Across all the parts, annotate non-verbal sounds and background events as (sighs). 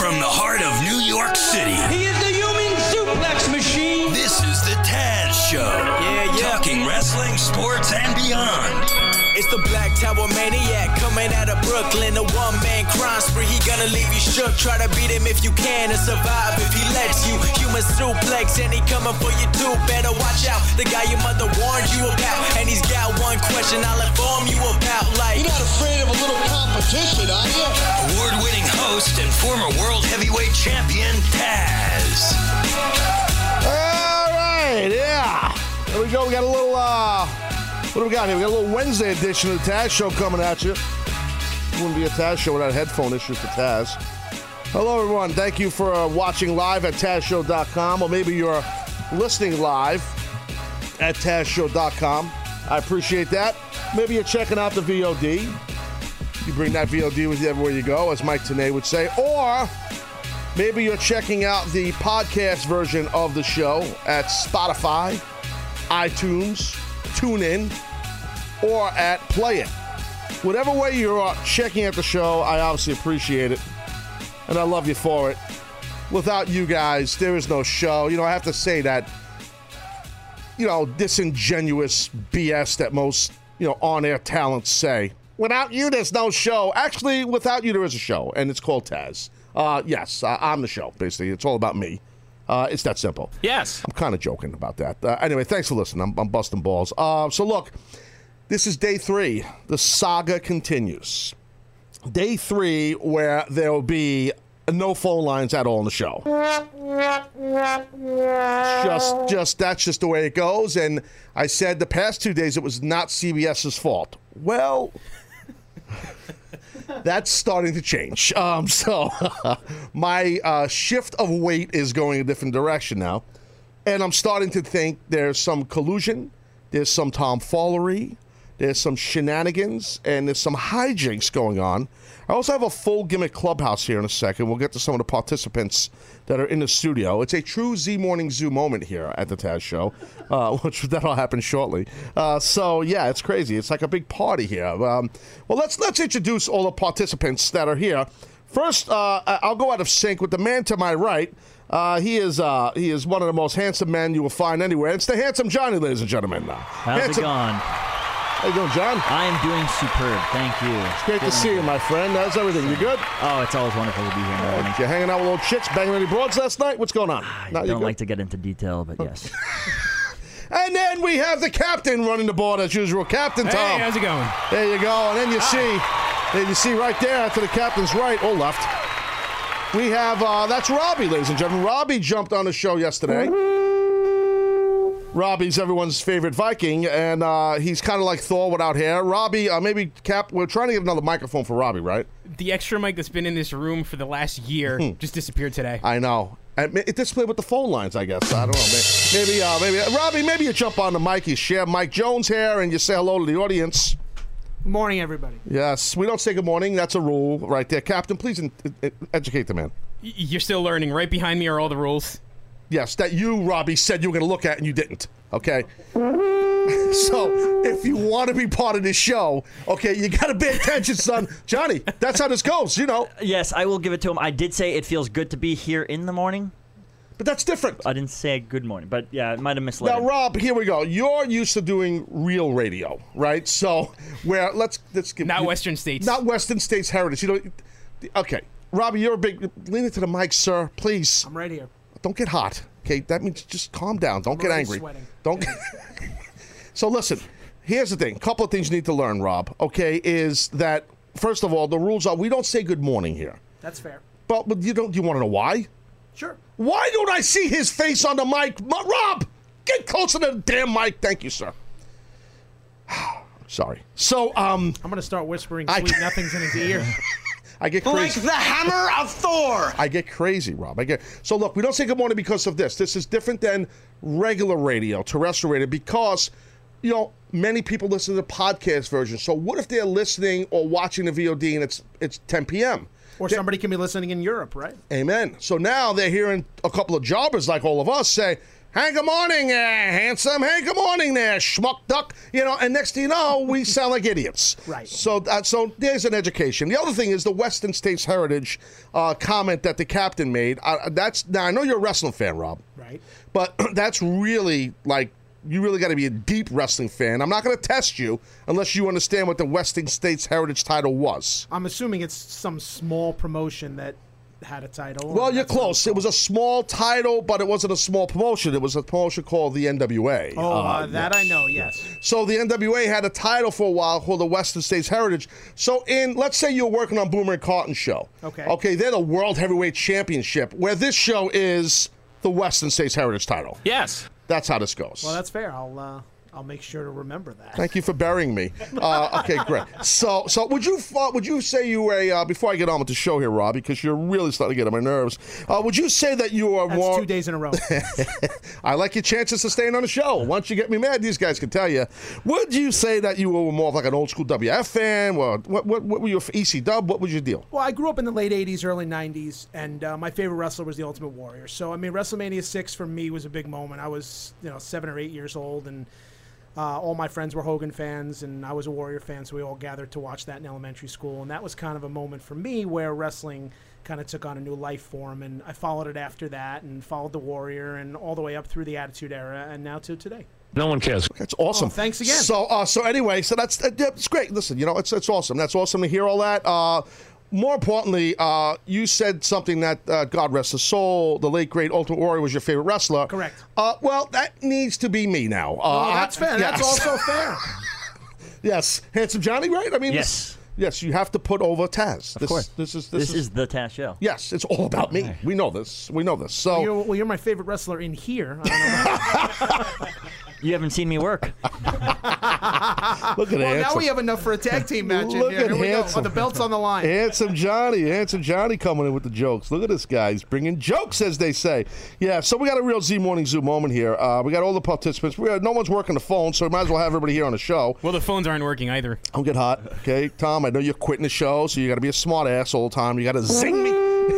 From the heart of New York City, He is the human suplex machine. this is the Taz Show. Yeah, yeah. Talking wrestling, sports, and beyond. It's the Black Tower Maniac coming out of Brooklyn. A one man crime spree. He gonna leave you shook. Try to beat him if you can and survive if he lets you. Human suplex and he coming for you too. Better watch out. The guy your mother warned you about. And he's got one question I'll inform you about. Like, You're not afraid of a little competition, are you? Award winning host and former world heavyweight champion, Taz. All right, yeah. There we go. We got a little, uh, what do we got here? We got a little Wednesday edition of the Taz Show coming at you. Wouldn't be a Taz Show without headphone issues for Taz. Hello, everyone. Thank you for uh, watching live at TazShow.com, or maybe you're listening live at TazShow.com. I appreciate that. Maybe you're checking out the VOD. You bring that VOD with you everywhere you go, as Mike Tenay would say. Or maybe you're checking out the podcast version of the show at Spotify, iTunes, TuneIn, or at Play It. Whatever way you're checking out the show, I obviously appreciate it. And I love you for it. Without you guys, there is no show. You know, I have to say that, you know, disingenuous BS that most, you know, on air talents say. Without you, there's no show. Actually, without you, there is a show, and it's called Taz. Uh, yes, I'm the show, basically. It's all about me. Uh, it's that simple. Yes. I'm kind of joking about that. Uh, anyway, thanks for listening. I'm, I'm busting balls. Uh, so, look, this is day three. The saga continues. Day three, where there will be no phone lines at all in the show. Just, just that's just the way it goes. And I said the past two days it was not CBS's fault. Well, (laughs) that's starting to change. Um, (laughs) so (laughs) my uh, shift of weight is going a different direction now, and I'm starting to think there's some collusion, there's some tomfoolery, there's some shenanigans, and there's some hijinks going on. I also have a full gimmick clubhouse here in a second. We'll get to some of the participants that are in the studio. It's a true Z Morning Zoo moment here at the Taz Show, uh, (laughs) which that'll happen shortly. Uh, so yeah, it's crazy. It's like a big party here. Um, well, let's let's introduce all the participants that are here. First, uh, I'll go out of sync with the man to my right. Uh, he is uh, he is one of the most handsome men you will find anywhere. It's the handsome Johnny, ladies and gentlemen. How's handsome, it going? How you doing, John? I am doing superb. Thank you. It's Great to see you, my friend. How's everything? You good? Oh, it's always wonderful to be here. Melanie. You hanging out with little chicks, banging any broads last night? What's going on? I No, you don't like to get into detail, but yes. (laughs) And then we have the captain running the board as usual. Captain Tom. Hey, how's it going? There you go. And then you see, then you see right there to the captain's right or left. We have uh, that's Robbie, ladies and gentlemen. Robbie jumped on the show yesterday. Robbie's everyone's favorite Viking, and uh, he's kind of like Thor without hair. Robbie, uh, maybe Cap. We're trying to get another microphone for Robbie, right? The extra mic that's been in this room for the last year just disappeared today. Hmm. I know. And It displayed with the phone lines, I guess. I don't know. Maybe, maybe, uh, maybe Robbie, maybe you jump on the mic, you share Mike Jones here, and you say hello to the audience. Good morning, everybody. Yes, we don't say good morning. That's a rule right there. Captain, please in, in- educate the man. Y- You're still learning. Right behind me are all the rules. Yes, that you, Robbie, said you were going to look at and you didn't. Okay? (laughs) so, if you want to be part of this show, okay, you got to pay attention, son. Johnny, that's how this goes, you know. yes, I will give it to him. I did say it feels good to be here in the morning. But that's different. I didn't say good morning, but yeah, it might have misled. Now, him. Rob, here we go. You're used to doing real radio, right? So, where let's let's give Not you- Western states. not Western States heritage. You know, okay, Robbie, you're a big lean into the mic, sir. Please I'm right here. Don't get hot. Okay, that means just calm down. Don't get angry. sweating. Don't. (laughs) so listen, here's the thing. A couple of things you need to learn, Rob. Okay, is that first of all, the rules are we don't say good morning here. That's fair. But, but you don't. You want to know why? Sure. Why don't I see his face on the mic? Ma- Rob, get closer to the damn mic. Thank you, sir. (sighs) Sorry. So, um, I'm gonna start whispering I- sweet nothings in his ear. (laughs) I get Like crazy. the hammer of Thor. I get crazy, Rob. I get so look. We don't say good morning because of this. This is different than regular radio, terrestrial radio, because you know many people listen to the podcast version. So what if they're listening or watching the VOD and it's it's 10 p.m. Or They- somebody can be listening in Europe, right? Amen. So now they're hearing a couple of jobbers like all of us say, Hey, good morning, uh, handsome. Hey, good morning there, schmuck duck. You know, and next thing you know, we (laughs) sound like idiots. Right. So, uh, so there's an education. The other thing is the Western States Heritage uh, comment that the captain made. Uh, that's now I know you're a wrestling fan, Rob, Right. but (clears throat) that's really like you really got to be a deep wrestling fan. I'm not going to test you unless you understand what the Western States Heritage title was. I'm assuming it's some small promotion that had a title. Well, you're close. It was a small title, but it wasn't a small promotion. It was a promotion called the NWA. Oh, uh, that I know. Yes. So the NWA had a title for a while called the Western States Heritage. So in let's say you're working on Boomer and Carton show. Okay. Okay, they're the World Heavyweight Championship, where this show is the Western States Heritage title. Yes. That's how this goes. Well, that's fair. I'll uh, I'll make sure to remember that. Thank you for burying me. Uh, okay, great. So, so would you uh, would you say you were a uh, before I get on with the show here, Rob, because you're really starting to get on my nerves. Uh, would you say that you are That's more? two days in a row. (laughs) I like your chances of staying on the show. Once you get me mad, these guys can tell you. Would you say that you were more of like an old school WF fan? Or what, what, what were you for EC Dub? What was your deal? Well, I grew up in the late '80s, early '90s, and uh, my favorite wrestler was the Ultimate Warrior. So, I mean, WrestleMania six for me was a big moment. I was, you know, seven or eight years old, and uh, all my friends were Hogan fans, and I was a Warrior fan. So we all gathered to watch that in elementary school, and that was kind of a moment for me where wrestling kind of took on a new life form. And I followed it after that, and followed the Warrior, and all the way up through the Attitude Era, and now to today. No one cares. That's awesome. Oh, thanks again. So, uh, so anyway, so that's uh, it's great. Listen, you know, it's it's awesome. That's awesome to hear all that. Uh, more importantly, uh, you said something that uh, God rest his soul. The late great Ultimate Warrior was your favorite wrestler. Correct. Uh, well, that needs to be me now. Uh, Oh, that's fair. That's also fair. (laughs) yes, handsome Johnny, right? I mean, Yes. this- yes, you have to put over Taz. Of this, course. This is this, This is the Taz show. Yes, it's all about me. We know this. We know this. So You're, well, you're my favorite wrestler in here. I don't know (laughs) You haven't seen me work. (laughs) look at well, handsome. now we have enough for a tag team match. in Look here. at Here we go. handsome. Oh, the belt's on the line. Handsome Johnny, handsome Johnny coming in with the jokes. Look at this guy. He's bringing jokes, as they say. Yeah, so we got a real Z Morning Zoo moment here. Uh, we got all the participants. We got, no one's working the phone, so we might as well have everybody here on the show. Well, the phones aren't working either. Don't get hot, okay? Tom, I know you're quitting the show, so you got to be a smart ass all the time. You got to zing me. (laughs)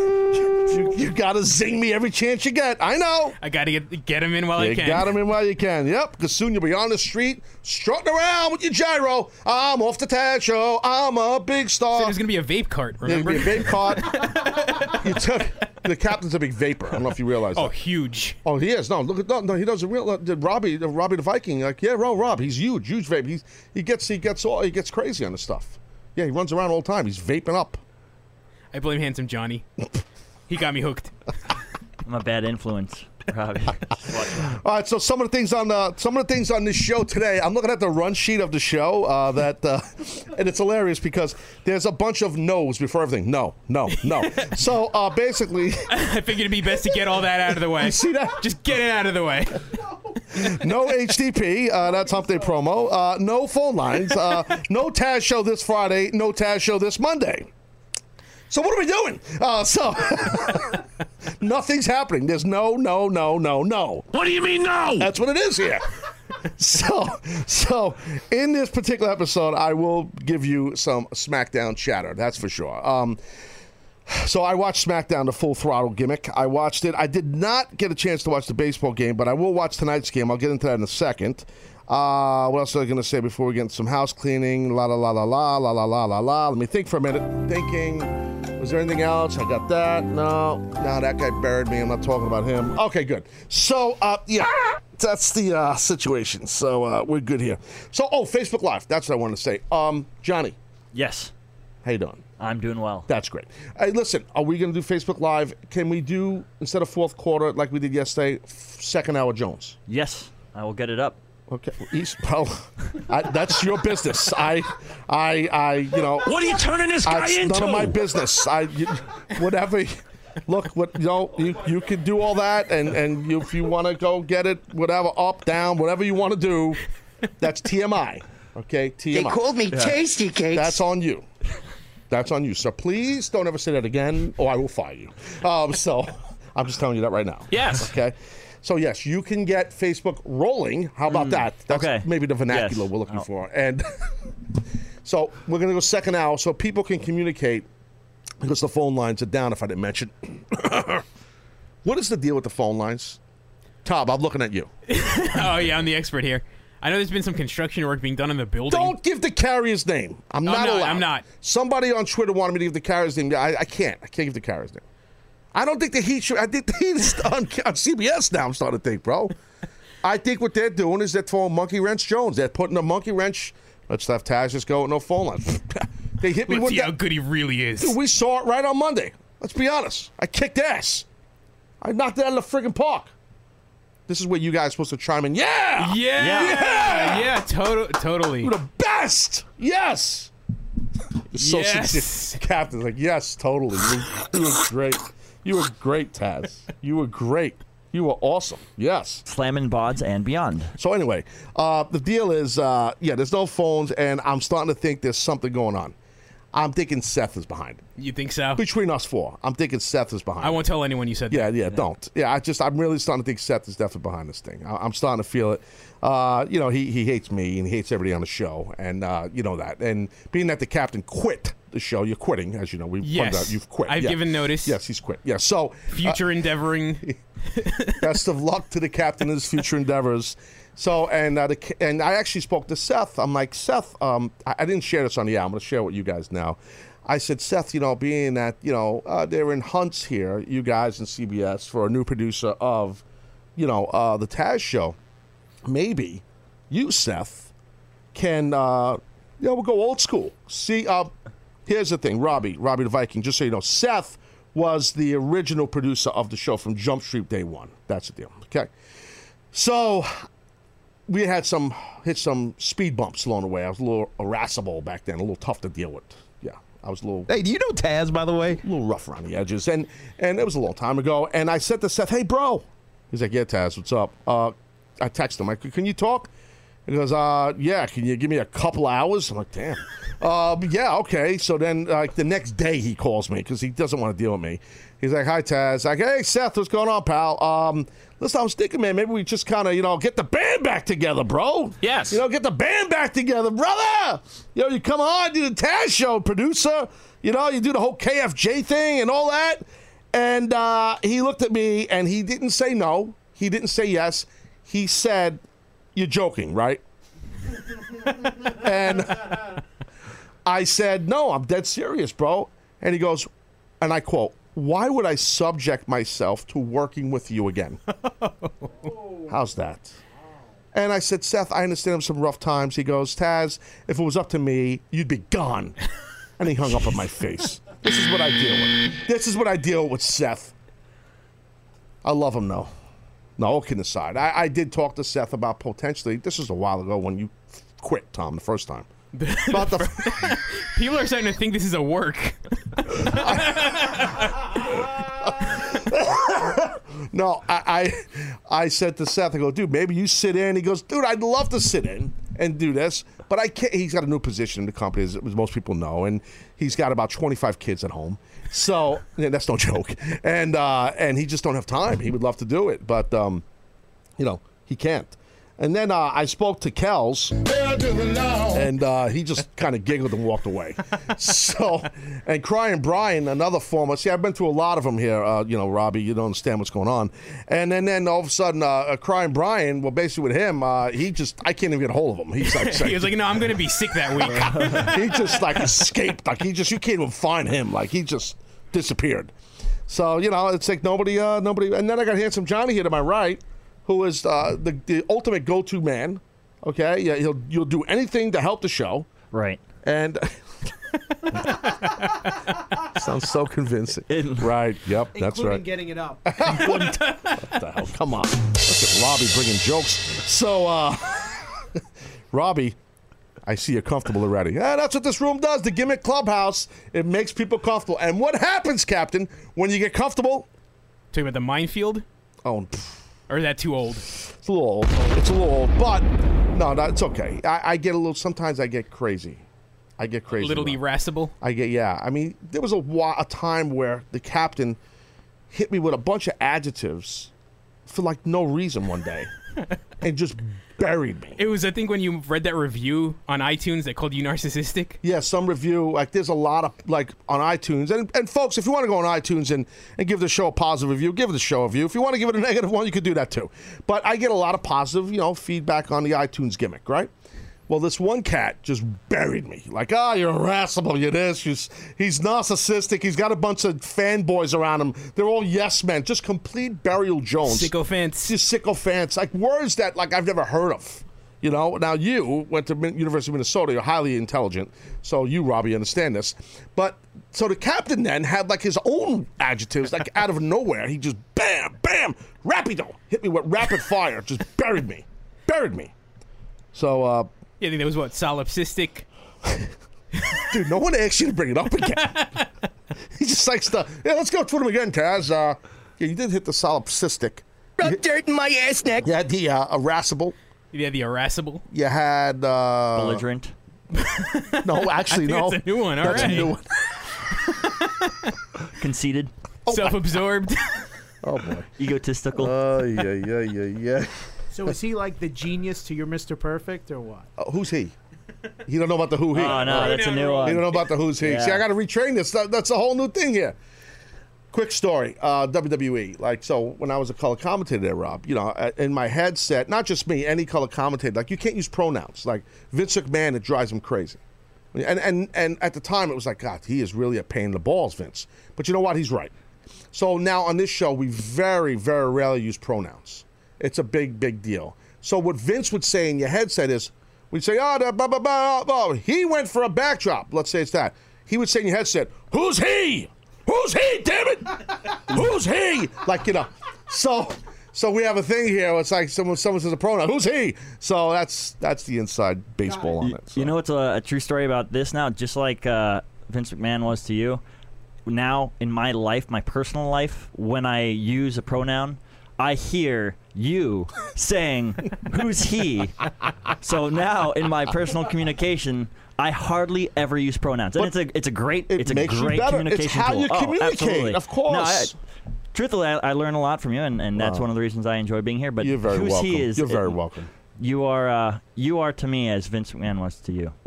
you you got to zing me every chance you get. I know. I got to get get him in while I can. You got him in while you can. Yep, because soon you'll be on the street strutting around with your gyro. I'm off the Taz show. I'm a big star. It was gonna be a vape cart. Remember? be a vape cart. (laughs) you took the captain's a big vapor. I don't know if you realize oh, that. huge. Oh, he is. No, look at no, no. He doesn't real. Uh, Robbie, uh, Robbie the Viking. Like, yeah, Rob, Rob. He's huge, huge vape. He's he gets he gets all he gets crazy on this stuff. Yeah, he runs around all the time. He's vaping up. I blame handsome Johnny. (laughs) he got me hooked. I'm a bad influence, (laughs) All right, so some of the things on the some of the things on this show today. I'm looking at the run sheet of the show. Uh, that uh, (laughs) and it's hilarious because there's a bunch of no's before everything. No, no, no. so uh, basically, I figured it'd be best to get all that out of the way. see that? Just get it out of the way. no (laughs) HTTP. Uh, that's Hump Day promo. Uh, no phone lines. Uh, (laughs) no Taz show this Friday. No Taz show this Monday. So what are we doing? Uh, so (laughs) nothing's happening. There's no, no, no, no, no. What do you mean no? That's what it is here. so, so in this particular episode, I will give you some SmackDown chatter. That's for sure. Um, so I watched SmackDown, the full throttle gimmick. I watched it. I did not get a chance to watch the baseball game, but I will watch tonight's game. I'll get into that in a second. Uh, what else was I going to say before we get into some house cleaning? La la la la la la la la la la. Let me think for a minute. Thinking. Was there anything else? I got that. No, no, that guy buried me. I'm not talking about him. Okay, good. So, uh, yeah, that's the uh, situation. So uh, we're good here. So, oh, Facebook Live. That's what I wanted to say. Um, Johnny, yes, how you doing? I'm doing well. That's great. Hey, listen, are we going to do Facebook Live? Can we do, instead of fourth quarter like we did yesterday, second hour Jones? Yes, I will get it up. Okay, East, well, I, that's your business. I, I, I, you know, What are you turning this guy it's into? none of my business. I, you, whatever. Look, what you know, you you can do all that, and and you, if you want to go get it, whatever, up, down, whatever you want to do, that's TMI. Okay, TMI. They called me Tasty Cakes. That's on you. That's on you. So please don't ever say that again, or I will fire you. Um, so (laughs) I'm just telling you that right now. Yes. Okay. So yes, you can get Facebook rolling. How about that? That's okay. maybe the vernacular Yes. we're looking Oh. for. And (laughs) so we're gonna go second hour, so people can communicate because the phone lines are down. If I didn't mention, (coughs) what is the deal with the phone lines? Tom, I'm looking at you. (laughs) oh yeah, I'm the expert here. I know there's been some construction work being done in the building. Don't give the carrier's name. I'm oh, I'm not not, allowed. I'm not. Somebody on Twitter wanted me to give the carrier's name. I, I can't. I can't give the carrier's name. I don't think the Heat should. I think the Heat is (laughs) on, on CBS now. I'm starting to think, bro. I think what they're doing is they're throwing monkey wrench Jones. They're putting a monkey wrench. Let's have Taz just go with no phone line. (laughs) they hit me Let's with see that. how good he really is. Dude, we saw it right on Monday. Let's be honest. I kicked ass. I knocked it out of the friggin' park. This is where you guys are supposed to chime in. Yeah! yeah, Yeah! yeah, total, totally. You're the best! Yes! (laughs) It's so Yes. sincere. Captain's like, yes, totally. You were, you were great. You were great, Taz. You were great. You were awesome. Yes. Slamming bods and beyond. So anyway, uh, the deal is, uh, yeah, there's no phones, and I'm starting to think there's something going on. I'm thinking Seth is behind it. You think so? Between us four, I'm thinking Seth is behind I won't tell anyone you said Yeah, that. yeah, yeah, don't. Yeah, I just, I'm really starting to think Seth is definitely behind this thing. I, I'm starting to feel it. Uh, you know, he, he hates me and he hates everybody on the show, and uh, you know that. And being that the captain quit the show, you're quitting, as you know. We pointed Yes. out you've quit. I've Yeah. given notice. Yes, he's quit. Yeah. So, Future endeavoring. (laughs) best of luck to the captain in his future endeavors. So, and uh, the, and I actually spoke to Seth. I'm like, Seth, um, I, I didn't share this on the air. I'm going to share with you guys now. I said, Seth, you know, being that you know uh, they're in hunts here, you guys in CBS for a new producer of, you know, uh, the Taz show. Maybe you, Seth, can uh, you know we'll go old school. See, uh, here's the thing, Robbie, Robbie the Viking. Just so you know, Seth was the original producer of the show from Jump Street day one. That's the deal. Okay, so we had some hit some speed bumps along the way. I was a little irascible back then, a little tough to deal with. Yeah, I was a little Hey, do you know Taz, by the way? a little rough around the edges, and and it was a long time ago. And I said to Seth, "Hey, bro," he's like, "Yeah, Taz, what's up?" Uh, I text him, like, "Can you talk?" He goes, "Uh, yeah. Can you give me a couple hours?" I'm like, "Damn." Uh, yeah, okay. So then, like the next day, he calls me because he doesn't want to deal with me. He's like, "Hi, Taz." Like, "Hey, Seth, what's going on, pal?" Um, listen, I was thinking, man, maybe we just kind of, you know, get the band back together, bro. Yes. You know, get the band back together, brother. You know, you come on, do the Taz show, producer. You know, you do the whole KFJ thing and all that. And uh, he looked at me and he didn't say no. He didn't say yes. He said, You're joking, right? and I said, No, I'm dead serious, bro. And he goes, and I quote, Why would I subject myself to working with you again? (laughs) How's that? And I said, Seth, I understand some rough times. He goes, Taz, if it was up to me, you'd be gone. And he hung up on my face. This is what I deal with. This is what I deal with, Seth. I love him, though. No, all kidding aside. I, I did talk to Seth about potentially, this was a while ago when you quit, Tom, the first time. (laughs) About the, (laughs) People are starting to think this is a work. (laughs) No, I, I I said to Seth, I go, dude, maybe you sit in. He goes, dude, I'd love to sit in and do this, but I can't. He's got a new position in the company, as, most people know, and he's got about 25 kids at home. So yeah, that's no joke, and uh, and he just don't have time. He would love to do it, but um, you know, he can't. And then uh, I spoke to Kells, and uh, he just (laughs) kind of giggled and walked away. so, and Crying Brian, another former. See, I've been through a lot of them here. Uh, you know, Robbie, you don't understand what's going on. And then, then all of a sudden, uh, uh, Crying Brian. Well, basically with him, uh, he just I can't even get a hold of him. He's like, (laughs) he was like, "No, I'm going to be sick that week." (laughs) he just like escaped. Like he just you can't even find him. Like he just disappeared. So you know, it's like nobody, uh, nobody. And then I got handsome Johnny here to my right, who is uh, the the ultimate go-to man. Okay, yeah, he'll you'll do anything to help the show. Right. And (laughs) sounds so convincing. right? Yep, that's right. including right. getting it up. what the hell? Come on. Look at Robbie bringing jokes. So, uh, (laughs) Robbie, I see you're comfortable already. Yeah, that's what this room does. The gimmick clubhouse. It makes people comfortable. And what happens, Captain, when you get comfortable? Talking about the minefield, Oh, pff, or is that too old? it's a little old. It's a little old, but no, no, it's okay. I, I get a little. Sometimes I get crazy. I get crazy. A Little Rob. irascible. I get yeah. I mean, there was a wa- a time where the captain hit me with a bunch of adjectives for like no reason one day. (laughs) and just buried me. It was, I think, when you read that review on iTunes that called you narcissistic. Yeah, some review like there's a lot of like on iTunes and, and folks, if you want to go on iTunes and, and give the show a positive review, give the show a review. If you want to give it a (laughs) negative one, you could do that too. But I get a lot of positive, you know, feedback on the iTunes gimmick, right? Well, this one cat just buried me. Like, ah, you're irascible, you're this. You're, he's narcissistic. He's got a bunch of fanboys around him. They're all yes men. Just complete burial Jones. Sycophants. Just sycophants. Like words that like I've never heard of. You know, now you went to University of Minnesota. You're highly intelligent, so you, Robbie, understand this. But so the captain then had like his own adjectives, like out of nowhere. He just bam, bam, rapido, hit me with rapid fire, just buried me, buried me. So, uh, Yeah, I think that was what solipsistic. (laughs) dude, no one asked you to bring it up again. (laughs) he just likes to, yeah, let's go through them again, Taz. Uh, yeah, you did hit the solipsistic. Rub dirt in my ass neck. You had the uh, irascible. Yeah, the irascible. You had uh, Belligerent. (laughs) No, actually, I think no. that's a new one. All That's a right. new one. Conceited. Self-absorbed. Oh boy. Egotistical. Oh yeah, yeah, yeah, yeah. So is he like the genius to your Mr. Perfect or what? Uh, who's he? You don't know about the who he. oh, no, that's a new one. You don't know about the who's he. See, I got to retrain this. That, that's a whole new thing here. Quick story, uh, WWE. Like, so when I was a color commentator there, Rob, you know, uh, in my headset, not just me, any color commentator, like you can't use pronouns. Like Vince McMahon, it drives him crazy. And and and at the time, it was like, God, he is really a pain in the balls, Vince. But you know what? He's right. So now on this show, we very, very rarely use pronouns. It's a big, big deal. So what Vince would say in your headset is, we'd say, oh, da, blah, blah, blah, blah. he went for a backdrop. Let's say it's that. He would say in your headset, who's he? Who's he, damn it? Who's he? Like, you know, so so we have a thing here. It's like someone someone says a pronoun. Who's he? So that's that's the inside baseball on it. So. You know what's a, a true story about this now? Just like uh, Vince McMahon was to you, now in my life, my personal life, when I use a pronoun, I hear you saying, "Who's he?" So now in my personal communication, I hardly ever use pronouns, and But it's a it's a great it it's a makes you great better. It's communication how tool. you Oh, communicate, absolutely. of No, I- course. truthfully, I, I learn a lot from you, and, and that's Wow. one of the reasons I enjoy being here. But You're very who's welcome. he is You're very it- welcome. You are uh, you are to me as Vince McMahon was to you. (laughs)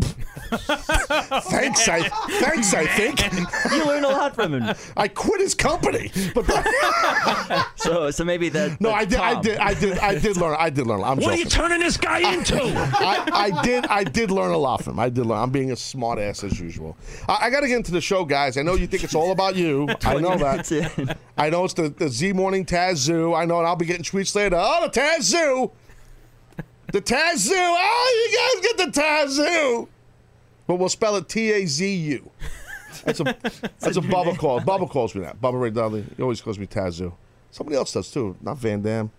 Thanks, I thanks. I think (laughs) You learn a lot from him. I quit his company, but (laughs) So so maybe that. no, I did, I did, I did, I did learn. I did learn. I'm What are you turning this guy into? I, I did I did learn a lot from him. I did learn. I'm being a smart ass as usual. I, I got to get into the show, guys. I know you think it's all about you. I know that. That's. I know it's the, the Z Morning Taz Zoo. I know, and I'll be getting tweets later. Oh, the Taz Zoo. The Taz Zoo. Oh, you guys get the Taz Zoo. But we'll spell it T A Z U. That's a (laughs) that's a Bubba calls. Bubba calls me that. Bubba Ray Dudley. He always calls me Tazoo. Somebody else does too. Not Van Dam.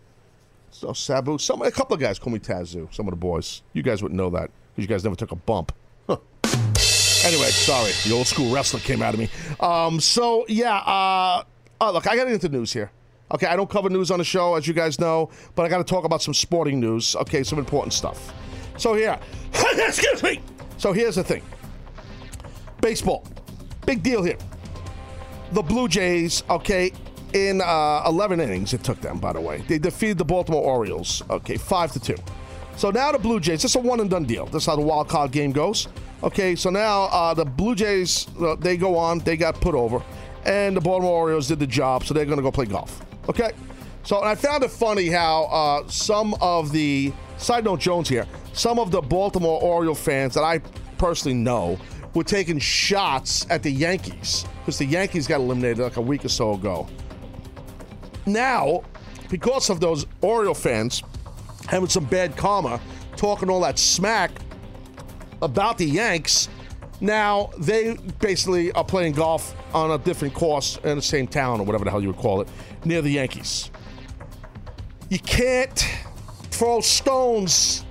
So Sabu. Some a couple of guys call me Tazoo. Some of the boys. You guys wouldn't know that because you guys never took a bump. Huh. Anyway, sorry. The old school wrestler came out of me. Um, so yeah. Uh, oh, look, I got to get into the news here. Okay, I don't cover news on the show, as you guys know, but I got to talk about some sporting news. Okay, some important stuff. So here, (laughs) excuse me. So here's the thing. Baseball, big deal here. The Blue Jays, okay, in uh, 11 innings it took them, by the way. They defeated the Baltimore Orioles, okay, five to two. So now the Blue Jays, this is a one and done deal. This is how the wild card game goes. Okay, so now uh, the Blue Jays, uh, they go on, they got put over, and the Baltimore Orioles did the job, so they're going to go play golf. Okay, so I found it funny how uh, some of the side note Jones here, some of the Baltimore Oriole fans that I personally know were taking shots at the Yankees because the Yankees got eliminated like a week or so ago. Now, because of those Oriole fans having some bad karma, talking all that smack about the Yanks, now they basically are playing golf on a different course in the same town or whatever the hell you would call it, near the Yankees. You can't throw stones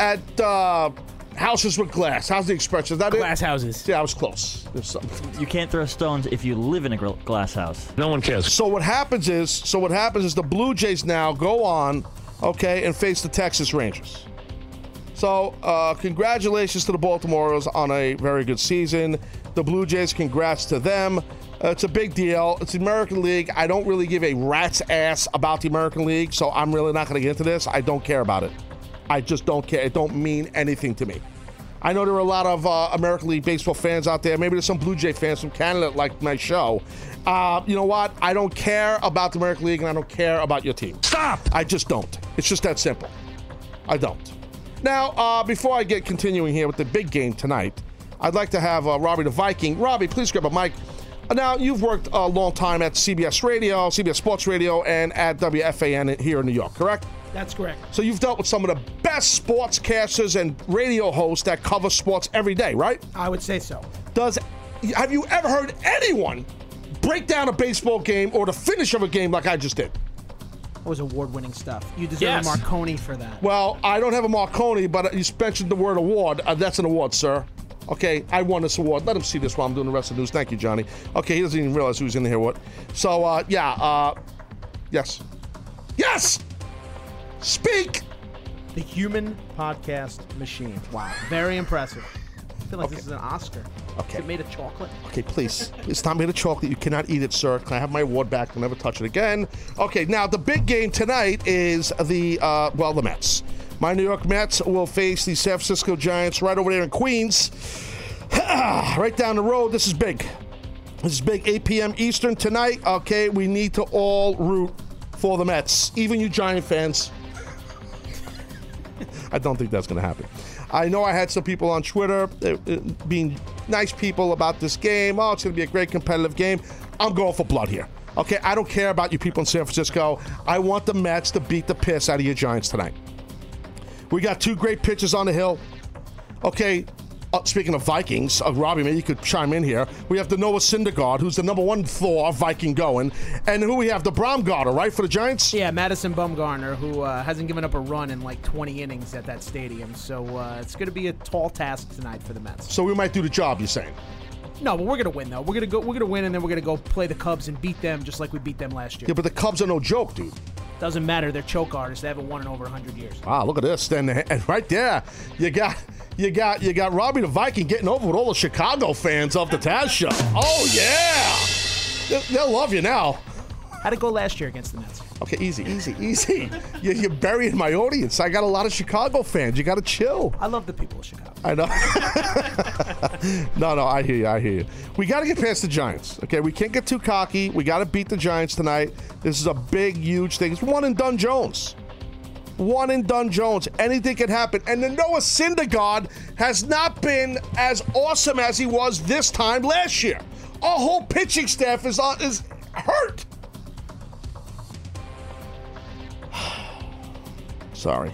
at uh, houses with glass. How's the expression? Is that Glass it? houses. Yeah, I was close. There's something. You can't throw stones if you live in a glass house. No one cares. So what happens is, so what happens is the Blue Jays now go on, okay, and face the Texas Rangers. So uh, congratulations to the Baltimore Orioles on a very good season. The Blue Jays, congrats to them. Uh, It's a big deal. It's the American League. I don't really give a rat's ass about the American League, so I'm really not going to get into this. I don't care about it. I just don't care. It don't mean anything to me. I know there are a lot of uh, American League baseball fans out there. Maybe there's some Blue Jay fans from Canada that like my show. Uh, you know what? I don't care about the American League, and I don't care about your team. Stop! I just don't. It's just that simple. I don't. Now, uh, before I get continuing here with the big game tonight, I'd like to have uh, Robbie the Viking. Robbie, please grab a mic. Uh, Now, you've worked a long time at CBS Radio, CBS Sports Radio, and at WFAN here in New York, correct? That's correct. So you've dealt with some of the best sportscasters and radio hosts that cover sports every day, right? I would say so. Does have you ever heard anyone break down a baseball game or the finish of a game like I just did? That was award-winning stuff. You deserve Yes. a Marconi for that. Well, I don't have a Marconi, but you mentioned the word award. Uh, that's an award, sir. Okay, I won this award. Let him see this while I'm doing the rest of the news. Thank you, Johnny. Okay, he doesn't even realize who's in the here. What? So, uh, yeah, uh, yes, yes. Speak. The Human Podcast Machine. Wow, very impressive. I feel like this is an Oscar. Okay. Is it made of chocolate? Okay, please. It's not made of chocolate. You cannot eat it, sir. Can I have my award back? I'll never touch it again. Okay, now the big game tonight is the, uh, well, the Mets. My New York Mets will face the San Francisco Giants right over there in Queens. (sighs) right down the road. This is big. This is big. 8 p.m. Eastern tonight. Okay, we need to all root for the Mets, even you Giant fans. (laughs) I don't think that's going to happen. I know I had some people on Twitter uh, uh, being nice people about this game. Oh, it's going to be a great competitive game. I'm going for blood here. Okay, I don't care about you people in San Francisco. I want the Mets to beat the piss out of your Giants tonight. We got two great pitchers on the hill. Okay, uh, speaking of Vikings, uh, Robbie, maybe you could chime in here. We have the Noah Syndergaard, who's the number one Thor Viking going, and who we have the Bromgarter, right, for the Giants. Yeah, Madison Bumgarner, who uh, hasn't given up a run in like 20 innings at that stadium. So uh, it's going to be a tall task tonight for the Mets. So we might do the job. You're saying? No, but we're going to win though. We're going to go. We're to win, and then we're going to go play the Cubs and beat them just like we beat them last year. Yeah, but the Cubs are no joke, dude. Doesn't matter. They're choke artists. They haven't won in over 100 years. Wow, look at this. Then (laughs) and right there, you got you got you got Robbie the Viking getting over with all the Chicago fans of the Taz show. Oh yeah, They- they'll love you now. How'd it go last year against the Mets? Okay, easy, easy, easy. (laughs) You- You're burying my audience. I got a lot of Chicago fans. You got to chill. I love the people of Chicago. I know. (laughs) no, no, I hear you. I hear you. We got to get past the Giants. Okay, we can't get too cocky. We got to beat the Giants tonight. This is a big, huge thing. It's one and done Jones. One and done Jones. Anything can happen. And the Noah Syndergaard has not been as awesome as he was this time last year. Our whole pitching staff is on, is hurt. (sighs) Sorry.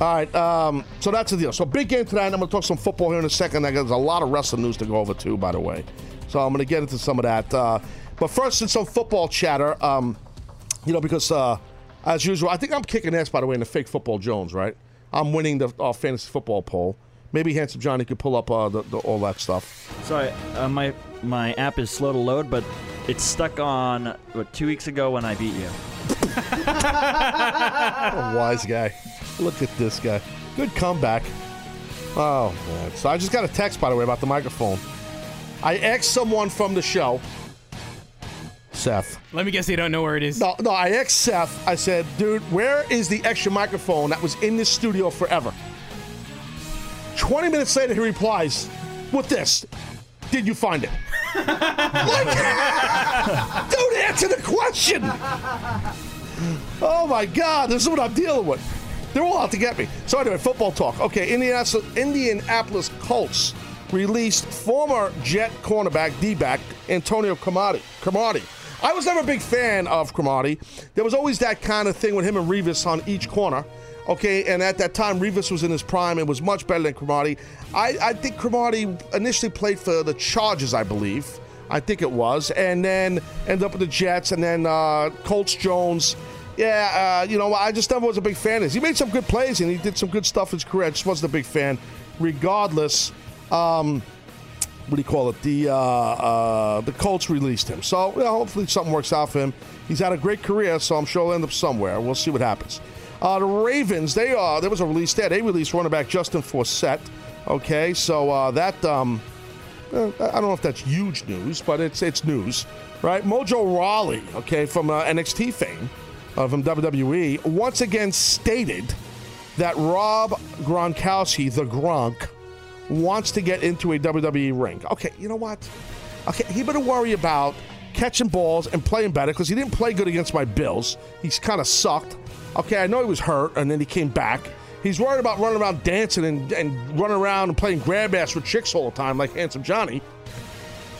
All right, um, so that's the deal. So big game tonight. I'm going to talk some football here in a second. There's a lot of wrestling news to go over too, by the way. So I'm going to get into some of that. Uh, but first, in some football chatter, um, you know, because uh, as usual, I think I'm kicking ass, by the way, in the fake football Jones, right? I'm winning the uh, fantasy football poll. Maybe Handsome Johnny could pull up uh, the, the, all that stuff. Sorry, uh, my my app is slow to load, but it's stuck on what two weeks ago when I beat you. A wise guy. Look at this guy. Good comeback. Oh, man. So I just got a text, by the way, about the microphone. I asked someone from the show, Seth. Let me guess you don't know where it is. No, no, I asked Seth, I said, dude, where is the extra microphone that was in this studio forever? 20 minutes later, he replies with this Did you find it? like, don't answer the question. Oh my God, this is what I'm dealing with. They're all out to get me. So anyway, football talk. Okay, Indianapolis, Indianapolis Colts released former Jet cornerback D-back Antonio Cromartie. Cromartie. I was never a big fan of Cromartie. There was always that kind of thing with him and Revis on each corner. Okay, and at that time, Revis was in his prime and was much better than Cromartie. I, I think Cromartie initially played for the Chargers, I believe. I think it was, and then ended up with the Jets, and then uh, Colts Jones. Yeah, uh, you know, I just never was a big fan of his. He made some good plays and he did some good stuff in his career. I just wasn't a big fan. Regardless, um, what do you call it? The uh, uh, the Colts released him. So you know, hopefully something works out for him. He's had a great career, so I'm sure he'll end up somewhere. We'll see what happens. Uh, the Ravens, they are, there was a release there. They released running back Justin Forsett. Okay, so uh, that um, uh, I don't know if that's huge news, but it's it's news, right? Mojo Rawley, okay, from uh, NXT fame, uh, from WWE, once again stated that Rob Gronkowski, the Gronk, wants to get into a WWE ring. Okay, you know what? Okay, he better worry about catching balls and playing better because he didn't play good against my Bills. He's kind of sucked. Okay, I know he was hurt and then he came back. He's worried about running around dancing and, and running around and playing grab ass with chicks all the time like Handsome Johnny.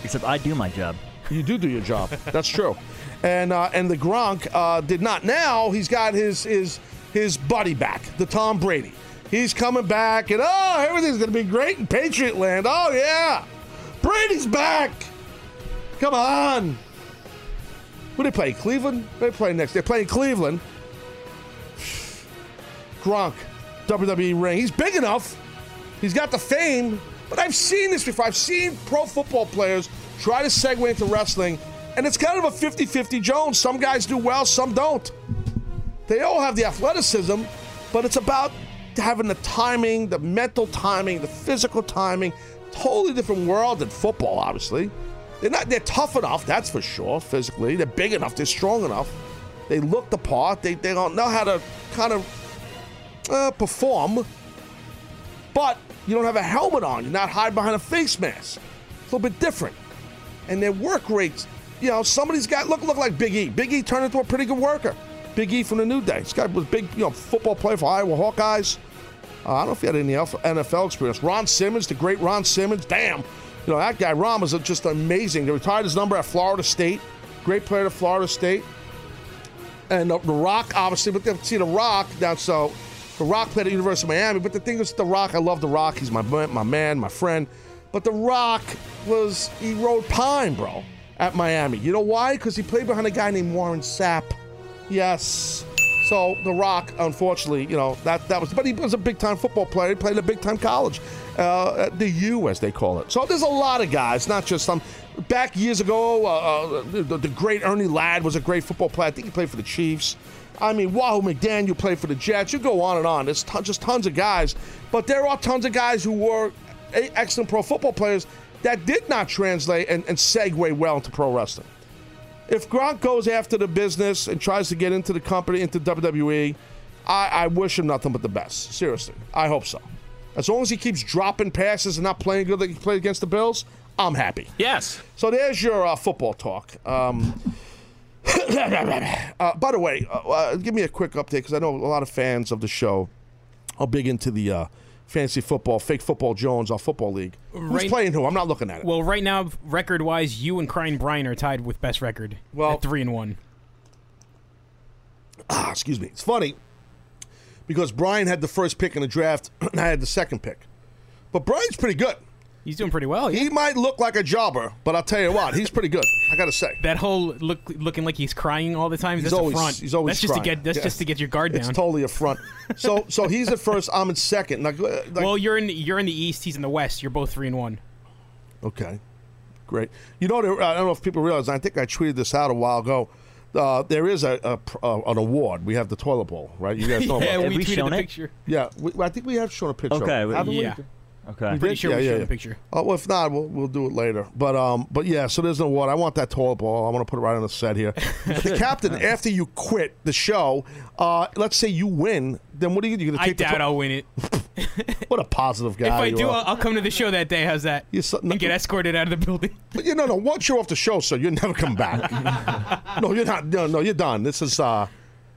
Except I do my job. You do do your job. That's true. And uh, and the Gronk uh, did not. Now he's got his his his buddy back, the Tom Brady. He's coming back, and oh, everything's gonna be great in Patriot Land. Oh yeah, Brady's back. Come on. Who they play? Cleveland. They play next. They're playing Cleveland. Gronk, WWE ring. He's big enough. He's got the fame. But I've seen this before. I've seen pro football players try to segue into wrestling, and it's kind of a 50 50 Jones. Some guys do well, some don't. They all have the athleticism, but it's about having the timing, the mental timing, the physical timing. Totally different world than football, obviously. They're not they're tough enough, that's for sure, physically. They're big enough, they're strong enough. They look the part. They, they don't know how to kind of uh, perform. But you don't have a helmet on. You're not hiding behind a face mask. It's a little bit different. And their work rates, you know, somebody's got look look like Big E. Big E turned into a pretty good worker. Big E from the New Day. This guy was big, you know, football player for Iowa Hawkeyes. Uh, I don't know if he had any NFL experience. Ron Simmons, the great Ron Simmons. Damn, you know that guy. Ron was just amazing. He retired his number at Florida State. Great player at Florida State. And uh, the Rock, obviously, but they see the Rock now. So the Rock played at University of Miami. But the thing is, the Rock, I love the Rock. He's my my man, my friend. But the Rock was he rode pine, bro, at Miami. You know why? Because he played behind a guy named Warren Sapp. Yes. So The Rock, unfortunately, you know that that was, but he was a big time football player. He played at a big time college, uh, the U as they call it. So there's a lot of guys, not just some. Back years ago, uh, uh, the, the great Ernie Ladd was a great football player. I think he played for the Chiefs. I mean, Wahoo McDaniel played for the Jets. You go on and on. There's ton, just tons of guys, but there are tons of guys who were excellent pro football players that did not translate and, and segue well into pro wrestling. If Gronk goes after the business and tries to get into the company, into WWE, I, I wish him nothing but the best. Seriously, I hope so. As long as he keeps dropping passes and not playing good like he played against the Bills, I'm happy. Yes. So there's your uh, football talk. Um, (coughs) uh, by the way, uh, uh, give me a quick update because I know a lot of fans of the show are big into the uh, fantasy football, fake football Jones, our football league. Who's Right- playing who? I'm not looking at it. Well, right now, record-wise, you and Crying Brian are tied with best record. Well- at three and one. (coughs) ah, excuse me. It's funny because Brian had the first pick in the draft (clears throat) and I had the second pick. But Brian's pretty good. He's doing pretty well. He might look like a jobber, but I'll tell you what, he's pretty good. I got to say. That whole look, looking like he's crying all the time. He's that's always- a front. he's always That's just to crying. get. That's Yeah. just to get your guard down. It's totally a front. (laughs) So, so he's at first. I'm in second. Like, like- well, you're in. You're in the East. He's in the West. You're both three and one. Okay, great. You know, there, I don't know if people realize. I think I tweeted this out a while ago. Uh, there is a, a pr- uh, an award. We have the toilet bowl, right? You guys know (laughs) yeah, about Have we we tweeted shown the it? picture. Yeah, we, I think we have shown a picture. Okay, it, we- Yeah. Okay. I'm Pretty sure Yeah, we yeah, showed yeah. the picture. Oh, well, if not, we'll, we'll do it later. But um, but yeah, so there's no award. I want that toilet bowl. I want to put it right on the set here. But (laughs) the captain, after you quit the show, uh, let's say you win, then what are you, you going to I take the doubt to- I'll win it. (laughs) What a positive guy if I you do, are. I'll, I'll come to the show that day. How's that? You so- and get escorted out of the building. (laughs) But you know, no. Once you're off the show, sir, you're never come back. no, you're not. No, no, you're done. This is. uh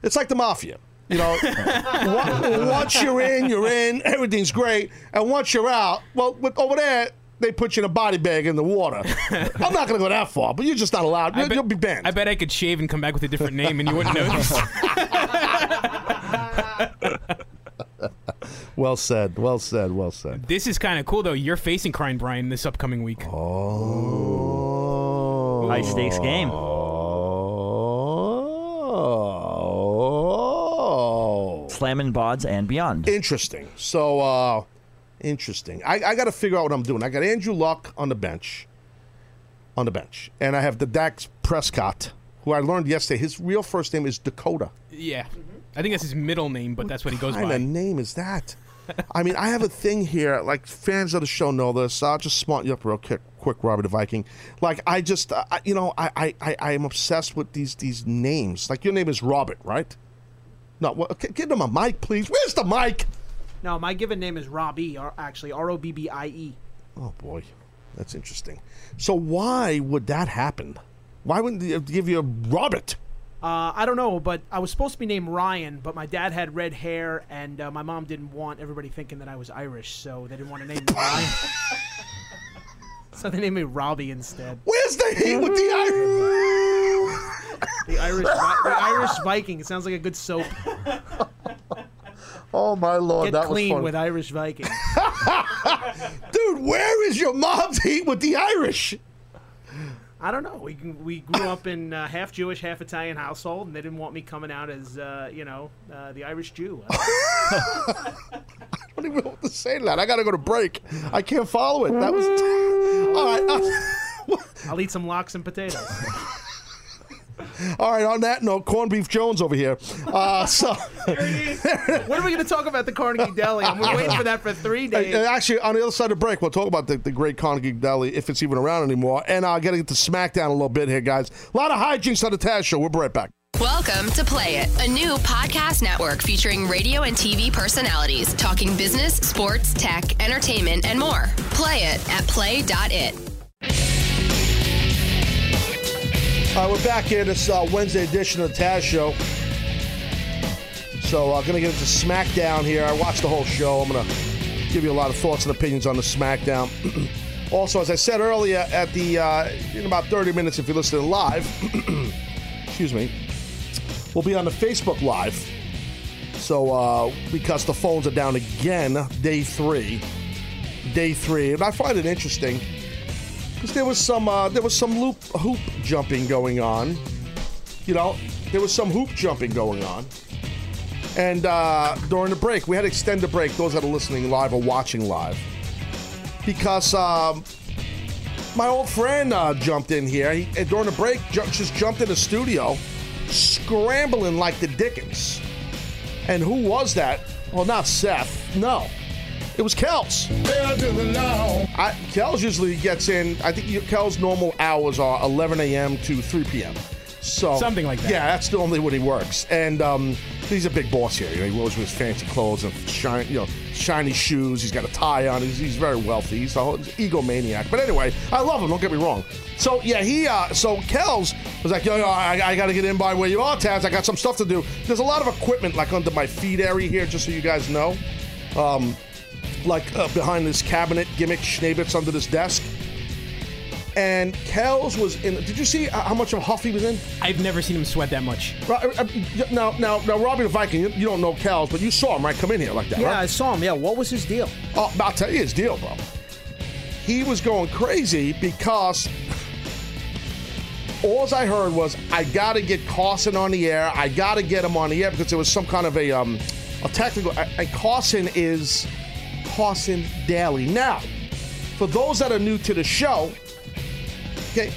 It's like the mafia. You know, (laughs) once you're in, you're in. Everything's great, and once you're out, well, with, over there. They put you in a body bag in the water. I'm not going to go that far, but you're just not allowed. You'll, bet- you'll be banned. I bet I could shave and come back with a different name, and you wouldn't notice. (laughs) Well said. Well said. Well said. this is kind of cool, though. You're facing Crying Brian this upcoming week. Oh. High stakes game. Oh. Slamming bods and beyond. Interesting. So, uh, interesting. I, I got to figure out what I'm doing. I got Andrew Luck on the bench. On the bench. And I have the Dak Prescott, who I learned yesterday. His real first name is Dakota. Yeah, I think that's his middle name, but that's what he goes What kind by. of name is that? (laughs) I mean, I have a thing here. Like fans of the show know this. I'll just smart you up real quick, quick, Robert the Viking. Like I just, uh, I- you know, I, I, I, I am obsessed with these these names. Like your name is Robert, right? No, well, okay, give him a mic, please. Where's the mic? No, my given name is Robbie, or actually R O B B I E. Oh boy, that's interesting. So why would that happen? Why wouldn't they give you a Robert? Uh, I don't know, but I was supposed to be named Ryan, but my dad had red hair, and uh, my mom didn't want everybody thinking that I was Irish, so they didn't want to name me Ryan. (laughs) so they named me Robbie instead. Where's the heat with the Irish? The Irish, the Irish Viking. It sounds like a good soap. Oh my lord, Get that was clean fun. with Irish Viking. (laughs) Dude, where is your mom's heat with the Irish? I don't know. We we grew up in uh, half Jewish, half Italian household, and they didn't want me coming out as uh, you know uh, the Irish Jew. (laughs) I don't even know what to say to that. I gotta go to break. I can't follow it. That was (laughs) all right. uh, I'll eat some lox and potatoes. All right. On that note, corned beef Jones over here. Uh, (laughs) so when are we going to talk about the Carnegie Deli? I'm waiting for that for three (laughs) Uh, days. actually, on the other side of the break, we'll talk about the, the great Carnegie Deli if it's even around anymore. And I got to get to SmackDown a little bit here, guys. A lot of hijinks on the Taz show. We'll be right back. Welcome to Play It, a new podcast network featuring radio and TV personalities talking business, sports, tech, entertainment, and more. Play it at play.it. All right, we're back here. This uh, Wednesday edition of the Taz Show. So, I'm uh, going to get into SmackDown here. I watched the whole show. I'm going to give you a lot of thoughts and opinions on the SmackDown. (clears throat) also, as I said earlier, at the uh, in about 30 minutes, if you're listening live, (clears throat) excuse me, we'll be on the Facebook Live. So, uh, because the phones are down again, day three, day three, and I find it interesting because there was some uh, there was some loop hoop jumping going on. You know, there was some hoop jumping going on. And uh, during the break, we had to extend the break. Those that are listening live or watching live, because um, my old friend uh, jumped in here he, and during the break. Ju- just jumped in the studio, scrambling like the Dickens. And who was that? Well, not Seth. No, it was Kels. I, Kels usually gets in. I think Kels' normal hours are 11 a.m. to 3 p.m. So Something like that. Yeah, that's normally when he works. And um, he's a big boss here. You know, he wears fancy clothes and shiny, you know, shiny shoes. He's got a tie on. He's, he's very wealthy. He's a whole- he's an egomaniac. But anyway, I love him. Don't get me wrong. So yeah, he. Uh, so Kels was like, yo, yo, I, I got to get in by where you are, Taz. I got some stuff to do. There's a lot of equipment like under my feet area here, just so you guys know. Um, like uh, behind this cabinet gimmick schnabitz under this desk. And Kells was in. Did you see how much of a huff he was in? I've never seen him sweat that much. Ro- uh, uh, Now, now, now, Robbie the Viking, you, you don't know Kells, but you saw him right come in here like that, yeah, right? I saw him. Yeah, what was his deal? Oh, I'll tell you his deal, bro. He was going crazy because (laughs) all I heard was, I got to get Carson on the air. I got to get him on the air because there was some kind of a, um, a technical. And Carson is Carson Daly. Now, for those that are new to the show, okay,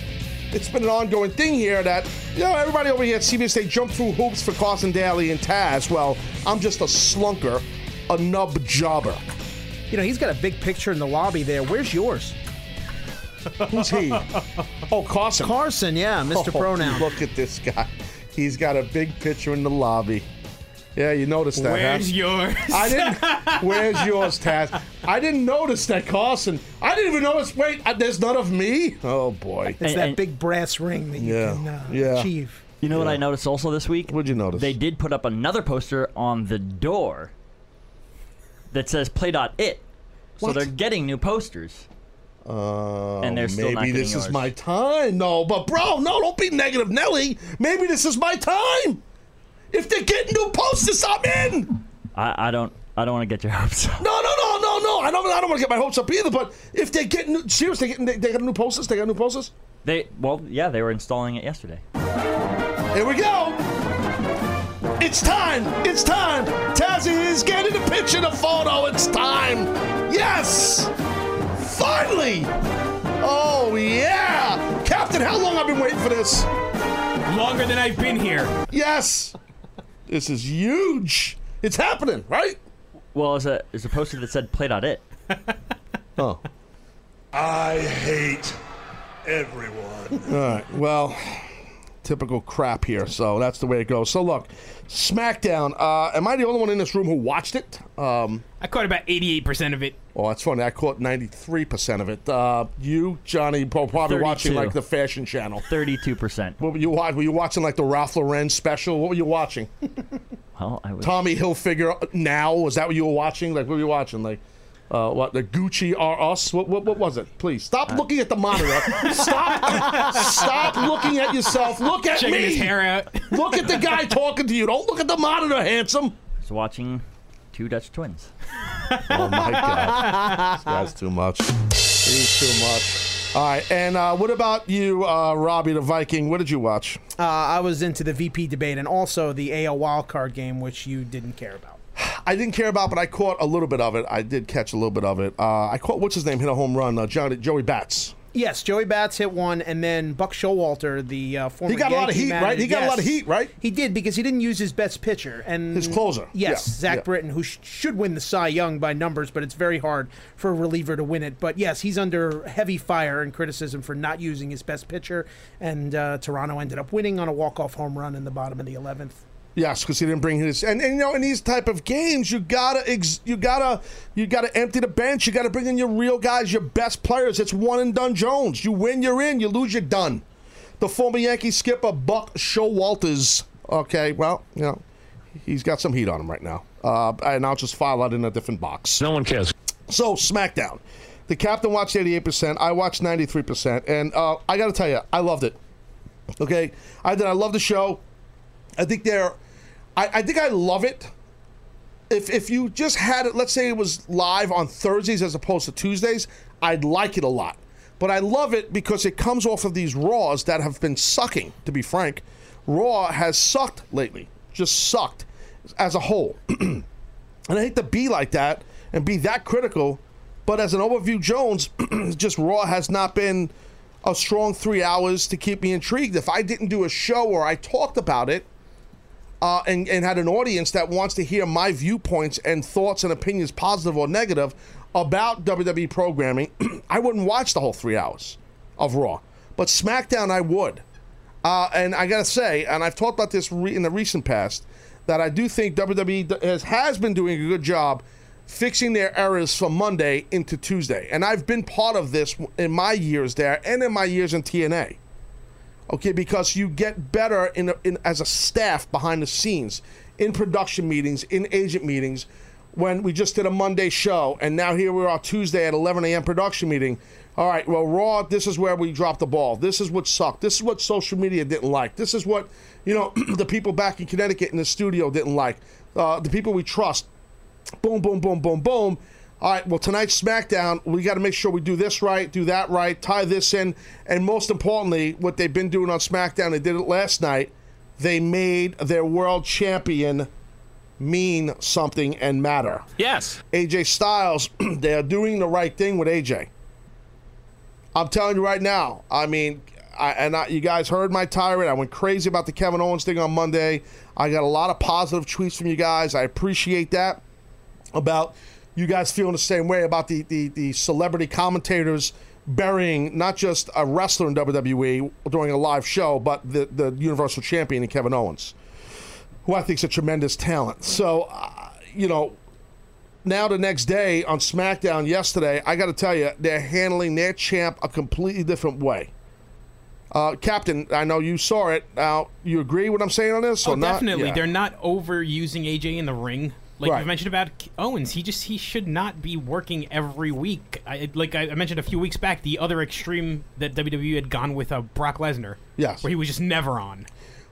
it's been an ongoing thing here that, you know, everybody over here at CBS, they jump through hoops for Carson Daly and Taz. Well, I'm just a slunker, a nub jobber. You know, he's got a big picture in the lobby there. Where's yours? Who's he? (laughs) Oh, Carson. Carson, yeah, Mr. Oh, Pronoun. Look at this guy. He's got a big picture in the lobby. Yeah, you noticed that. Where's huh? yours? I didn't. (laughs) Where's yours, Taz? I didn't notice that Carson. I didn't even notice. Wait, uh, there's none of me. Oh boy. It's And- that and- big brass ring that you Yeah, can uh, yeah. achieve. You know what I noticed also this week? What'd you notice? They did put up another poster on the door that says play.it. So What? they're getting new posters. Oh, And they're still maybe not getting this is my time. No, but bro, no, don't be negative, Nelly. Maybe this is my time. If they're getting new posters, I'm in. I, I don't I don't want to get your hopes up. No, no, no, no, no. I don't. I don't want to get my hopes up either. But if they get new, seriously, they, getting, they, they got new posters. They got new posters. They well, yeah, they were installing it yesterday. Here we go. It's time. It's time. Tazzy is getting a picture, the photo. It's time. Yes. Finally. Oh yeah, Captain. How long I've been waiting for this? Longer than I've been here. Yes. This is huge. It's happening, right? Well, there's a there's a poster that said "Play Not It." (laughs) Oh. I hate everyone. All right. Well, typical crap here. So that's the way it goes. So look, SmackDown. Uh, am I the only one in this room who watched it? Um, I caught about 88% of it. oh, that's funny. I caught ninety three percent of it. Uh, you, Johnny, pro- probably watching like the Fashion Channel. Thirty-two percent. What were you watching? Were you watching like the Ralph Lauren special? What were you watching? Well, I was. Tommy Hilfiger now? Was that what you were watching? Like what were you watching? Like uh, what the Gucci are us? What, what what was it? Please stop looking at the monitor. (laughs) stop stop looking at yourself. Look at Checking me. his hair out. (laughs) Look at the guy talking to you. Don't look at the monitor, handsome. was watching two Dutch twins. (laughs) Oh my god, this guy's too much. He's too much. All right, and uh, what about you, uh, Robbie the Viking? What did you watch? Uh, I was into the VP debate and also the AL wildcard game, which you didn't care about. I didn't care about, but I caught a little bit of it. I did catch a little bit of it. Uh, I caught what's his name hit a home run. Uh, Johnny, Joey Bats. Yes, Joey Bats hit one, and then Buck Showalter, the uh, former He got a lot of heat, manager- right? He got a lot of heat, right? He did because he didn't use his best pitcher and His closer. Yes, Yeah, Zach yeah. Britton, who sh- should win the Cy Young by numbers, but it's very hard for a reliever to win it. But yes, he's under heavy fire and criticism for not using his best pitcher, and uh, Toronto ended up winning on a walk-off home run in the bottom of the eleventh. Yes, because he didn't bring his and, and you know in these type of games you gotta ex, you gotta you gotta empty the bench. You gotta bring in your real guys, your best players. It's one and done Jones. You win, you're in. You lose, you're done. The former Yankee skipper Buck Showalters. Okay, well you know he's got some heat on him right now, uh, and I'll just file that in a different box. No one cares. So SmackDown, the captain watched 88 percent. I watched 93 percent, and uh, I got to tell you, I loved it. Okay, I did. I love the show. I think they're. I, I think I love it. If if you just had it, let's say it was live on Thursdays as opposed to Tuesdays, I'd like it a lot. But I love it because it comes off of these Raws that have been sucking. To be frank, Raw has sucked lately. Just sucked as a whole. (clears throat) And I hate to be like that and be that critical, but as an overview Jones, (clears throat) just Raw has not been a strong three hours to keep me intrigued. If I didn't do a show or I talked about it uh, and, and had an audience that wants to hear my viewpoints and thoughts and opinions, positive or negative, about WWE programming, (clears throat) I wouldn't watch the whole three hours of Raw. But SmackDown, I would. Uh, and I gotta say, and I've talked about this re- in the recent past, that I do think WWE has, has been doing a good job fixing their errors from Monday into Tuesday. And I've been part of this in my years there and in my years in TNA. Okay, because you get better in, in as a staff behind the scenes, in production meetings, in agent meetings. When we just did a Monday show, and now here we are Tuesday at 11 a.m. production meeting. All right, well, Raw, this is where we dropped the ball. This is what sucked. This is what social media didn't like. This is what, you know, (clears throat) the people back in Connecticut in the studio didn't like. Uh, the people we trust. Boom, boom, boom, boom, boom. All right, well, tonight's SmackDown, we got to make sure we do this right, do that right, tie this in. And most importantly, what they've been doing on SmackDown, they did it last night, they made their world champion mean something and matter. Yes. AJ Styles, (clears throat) they are doing the right thing with AJ. I'm telling you right now. I mean, I, and I, you guys heard my tirade. I went crazy about the Kevin Owens thing on Monday. I got a lot of positive tweets from you guys. I appreciate that. About you guys feeling the same way about the the, the celebrity commentators burying not just a wrestler in WWE during a live show, but the the Universal Champion in Kevin Owens, who I think is a tremendous talent. So, uh, you know, now the next day on SmackDown yesterday, I got to tell you, they're handling their champ a completely different way. Uh, Captain, I know you saw it. Now, you agree with what I'm saying on this? Oh, or not? definitely. Yeah. They're not overusing AJ in the ring. Like Right. you mentioned about Owens, he just he should not be working every week. I, like I mentioned a few weeks back, the other extreme that WWE had gone with uh, Brock Lesnar. Yes. where he was just never on.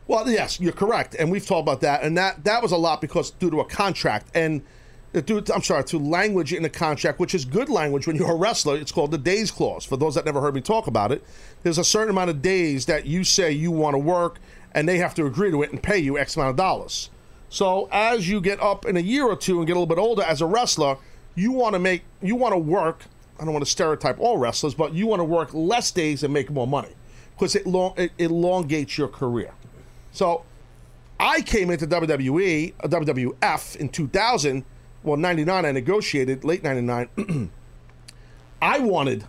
Well, yes, you're correct, and we've talked about that, and that that was a lot because due to a contract and uh, due to, I'm sorry to language in a contract, which is good language when you're a wrestler. It's called the days clause. For those that never heard me talk about it, there's a certain amount of days that you say you want to work, and they have to agree to it and pay you X amount of dollars. So as you get up in a year or two and get a little bit older as a wrestler, you want to make you want to work. I don't want to stereotype all wrestlers, but you want to work less days and make more money because it, long, it elongates your career. So I came into WWE, uh, WWF in 2000 well, 99, I negotiated, late 99. (clears throat) I wanted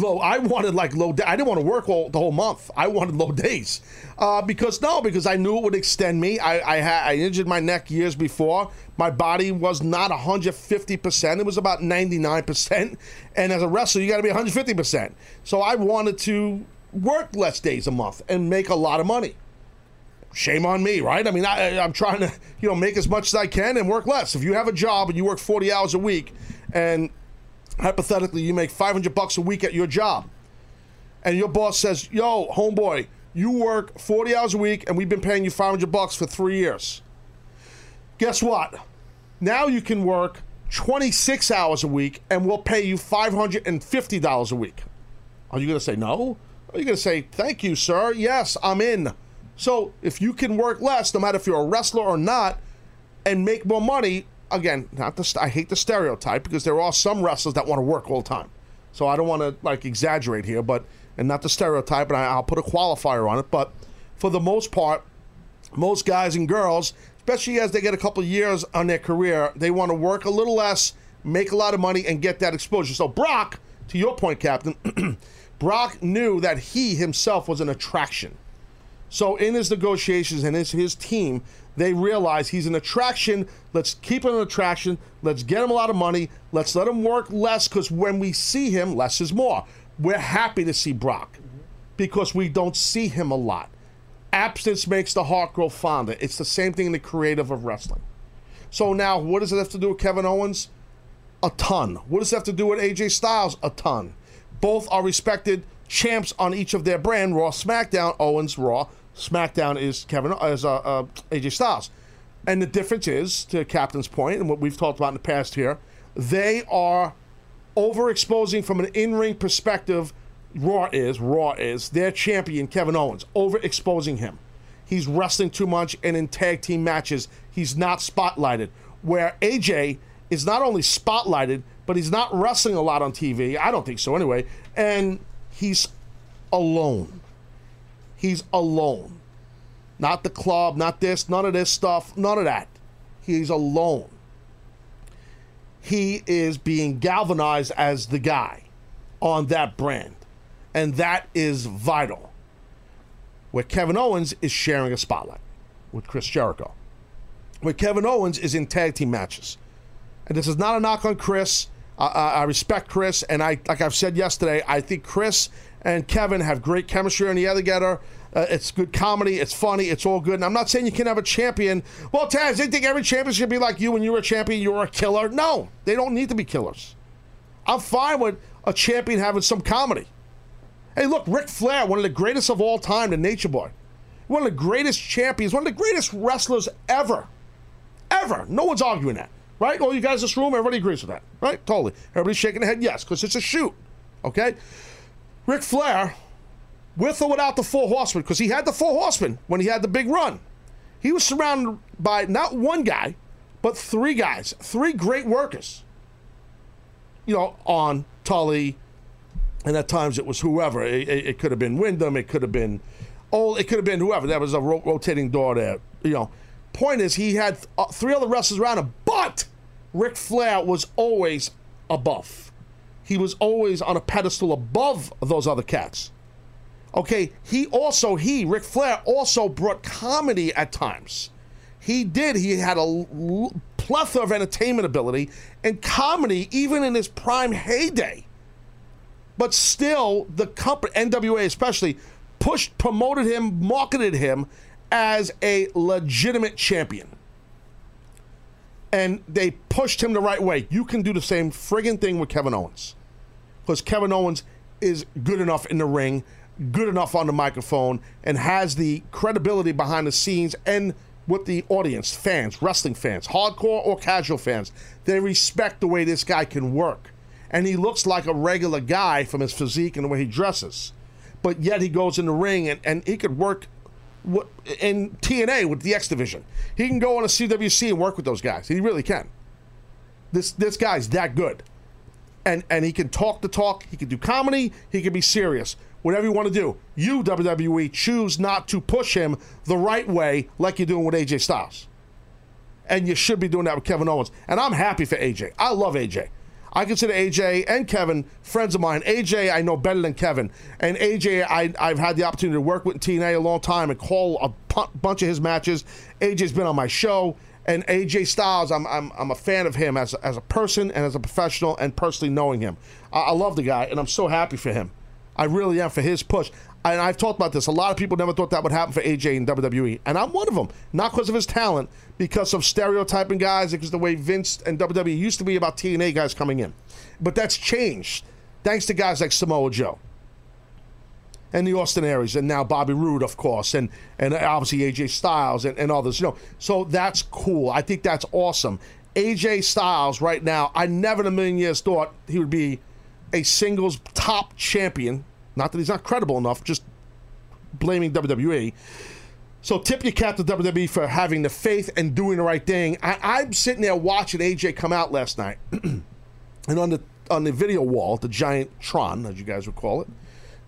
low. I wanted like low. Day. I didn't want to work all the whole month. I wanted low days uh, because no, because I knew it would extend me. I I, had, I injured my neck years before. My body was not 150 percent. It was about 99 percent. And as a wrestler, you got to be 150 percent. So I wanted to work less days a month and make a lot of money. Shame on me, right? I mean, I, I'm trying to you know make as much as I can and work less. If you have a job and you work 40 hours a week and hypothetically you make 500 bucks a week at your job. And your boss says yo homeboy you work 40 hours a week and we've been paying you 500 bucks for three years. Guess what? Now you can work 26 hours a week and we'll pay you $550 a week. Are you going to say no? Are you going to say thank you sir. Yes i'm in. So if you can work less no matter if you're a wrestler or not and make more money again, not the I hate the stereotype because there are some wrestlers that want to work all the time. So I don't want to like exaggerate here, but and not the stereotype, and I, I'll put a qualifier on it. But for the most part, most guys and girls, especially as they get a couple years on their career, they want to work a little less, make a lot of money, and get that exposure. So Brock, to your point, Captain, (clears throat) Brock knew that he himself was an attraction. So in his negotiations and his his team, they realize he's an attraction. Let's keep him an attraction. Let's get him a lot of money. Let's let him work less because when we see him, less is more. We're happy to see Brock because we don't see him a lot. Absence makes the heart grow fonder. It's the same thing in the creative of wrestling. So now, what does it have to do with Kevin Owens? A ton. What does it have to do with AJ Styles? A ton. Both are respected champs on each of their brand. Raw, SmackDown, Owens, Raw. SmackDown is Kevin as uh, uh, AJ Styles, and the difference is to Captain's point and what we've talked about in the past here, they are overexposing from an in-ring perspective. Raw is Raw is their champion Kevin Owens overexposing him. He's wrestling too much, and in tag team matches, he's not spotlighted. Where AJ is not only spotlighted, but he's not wrestling a lot on TV. I don't think so anyway, and he's alone. He's alone. Not the club, not this, none of this stuff, none of that. He's alone. He is being galvanized as the guy on that brand. And that is vital. Where Kevin Owens is sharing a spotlight with Chris Jericho. Where Kevin Owens is in tag team matches. And this is not a knock on Chris. I, I respect Chris, and I, like I've said yesterday, I think Chris and Kevin have great chemistry on the other together. Uh, it's good comedy. It's funny. It's all good. And I'm not saying you can have a champion. Well, Taz, they think every champion should be like you. When you're a champion, you're a killer. No, they don't need to be killers. I'm fine with a champion having some comedy. Hey, look, Ric Flair, one of the greatest of all time, the Nature Boy, one of the greatest champions, one of the greatest wrestlers ever, ever. No one's arguing that, right? All you guys in this room, everybody agrees with that, right? Totally. Everybody's shaking their head yes, because it's a shoot. Okay. Ric Flair, with or without the four horsemen, because he had the four horsemen when he had the big run. He was surrounded by not one guy, but three guys, three great workers. You know, Arn Tully, and at times it was whoever. It, it, it could have been Windham, it could have been, oh, it could have been whoever. That was a ro- rotating door there. You know, point is he had uh, three other wrestlers around him, but Ric Flair was always above he was always on a pedestal above those other cats. Okay, he also, he, Ric Flair, also brought comedy at times. He did. He had a plethora of entertainment ability and comedy, even in his prime heyday. But still, the company, NWA especially, pushed, promoted him, marketed him as a legitimate champion. And they pushed him the right way. You can do the same friggin' thing with Kevin Owens because Kevin Owens is good enough in the ring, good enough on the microphone, and has the credibility behind the scenes and with the audience, fans, wrestling fans, hardcore or casual fans. They respect the way this guy can work. And he looks like a regular guy from his physique and the way he dresses. But yet he goes in the ring and, and he could work in TNA with the X Division. He can go on a CWC and work with those guys. He really can. This this guy's that good and and he can talk the talk. He can do comedy. He can be serious. Whatever you want to do. You WWE choose not to push him the right way, like you're doing with AJ Styles. and you should be doing that with Kevin Owens. And I'm happy for AJ. I love AJ. I consider AJ and Kevin friends of mine. AJ, I know better than Kevin. And AJ, I, I've had the opportunity to work with in TNA a long time and call a bunch of his matches. AJ's been on my show. And AJ Styles, I'm, I'm, I'm a fan of him as, as a person and as a professional and personally knowing him. I, I love the guy, and I'm so happy for him. I really am for his push. And I've talked about this. A lot of people never thought that would happen for AJ in WWE, and I'm one of them. Not because of his talent, because of stereotyping guys, because the way Vince and WWE used to be about TNA guys coming in. But that's changed thanks to guys like Samoa Joe and the Austin Aries, and now Bobby Roode, of course, and and obviously AJ Styles and, and others. You know, so that's cool. I think that's awesome. AJ Styles right now, I never in a million years thought he would be a singles top champion. Not that he's not credible enough, just blaming WWE. So tip your cap to WWE for having the faith and doing the right thing. I, I'm sitting there watching AJ come out last night, (clears throat) and on the on the video wall, the giant Tron, as you guys would call it,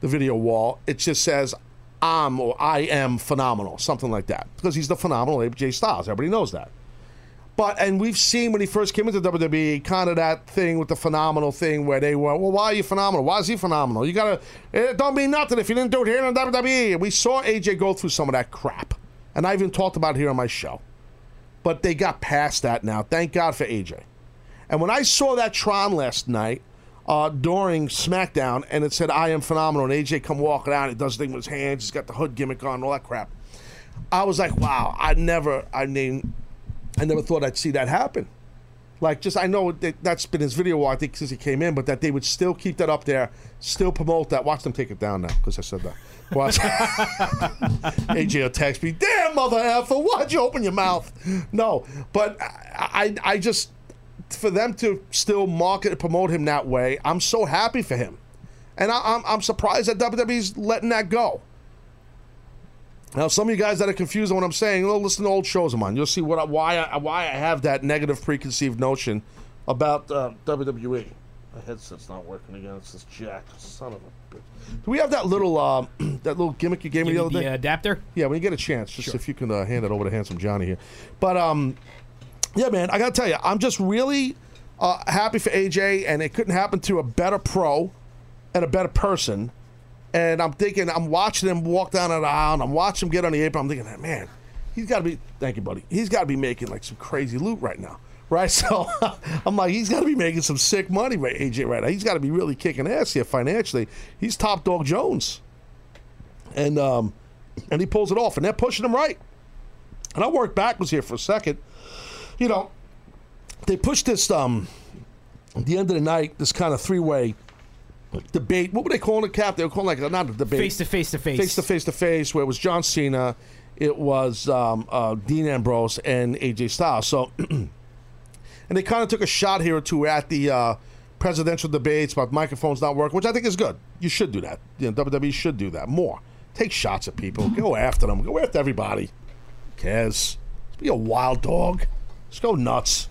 the video wall, it just says "I'm" or "I am phenomenal," something like that, because he's the phenomenal AJ Styles. Everybody knows that. But and we've seen when he first came into WWE, kind of that thing with the phenomenal thing where they were, well, why are you phenomenal? Why is he phenomenal? You gotta, it don't mean nothing if you didn't do it here in WWE. We saw AJ go through some of that crap, and I even talked about it here on my show. But they got past that now. Thank God for AJ. And when I saw that Tron last night uh, during SmackDown, and it said "I am phenomenal," and AJ come walking out, he does thing with his hands, he's got the hood gimmick on, all that crap. I was like, wow, I never, I mean. I never thought I'd see that happen. Like, just I know that that's been his video, I think, since he came in, but that they would still keep that up there, still promote that. Watch them take it down now because I said that. Watch. (laughs) AJ will text me, damn mother effer, why'd you open your mouth? No, but I, I, I just for them to still market and promote him that way, I'm so happy for him, and I, I'm I'm surprised that WWE's letting that go. Now, some of you guys that are confused on what I'm saying, well, listen to old shows of mine. You'll see what I, why I, why I have that negative preconceived notion about uh, WWE. My headset's not working again. It's this jack. Son of a bitch. Do we have that little uh, (clears throat) that little gimmick you gave me the other the day? adapter. Yeah, when you get a chance, just if you can uh, hand it over to Handsome Johnny here. But um, yeah, man, I gotta tell you, I'm just really uh, happy for AJ, and it couldn't happen to a better pro and a better person. And I'm thinking, I'm watching him walk down an aisle, and I'm watching him get on the apron. I'm thinking, man, he's got to be. Thank you, buddy. He's got to be making like some crazy loot right now, right? (laughs) So I'm like, he's got to be making some sick money, right, AJ, right now. He's got to be really kicking ass here financially. He's top dog Jones, and um, and he pulls it off, and they're pushing him right. And I worked backwards here for a second. You know, they pushed this um, at the end of the night, this kind of three way debate. What were they calling it, Cap? They were calling like not a debate, Face to face to face. face to face to face, where it was John Cena, it was um, uh, Dean Ambrose, and AJ Styles. So, (clears throat) and they kind of took a shot here or two at the uh, presidential debates about microphones not working, which I think is good. You should do that. You know, WWE should do that more. Take shots at people. Go after them. Go after everybody. Who cares? Be a wild dog. Just go nuts.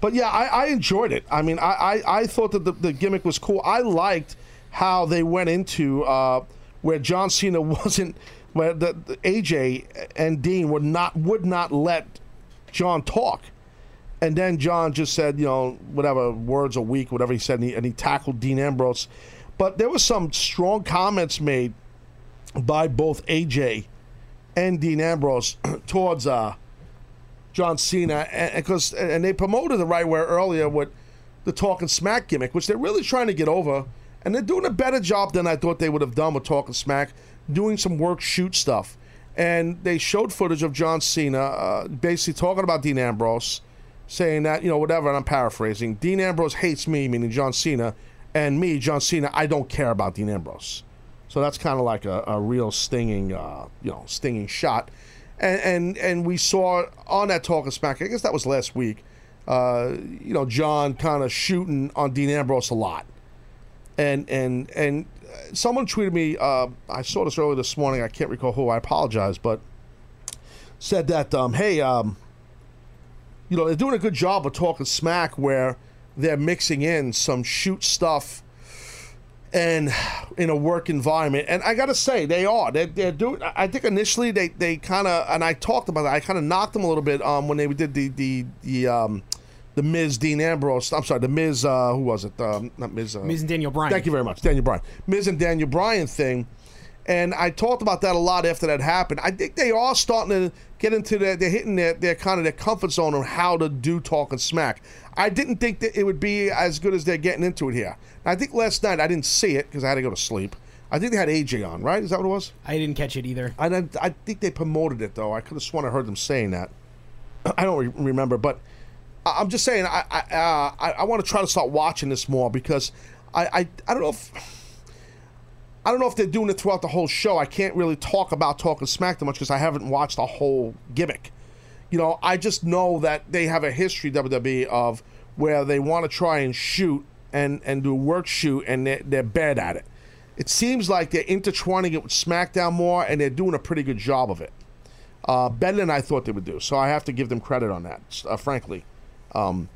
But yeah, I, I enjoyed it. I mean, I, I, I thought that the, the gimmick was cool. I liked how they went into uh, where John Cena (laughs) wasn't, where the, the AJ and Dean would not would not let John talk, and then John just said, you know, whatever words a week, whatever he said, and he, and he tackled Dean Ambrose. But there was some strong comments made by both AJ and Dean Ambrose (clears throat) towards uh, John Cena, and because and they promoted the right way earlier with the talking smack gimmick, which they're really trying to get over, and they're doing a better job than I thought they would have done with talking smack, doing some work shoot stuff, and they showed footage of John Cena uh, basically talking about Dean Ambrose, saying that you know whatever, and I'm paraphrasing, Dean Ambrose hates me, meaning John Cena, and me, John Cena, I don't care about Dean Ambrose. So that's kind of like a, a real stinging, uh, you know, stinging shot. And, and and we saw on that talk of smack. I guess that was last week. Uh, you know, John kind of shooting on Dean Ambrose a lot. And and and someone tweeted me. Uh, I saw this earlier this morning. I can't recall who. I apologize, but said that um, hey, um, you know, they're doing a good job of talking smack where they're mixing in some shoot stuff and in a work environment. And I got to say, they are. They're, they're doing. I think initially they, they kind of and I talked about it. I kind of knocked them a little bit um, when they did the the the um, the Miz Dean Ambrose. I'm sorry, the Miz. Uh, who was it? Um, not Miz. Uh, Miz and Daniel Bryan. Thank you very much, Daniel Bryan. Miz and Daniel Bryan thing. And I talked about that a lot after that happened. I think they are starting to get into their, they're hitting their, their kind of their comfort zone on how to do talk and smack. I didn't think that it would be as good as they're getting into it here. I think last night I didn't see it because I had to go to sleep. I think they had AJ on, right? Is that what it was? I didn't catch it either. I I think they promoted it though. I could have sworn I heard them saying that. (clears throat) I don't re- remember, but I- I'm just saying I I, uh, I, I want to try to start watching this more because I, I I don't know if I don't know if they're doing it throughout the whole show. I can't really talk about talking smack too much because I haven't watched the whole gimmick. You know, I just know that they have a history WWE of where they want to try and shoot and and do work shoot and they're, they're bad at it. It seems like they're intertwining it with SmackDown more and they're doing a pretty good job of it. Uh, better than I thought they would do. So I have to give them credit on that, uh, frankly. Um,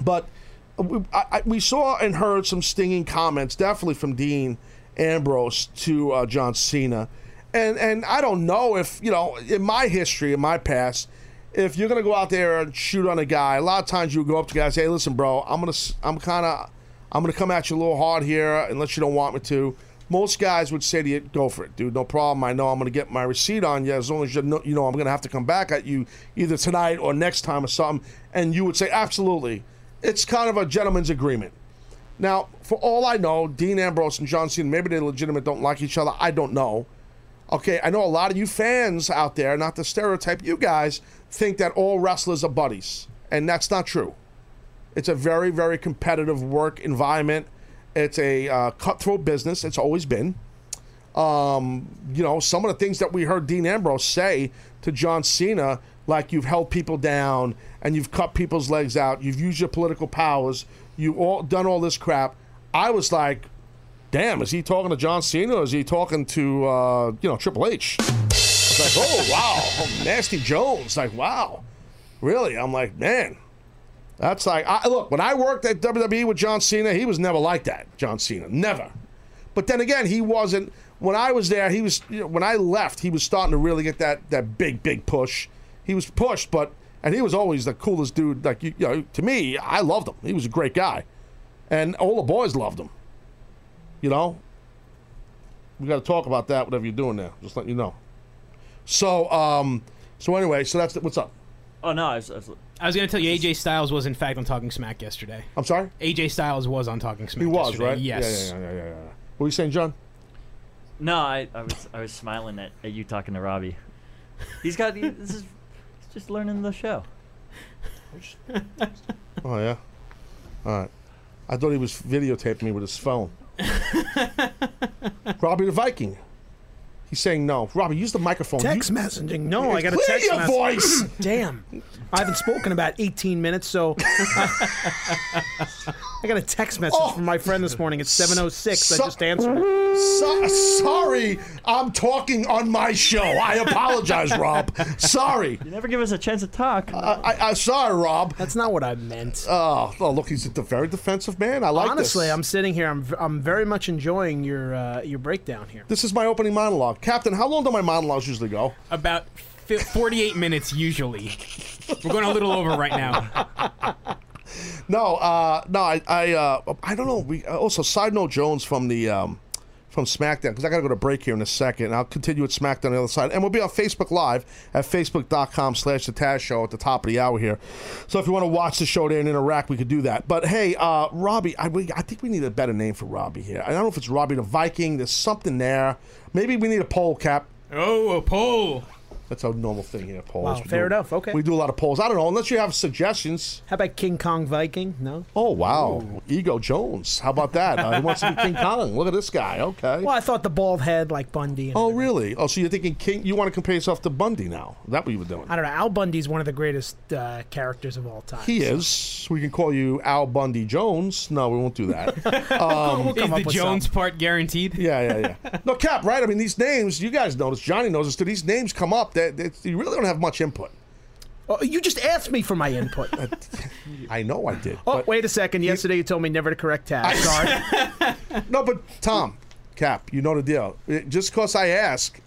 but we, I, I, we saw and heard some stinging comments, definitely from Dean Ambrose to uh, John Cena, and and I don't know if you know in my history, in my past, if you're gonna go out there and shoot on a guy, a lot of times you would go up to guys, hey, listen, bro, I'm gonna I'm kind of I'm gonna come at you a little hard here, unless you don't want me to. Most guys would say to you, "Go for it, dude. No problem. I know I'm gonna get my receipt on you as long as you know, you know I'm gonna have to come back at you either tonight or next time or something." And you would say, "Absolutely." It's kind of a gentleman's agreement. Now, for all I know, Dean Ambrose and John Cena, maybe they legitimate don't like each other. I don't know. Okay, I know a lot of you fans out there, not to stereotype you guys, think that all wrestlers are buddies. And that's not true. It's a very, very competitive work environment. It's a uh, cutthroat business. It's always been. Um, you know, some of the things that we heard Dean Ambrose say to John Cena, like you've held people down and you've cut people's legs out, you've used your political powers, you've all done all this crap. I was like, damn, is he talking to John Cena or is he talking to uh, you know Triple H? I was like, oh wow, oh, Nasty Jones, like wow, really? I'm like, man, that's like, I, look, when I worked at WWE with John Cena, he was never like that. John Cena, never. But then again, he wasn't. When I was there, he was. You know, when I left, he was starting to really get that that big big push. He was pushed, but and he was always the coolest dude. Like you, you know, to me, I loved him. He was a great guy, and all the boys loved him. You know, we got to talk about that. Whatever you're doing there, just let you know. So, um, so anyway, so that's what's up. Oh no, I was, I was, I was going to tell you, AJ Styles was in fact on Talking Smack yesterday. I'm sorry. AJ Styles was on Talking Smack. He was yesterday. right. Yes. Yeah, yeah, yeah, yeah, yeah. yeah. What were you saying, John? no, I, I was I was smiling at, at you talking to Robbie. He's got this is he's just learning the show. (laughs) Oh yeah. All right. I thought he was videotaping me with his phone. (laughs) Robbie the Viking. He's saying no. Robbie, use the microphone. Text You- messaging. No, I got a Clear text your message. voice. (clears throat) Damn. I haven't spoken about 18 minutes, so (laughs) I got a text message Oh. from my friend this morning at 7:06. So- I just answered it. So, sorry, I'm talking on my show. I apologize, (laughs) Rob. Sorry. You never give us a chance to talk. I, I, I'm sorry, Rob. That's not what I meant. Oh, oh, look, he's a very defensive man. I like Honestly, this. I'm sitting here. I'm v- I'm very much enjoying your uh, your breakdown here. This is my opening monologue. Captain, how long do my monologues usually go? About 48 minutes usually. We're going a little over right now. (laughs) No, uh, no, I, I, uh, I don't know. We uh, also side note Jones from the um, from SmackDown because I got to go to break here in a second. I'll continue with SmackDown on the other side, and we'll be on Facebook Live at facebook.com/slash the Taz Show at the top of the hour here. So if you want to watch the show there and interact, we could do that. But hey, uh, Robbie, I, we, I think we need a better name for Robbie here. I don't know if it's Robbie the Viking. There's something there. Maybe we need a pole cap. Oh, a poll. That's a normal thing here. Polls. Wow, We fair do- enough, okay. We do a lot of polls. I don't know unless you have suggestions. How about King Kong Viking? No. Oh wow, Ego Jones. How about that? Uh, he wants to be King Kong. Look at this guy. Okay. Well, I thought the bald head like Bundy. and Oh everything. really? Oh, so you're thinking King? You want to compare yourself to Bundy now? Is that what you were doing? I don't know. Al Bundy's one of the greatest uh, characters of all time. He is. We can call you Al Bundy Jones. No, we won't do that. (laughs) We'll Is come the with Jones something. part guaranteed? yeah, yeah, yeah. No cap, right? I mean, these names. You guys know this. Johnny knows this. Too. These names come up. That that- you really don't have much input. Oh, you just asked me for my input. (laughs) I know I did. oh, wait a second. Yesterday you told me never to correct Taz. Sorry. (laughs) (laughs) No, but Tom, Cap, you know the deal. It- just because I ask,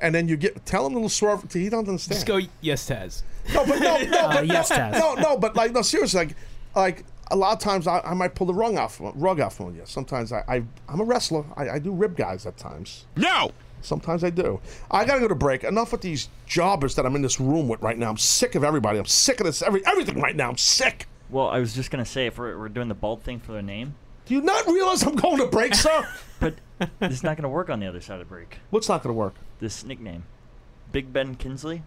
and then you get tell him a little swerve. He don't understand. Just go, yes, Taz. No, but no, no, Uh, but yes, Taz. no, no, but like, no, seriously, like, like a lot of times I, I might pull the rug off, rug off on you. Sometimes I, I I'm a wrestler. I, I do rib guys at times. No! Sometimes I do. I gotta go to break. Enough with these jobbers that I'm in this room with right now. I'm sick of everybody. I'm sick of this every everything right now. I'm sick. Well, I was just gonna say if we're, we're doing the bald thing for their name, Do you not realize I'm going to break, sir? (laughs) but it's not gonna work on the other side of the break. What's not gonna work? This nickname, Big Ben Kingsley,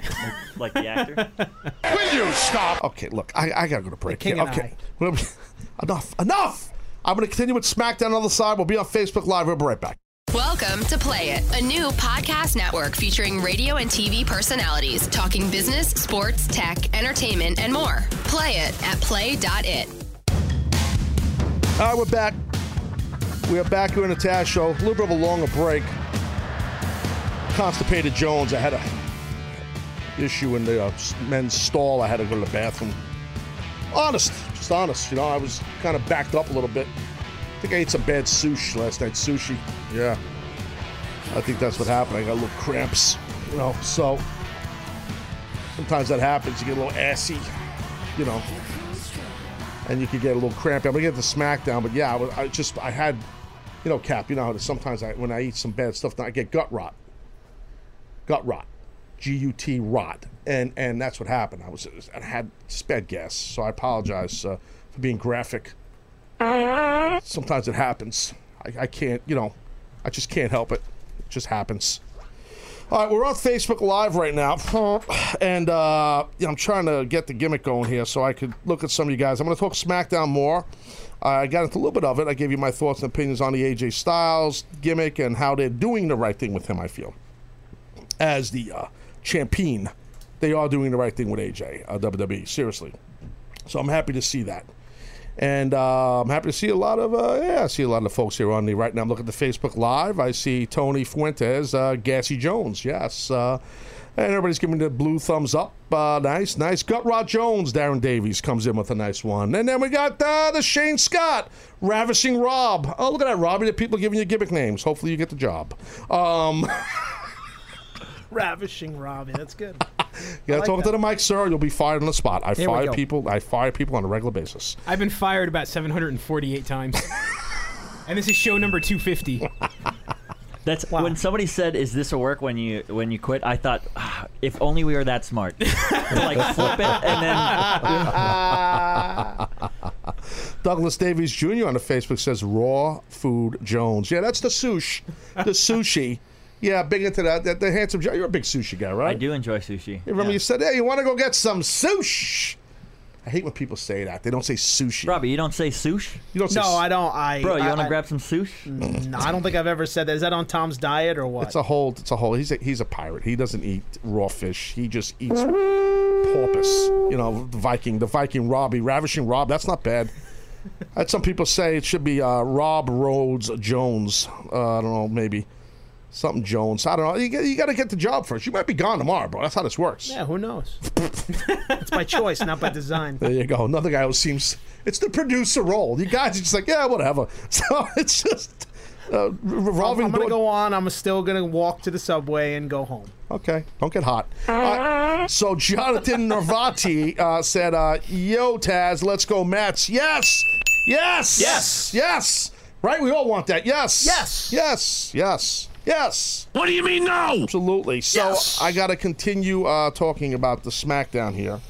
like, like the actor. (laughs) Will you stop? Okay, look, I, I gotta go to break. King here. and okay, (laughs) enough, enough. I'm gonna continue with SmackDown on the other side. We'll be on Facebook Live. We'll be right back. Welcome to Play It, a new podcast network featuring radio and TV personalities talking business, sports, tech, entertainment, and more. Play it at play.it. All right, we're back. We are back here in the Taz Show. A little bit of a longer break. Constipated Jones. I had a issue in the uh, men's stall. I had to go to the bathroom. Honest, just honest. You know, I was kind of backed up a little bit. I think I ate some bad sushi last night. Sushi, yeah. I think that's what happened. I got a little cramps. You know, so sometimes that happens. You get a little assy. You know, and you could get a little crampy. I'm gonna get the SmackDown, but yeah, I, was, I just I had, you know, Cap. You know how to, sometimes I when I eat some bad stuff, I get gut rot. Gut rot, G U T rot, and and that's what happened. I was I had bad gas, so I apologize uh, for being graphic. Sometimes it happens. I, I can't, you know, I just can't help it. It just happens. All right, we're on Facebook Live right now, (sniffs) and uh, I'm trying to get the gimmick going here so I could look at some of you guys. I'm going to talk SmackDown more. I got into a little bit of it. I gave you my thoughts and opinions on the AJ Styles gimmick and how they're doing the right thing with him. I feel as the uh, champion, they are doing the right thing with AJ uh, WWE. Seriously, so I'm happy to see that. And uh, I'm happy to see a lot of uh, yeah, I see a lot of folks here on the right now. I'm looking at the Facebook Live. I see Tony Fuentes, uh, Gassy Jones, yes, uh, and everybody's giving the blue thumbs up. Uh, nice, nice. Gut Rod Jones, Darren Davies comes in with a nice one, and then we got uh, the Shane Scott, Ravishing Rob. Oh, look at that, Robbie. The people giving you gimmick names. Hopefully, you get the job. Um, (laughs) Ravishing Robbie. That's good. (laughs) you gotta like talk that. to the mic, sir. You'll be fired on the spot. I Here we fire go. people. I fire people on a regular basis. I've been fired about 748 times. (laughs) and this is show number 250. (laughs) That's when somebody said, "Is this a work when you when you quit?" I thought, ah, if only we were that smart, like flip it and then. Douglas Davies Jr. on the Facebook says Raw Food Jones. Yeah, that's the sushi. The sushi. Yeah, big into that. that the handsome Joe. You're a big sushi guy, right? I do enjoy sushi. You remember you said, "Hey, you want to go get some sushi?" I hate when people say that. They don't say sushi. Robbie, you don't say sushi. You don't say. No, I don't. I Bro, you want to grab some sushi? No, I don't think I've ever said that. Is that on Tom's diet or what? It's a whole. It's a whole. He's a, he's a pirate. He doesn't eat raw fish. He just eats porpoise. You know, the Viking, the Viking Robbie, ravishing Rob. That's not bad. Had some people say it should be uh, Rob Rhodes Jones. Uh, I don't know, maybe something Jones. I don't know. You, got- you got to get the job first. You might be gone tomorrow, bro. That's how this works. yeah, who knows? it's by choice, not by design. There you go. Another guy who seems. It's the producer role. You guys are just like, yeah, whatever. (laughs) So it's just uh, I'm. I'm gonna door- go on. I'm still gonna walk to the subway and go home. Okay, don't get hot. Uh, so Jonathan Narvati uh, said, uh, "Yo, Taz, let's go Mets." Yes, yes, Yes. yes. Right, we all want that. Yes, Yes. yes, yes, yes. What do you mean no? Absolutely. So Yes. I got to continue uh, talking about the SmackDown here.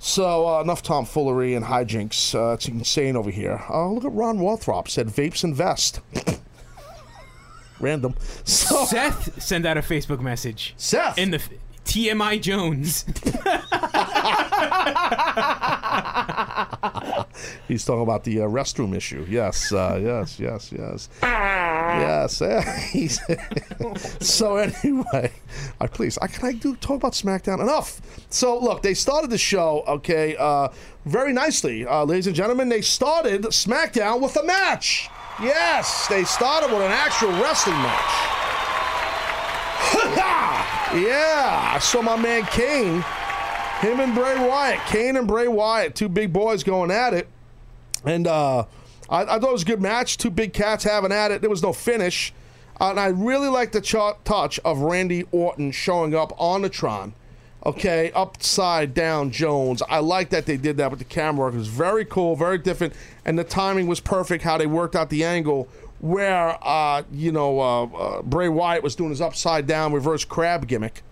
So uh, enough tomfoolery and hijinks. Uh, it's insane over here. Uh, look at Ron Walthrop said vapes invest. (laughs) Random. So (laughs) Seth sent out a Facebook message. Seth. In the f- TMI Jones. (laughs) He's talking about the uh, restroom issue. Yes, uh, yes, yes, yes, yes. (laughs) he's- so anyway, I please, I can I do talk about SmackDown enough? So look, they started the show, okay, uh, very nicely, uh, ladies and gentlemen. They started SmackDown with a match. Yes, they started with an actual wrestling match. (laughs) yeah, I saw my man Kane Him and Bray Wyatt, Kane and Bray Wyatt, two big boys going at it, and uh, I, I thought it was a good match. Two big cats having at it. There was no finish, uh, and I really like the ch- touch of Randy Orton showing up on the Tron. Okay, upside down Jones. I like that they did that with the camera work. It was very cool, very different, and the timing was perfect. How they worked out the angle where uh, you know uh, uh, Bray Wyatt was doing his upside down reverse crab gimmick.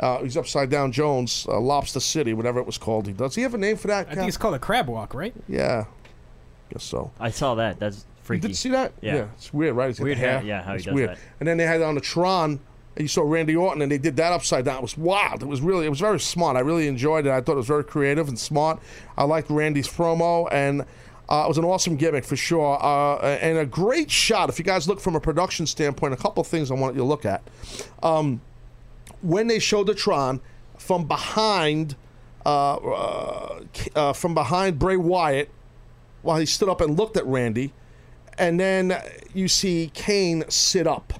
Uh, he's upside down Jones, uh, Lobster City, whatever it was called. He does he have a name for that? I think it's called a crab walk, right? Yeah, guess so. I saw that. That's freaky. did you see that? Yeah. it's weird, right? He's Weird hair, yeah, how he It's does weird. that. And then they had it on the Tron. And you saw Randy Orton, and they did that upside down. It was wild. It was really, it was very smart. I really enjoyed it. I thought it was very creative and smart. I liked Randy's promo, and uh, it was an awesome gimmick for sure, uh, and a great shot. If you guys look from a production standpoint, a couple of things I want you to look at. Um, when they showed the Tron from behind, uh, uh, uh, from behind Bray Wyatt, while he stood up and looked at Randy, and then you see Kane sit up.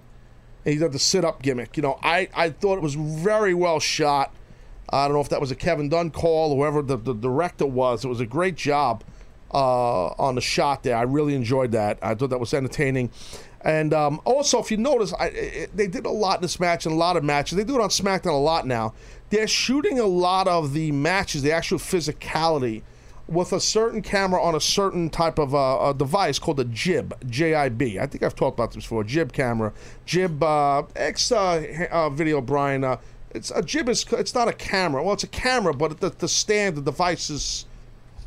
And he did the sit up gimmick. You know, I, I thought it was very well shot. I don't know if that was a Kevin Dunn call whoever the, the director was. It was a great job uh, on the shot there. I really enjoyed that. I thought that was entertaining. And um, also, if you notice, I, it, they did a lot in this match and a lot of matches. They do it on SmackDown a lot now. They're shooting a lot of the matches, the actual physicality, with a certain camera on a certain type of uh, a device called a jib, J I B. I think I've talked about this before. Jib camera, jib uh, X uh, uh, video, Brian. Uh, it's a jib is it's not a camera. Well, it's a camera, but the, the stand, the device is.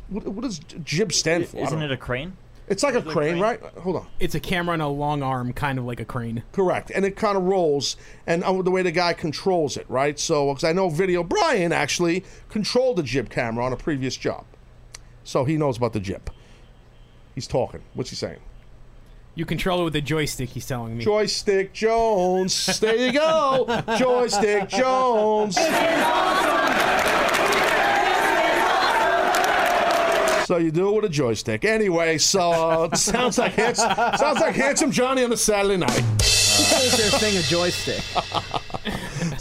What, what does jib stand for? Isn't it a crane? It's like a crane, right? Hold on. It's a camera and a long arm, kind of like a crane. Correct, and it kind of rolls, and uh, the way the guy controls it, right? So, because I know Video Brian actually controlled the jib camera on a previous job, so he knows about the jib. He's talking. What's he saying? You control it with a joystick. He's telling me. Joystick Jones. There you go. Joystick Jones. So you do it with a joystick. Anyway, so uh, (laughs) it sounds like handsome, sounds like handsome Johnny on a Saturday night. Who's their thing a joystick?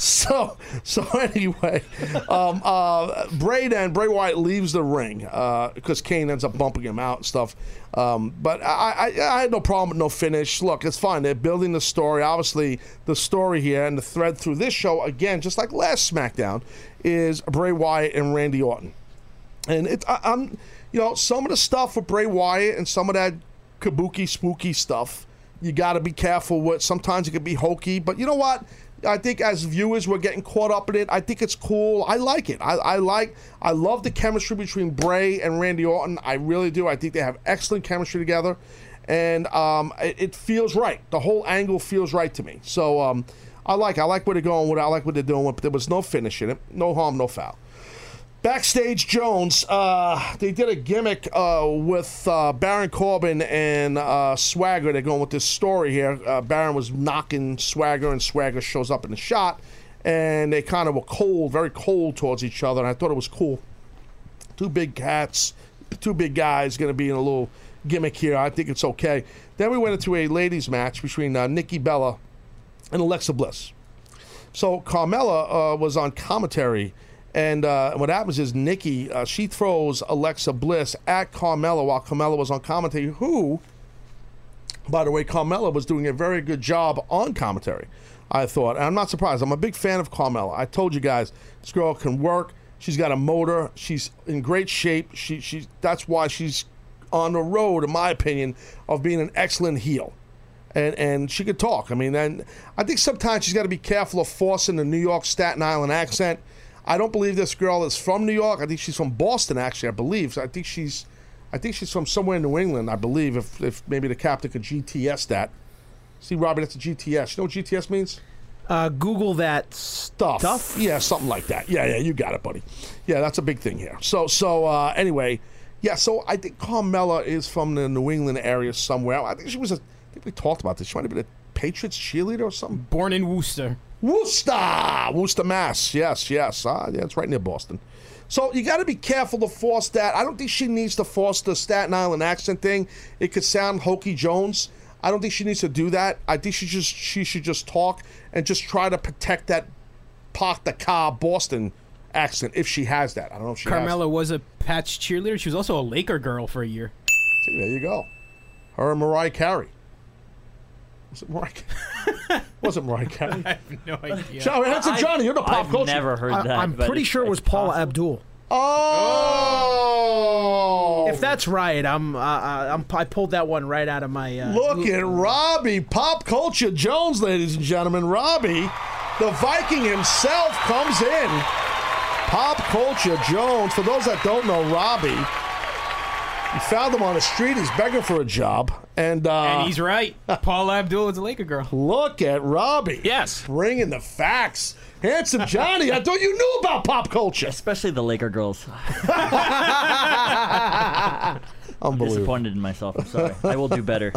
So so anyway, um, uh, Bray Wyatt leaves the ring because Kane ends up bumping him out and stuff. Um, but I, I, I had no problem with no finish. Look, it's fine. They're building the story. Obviously, the story here and the thread through this show again, just like last SmackDown, is Bray Wyatt and Randy Orton. And it, I, I'm, you know, some of the stuff with Bray Wyatt and some of that kabuki spooky stuff, you got to be careful with. Sometimes it can be hokey, but you know what? I think as viewers, we're getting caught up in it. I think it's cool. I like it. I, I like. I love the chemistry between Bray and Randy Orton. I really do. I think they have excellent chemistry together, and um, it, it feels right. The whole angle feels right to me. So um, I like. I like where they're going with. it. I like what they're doing with. it. There was no finish in it. No harm, no foul. Backstage Jones, uh, they did a gimmick uh, with uh, Baron Corbin and uh, Swagger. They're going with this story here. Uh, Baron was knocking Swagger, and Swagger shows up in the shot, and they kind of were cold, very cold towards each other. And I thought it was cool. Two big cats, two big guys, going to be in a little gimmick here. I think it's okay. Then we went into a ladies' match between uh, Nikki Bella and Alexa Bliss. So Carmella was on commentary, and uh, what happens is Nikki uh, she throws Alexa Bliss at Carmella while Carmella was on commentary. Who, by the way, Carmella was doing a very good job on commentary. I thought, and I'm not surprised. I'm a big fan of Carmella. I told you guys, this girl can work. She's got a motor. She's in great shape. She, she, that's why she's on the road, in my opinion, of being an excellent heel and and she could talk. I mean, and I think sometimes she's got to be careful of forcing the New York Staten Island accent. I don't believe this girl is from New York. I think she's from Boston, actually. I believe. I think she's, I think she's from somewhere in New England. I believe. If if maybe the captain could GTS that. See, Robbie, that's a GTS. You know what GTS means? Uh, Google that Stuff. Stuff? Yeah, something like that. Yeah, yeah, you got it, buddy. Yeah, that's a big thing here. So, so uh, anyway, yeah. So I think Carmella is from the New England area somewhere. I think she was a. I think we talked about this. She might have been a Patriots cheerleader or something. Born in Worcester. Worcester, Worcester, Mass. Yes, yes. Ah, yeah, it's right near Boston. So you got to be careful to force that. I don't think she needs to force the Staten Island accent thing. It could sound hokey Jones. I don't think she needs to do that. I think she just she should just talk and just try to protect that park the car Boston accent if she has that. I don't know if she has. Carmella was a patch cheerleader. She was also a Laker girl for a year. See, there you go. Her and Mariah Carey. Was it Mariah? Ca- (laughs) was it Mariah (laughs) Carey? I have no idea. Johnny, Handsome Johnny, you're the pop I've culture. never heard I, that. I'm but pretty it's- sure it was it's Paula possible. Abdul. Oh, If that's right, I'm, uh, uh, I'm I pulled that one right out of my. Uh, Look at Robbie, pop culture Jones, ladies and gentlemen. Robbie, the Viking himself, comes in. Pop culture Jones. For those that don't know, Robbie, he found him on the street. He's begging for a job, and, uh, And he's right. (laughs) Paul Abdul is a Laker girl. look at Robbie. Yes. bringing the facts. Handsome Johnny, I thought you knew about pop culture. Especially the Laker girls. (laughs) (laughs) Unbelievable. Disappointed in myself. I'm sorry. I will do better.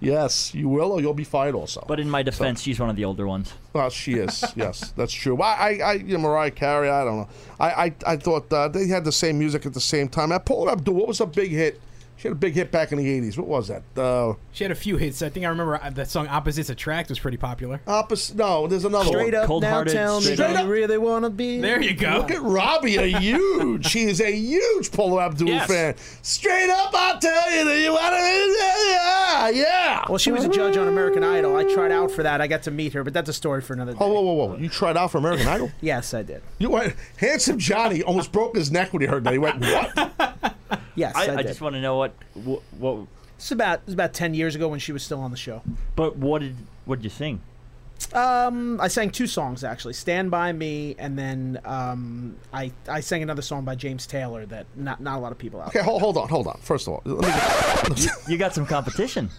Yes, you will, or you'll be fired also. But in my defense, she's one of the older ones. Well, she is. (laughs) yes, that's true. I, I, I you know, Mariah Carey. I don't know. I, I, I thought uh, they had the same music at the same time. Uh, Paula Abdul. What was a big hit? She had a big hit back in the '80s. What was that? Uh, She had a few hits. I think I remember uh, that song "Opposites Attract" was pretty popular. opposite. No, there's another one. straight one. up now, Cold-hearted, tell me, straight do up. you really want to be? There you go. Look at Robbie, a huge. she is a huge Paula Abdul Yes. fan. Straight up, I'll tell you that you want to. Yeah, yeah. Well, she was a judge on American Idol. I tried out for that. I got to meet her, but that's a story for another day. Oh, whoa, whoa, whoa! You tried out for American Idol. (laughs) Yes, I did. You went. Handsome Johnny almost broke his neck when he heard that. He went, "What?" (laughs) Yes, I, I, I just want to know what, what, what. It's about it was about ten years ago when she was still on the show. But what did what did you sing? Um, I sang two songs actually, "Stand by Me," and then um, I I sang another song by James Taylor that not not a lot of people out. Okay, hold, hold on, hold on. First of all, let me get, You got some competition.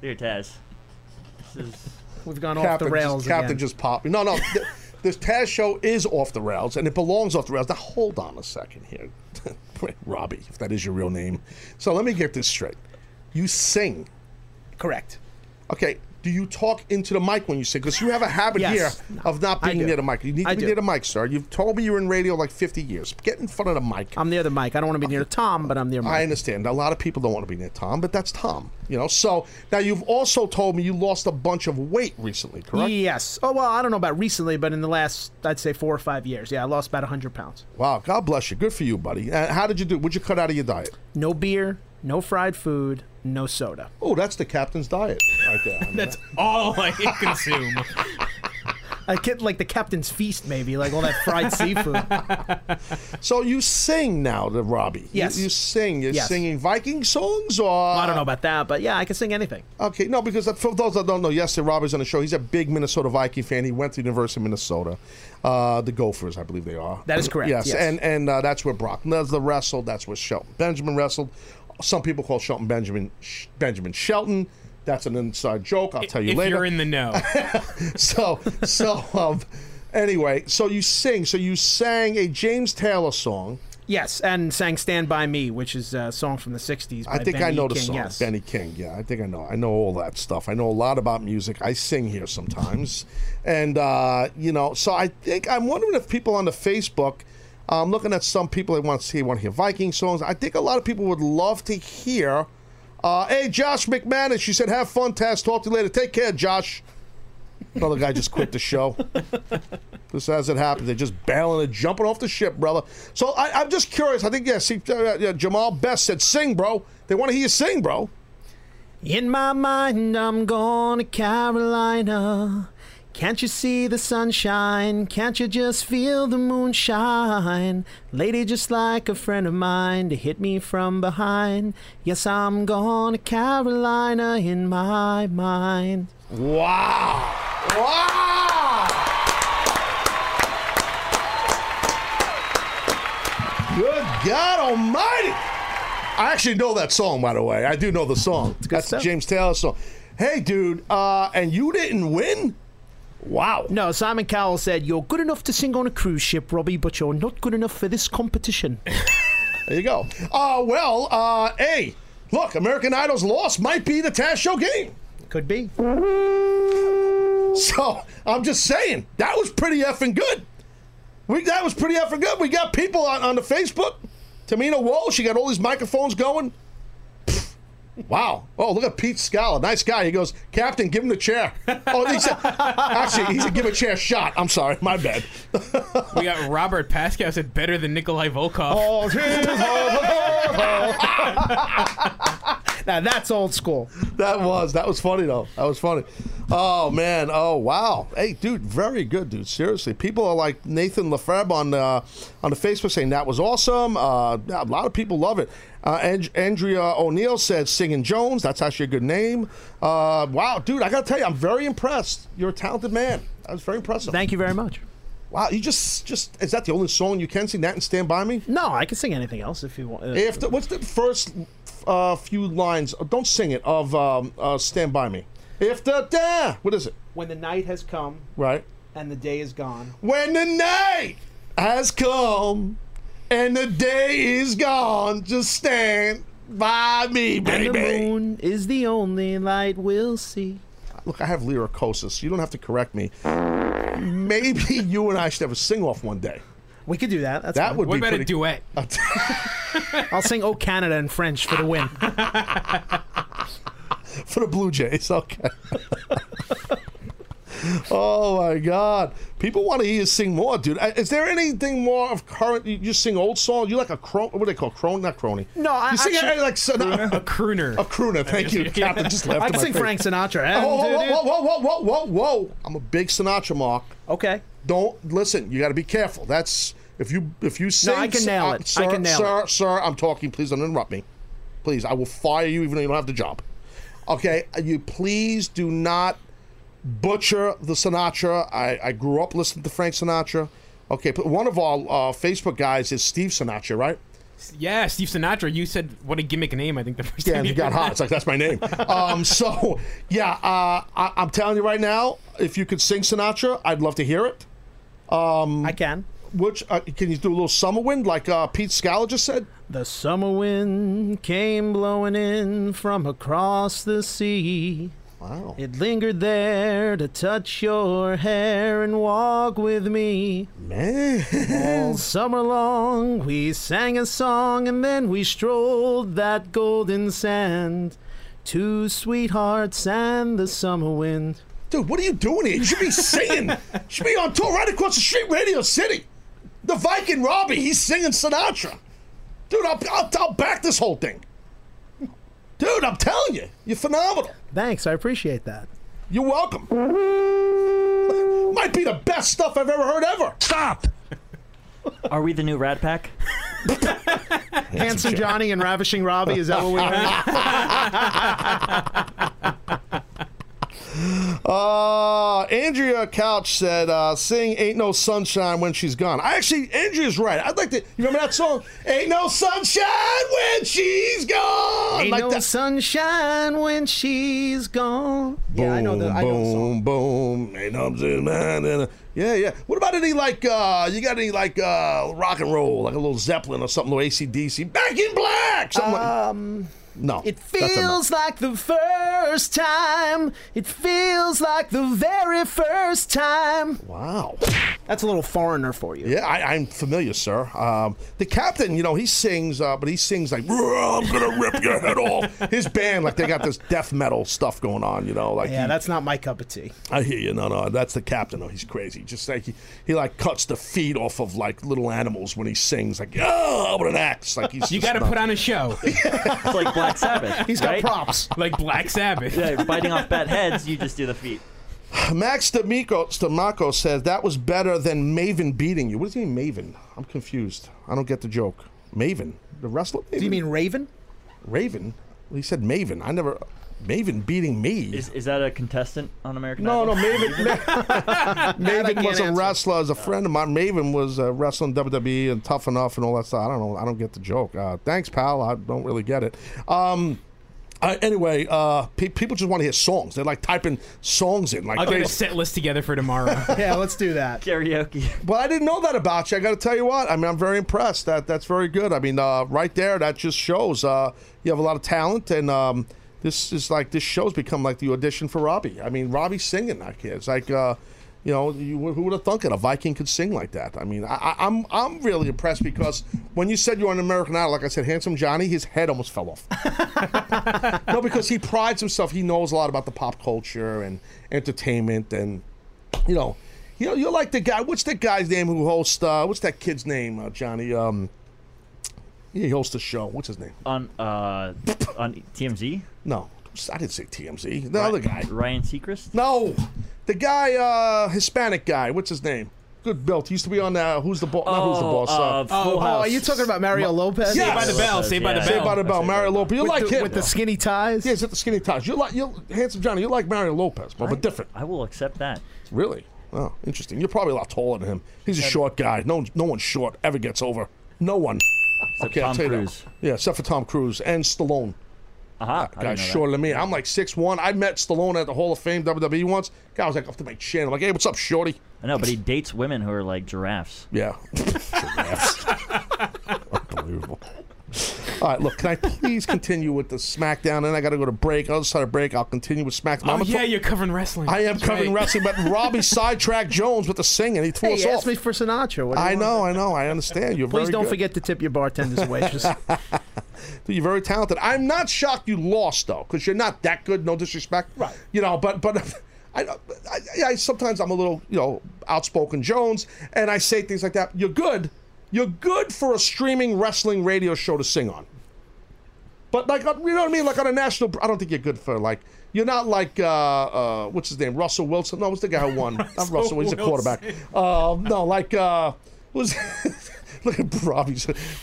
Here, Taz. This is We've gone off Captain the rails just, Captain just popped. No, no. Th- this Taz show is off the rails, and it belongs off the rails. Now, hold on a second here. (laughs) Robbie, if that is your real name. So let me get this straight. You sing. Correct. Okay, do you talk into the mic when you sing? Because you have a habit Yes. here of not being near the mic. You need to I be do. near the mic, sir. You've told me you're in radio like 50 years. Get in front of the mic. I'm near the mic. I don't want to be near Tom, but I'm near I understand. A lot of people don't want to be near Tom, but that's Tom. You know. So now you've also told me you lost a bunch of weight recently, correct? Yes. Oh well, I don't know about recently, but in the last, I'd say four or five years, yeah, I lost about hundred pounds. Wow. God bless you. Good for you, buddy. Uh, how did you do? What'd you cut out of your diet? No beer, no fried food, no soda. Oh, that's the captain's diet right there. I mean, That's all I (laughs) consume. I get like the captain's feast, maybe like all that fried seafood. (laughs) so you sing now, the Robbie. You- Yes. You, sing. You're Yes. singing Viking songs, or I don't know about that, but yeah, I can sing anything. Okay, no, because for those that don't know, yesterday Robbie's on the show. He's a big Minnesota Viking fan. He went to the University of Minnesota, uh, the Gophers, I believe they are. That is correct, Yes, yes. and and uh, that's where Brock Lesnar wrestled. That's where Shelton Benjamin wrestled. Some people call Shelton Benjamin Sh- Benjamin Shelton. That's an inside joke. I'll tell you if later. you're in the know. (laughs) so so um, anyway, so you sing. So you sang a James Taylor song. Yes, and sang "Stand by Me," which is a song from the '60s. By I think I Benny know the King, song, Yes. Benny King. Yeah, I think I know. I know all that stuff. I know a lot about music. I sing here sometimes, and uh, you know, so I think I'm wondering if people on the Facebook. I'm looking at some people that want to see, want to hear Viking songs. I think a lot of people would love to hear. Uh, hey, Josh McManus, she said, "Have fun, Taz. Talk to you later. Take care, Josh." Another guy just quit the show. (laughs) This as it happens. They're just bailing and jumping off the ship, brother. So I, I'm just curious. I think yeah, see, uh, yeah, Jamal Best said, "Sing, bro." They want to hear you sing, bro. In my mind, I'm going to Carolina. Can't you see the sunshine? Can't you just feel the moonshine? Lady, just like a friend of mine to hit me from behind. Yes, I'm going to Carolina in my mind. Wow! Wow! Good God Almighty! I actually know that song, by the way. I do know the song. That's stuff. James Taylor song. Hey, dude, uh, and you didn't win? Wow. No, Simon Cowell said, You're good enough to sing on a cruise ship, Robbie, but you're not good enough for this competition. (laughs) There you go. Uh, well, uh, hey, look, American Idol's loss might be the Taz Show game. Could be. So I'm just saying that was pretty effing good. We that was pretty effing good. We got people on, on the Facebook. Tamina Wall, she got all these microphones going. Wow. Oh, look at Pete Scala. Nice guy. He goes, Captain, give him the chair. Oh, he said, actually, he said, give a chair a shot. I'm sorry. My bad. We got Robert Pascal said better than Nikolai Volkov. Oh, (laughs) Now that's old school. that was that was funny though. That was funny. Oh man. Oh wow. Hey, dude, very good, dude. Seriously, people are like Nathan Lefebvre on uh, on the Facebook saying that was awesome. Uh, a lot of people love it. Uh, and- Andrea O'Neill said singing Jones. That's actually a good name. Uh, wow, dude, I gotta tell you, I'm very impressed. You're a talented man. That was very impressive. Thank you very much. Wow, you just just is that the only song you can sing? That and Stand by Me. No, I can sing anything else if you want. Uh, If the, what's the first uh, few lines? oh, Don't sing it of um, uh, "Stand by Me." If the da, what is it? when the night has come Right. and the day is gone. When the night has come and the day is gone, just stand by me, baby. And the moon is the only light we'll see. Look, I have lyricosis. You don't have to correct me. Maybe (laughs) you and I should have a sing-off one day. We could do that. That's that fine. would what be about a duet? (laughs) I'll sing "Oh Canada" in French for the win. (laughs) for the Blue Jays, okay. (laughs) oh my God! People want to hear you sing more, dude. Uh, is there anything more of current? You just sing old songs. You like a crone? What do they call crone? Not crony. No, I sing actually, like crooner? a crooner. A crooner. Thank you, Captain. Just left. I sing face. Frank Sinatra. Oh, whoa, whoa, whoa, whoa, whoa, whoa, whoa! I'm a big Sinatra mark. Okay don't listen. You got to be careful. That's if you if you sing. I can nail uh, it. I Sir, can nail sir, Sir, I'm talking. Please don't interrupt me. Please, I will fire you even though you don't have the job. Okay, you please do not butcher the Sinatra. I, I grew up listening to Frank Sinatra. Okay, but one of our uh, Facebook guys is Steve Sinatra, right? Yeah, Steve Sinatra. You said what a gimmick name. I think the first Yeah, time and he you got hot. It's like that's my name. (laughs) Um, so yeah, uh, I, I'm telling you right now, if you could sing Sinatra, I'd love to hear it. I can. Which uh, can you do a little summer wind like uh, Pete Scala just said? The summer wind came blowing in from across the sea. Wow. It lingered there to touch your hair and walk with me. Man. All (laughs) summer long, we sang a song and then we strolled that golden sand. Two sweethearts and the summer wind. Dude, what are you doing here? You should be singing. you should be on tour right across the street, Radio City. The Viking Robbie, he's singing Sinatra. Dude, I'll, I'll, I'll back this whole thing. Dude, I'm telling you, you're phenomenal. Thanks, I appreciate that. You're welcome. Might be the best stuff I've ever heard ever. Stop. (laughs) Are we the new Rat Pack? Handsome Johnny and Ravishing Robbie, is that what we heard? (laughs) (laughs) Uh, Andrea Couch said, uh, "Sing Ain't No Sunshine when she's gone." I actually, Andrea's right. I'd like to. You remember that song? Ain't no sunshine when she's gone. Ain't like no that. sunshine when she's gone. yeah, I know the, I know the song. boom, boom. Ain't no a- Yeah, yeah. What about any like? uh You got any like uh rock and roll, like a little Zeppelin or something, little ACDC? Back in Black. Something like. No, It that's no. feels like the first time. It feels like the very first time. Wow. That's a little foreigner for you. Yeah, I, I'm familiar, sir. Um, the captain, you know, he sings, uh, but he sings like, "I'm gonna rip your head off." His band, like, they got this death metal stuff going on, you know. Like, Yeah, he- that's not my cup of tea. I hear you. No, no, that's the captain. though. he's crazy. Just like he, he like cuts the feet off of like little animals when he sings, like, oh, with an axe. Like he's. You got to put on a show, (laughs) It's like Black Sabbath. (laughs) He's got right? props. like Black Sabbath. Yeah, biting off bat heads, you just do the feet. Max D'Amico, Stamaco says that was better than Maven beating you. What does he mean, Maven? I'm confused. I don't get the joke. Maven, the wrestler. Do you mean Raven? Raven? He said Maven. I never. Maven beating me. Is, is that a contestant on American No, no, Idol? Maven. (laughs) Ma- Maven can't was a answer. wrestler. As a friend of mine, Maven was uh, wrestling WWE and Tough Enough and all that stuff. I don't know. I don't get the joke. Uh, thanks, pal. I don't really get it. Um, uh, anyway, uh, pe- people just want to hear songs. They're like typing songs in. Like, I'll get they- a set list together for tomorrow. (laughs) Yeah, let's do that. Karaoke. well, I didn't know that about you. I got to tell you what. I mean, I'm very impressed. That that's very good. I mean, uh, right there, that just shows uh, you have a lot of talent, and um, this is like this show's become like the audition for Robbie. I mean, Robbie's singing. Like it's like. Uh, you know, you, who would have thunk it? A Viking could sing like that. I mean, I, I- I'm I'm really impressed because when you said you're an American Idol, like I said, handsome Johnny, his head almost fell off. (laughs) no, because he prides himself. He knows a lot about the pop culture and entertainment, and you know, you know, you're like the guy. What's that guy's name who hosts? Uh, what's that kid's name, uh, Johnny? Um, yeah, he hosts a show. What's his name? On uh, on TMZ. No, I didn't say TMZ. The other guy. Ryan Seacrest. No, the guy, uh, Hispanic guy. What's his name? Good built. He used to be on uh, Who's the Boss? not Who's the Oh, Boss? uh, Full Oh, House. are you talking about Mario Lopez? Yes. Saved by the Bell. Saved by the Yeah. Bell. Saved by the Bell, Mario Lopez. You like the, him with the skinny ties. Yeah, he's at the skinny ties. You like you handsome Johnny. You like Mario Lopez, but, but different. I will accept that. Really? Oh, interesting. You're probably a lot taller than him. He's a short guy. No, no one short ever gets over. No one. Okay, I'll Tom tell you that. Yeah, except for Tom Cruise and Stallone. Aha. I didn't Guy's know that. shorter than me. I'm like six one. I met Stallone at the Hall of Fame WWE once. Guy was like up to my chin. I'm like, hey, what's up, shorty? I know, but he dates women who are like giraffes. Yeah. (laughs) Giraffes. (laughs) Unbelievable. All right, look, can I please (laughs) continue with the SmackDown? And I got to go to break. On the other side of break, I'll continue with SmackDown. Oh I'm yeah, gonna- you're covering wrestling. I am That's covering right. wrestling, but Robbie (laughs) sidetracked Jones with the singing. He threw Hey, us you off. asked me for Sinatra. What I know, I know, I understand. You're Please very don't good. forget to tip your bartenders (laughs) and waitresses. You're very talented. I'm not shocked you lost though, because you're not that good. No disrespect, right? You know, but but I, I, I sometimes I'm a little you know outspoken Jones, and I say things like that. You're good. You're good for a streaming wrestling radio show to sing on. But like you know what I mean, like on a national, I don't think you're good for like. You're not like uh, uh, what's his name, Russell Wilson. No, what's the guy who won? not Russell. He's a quarterback. Uh, no, like uh, who's (laughs) look at Robbie.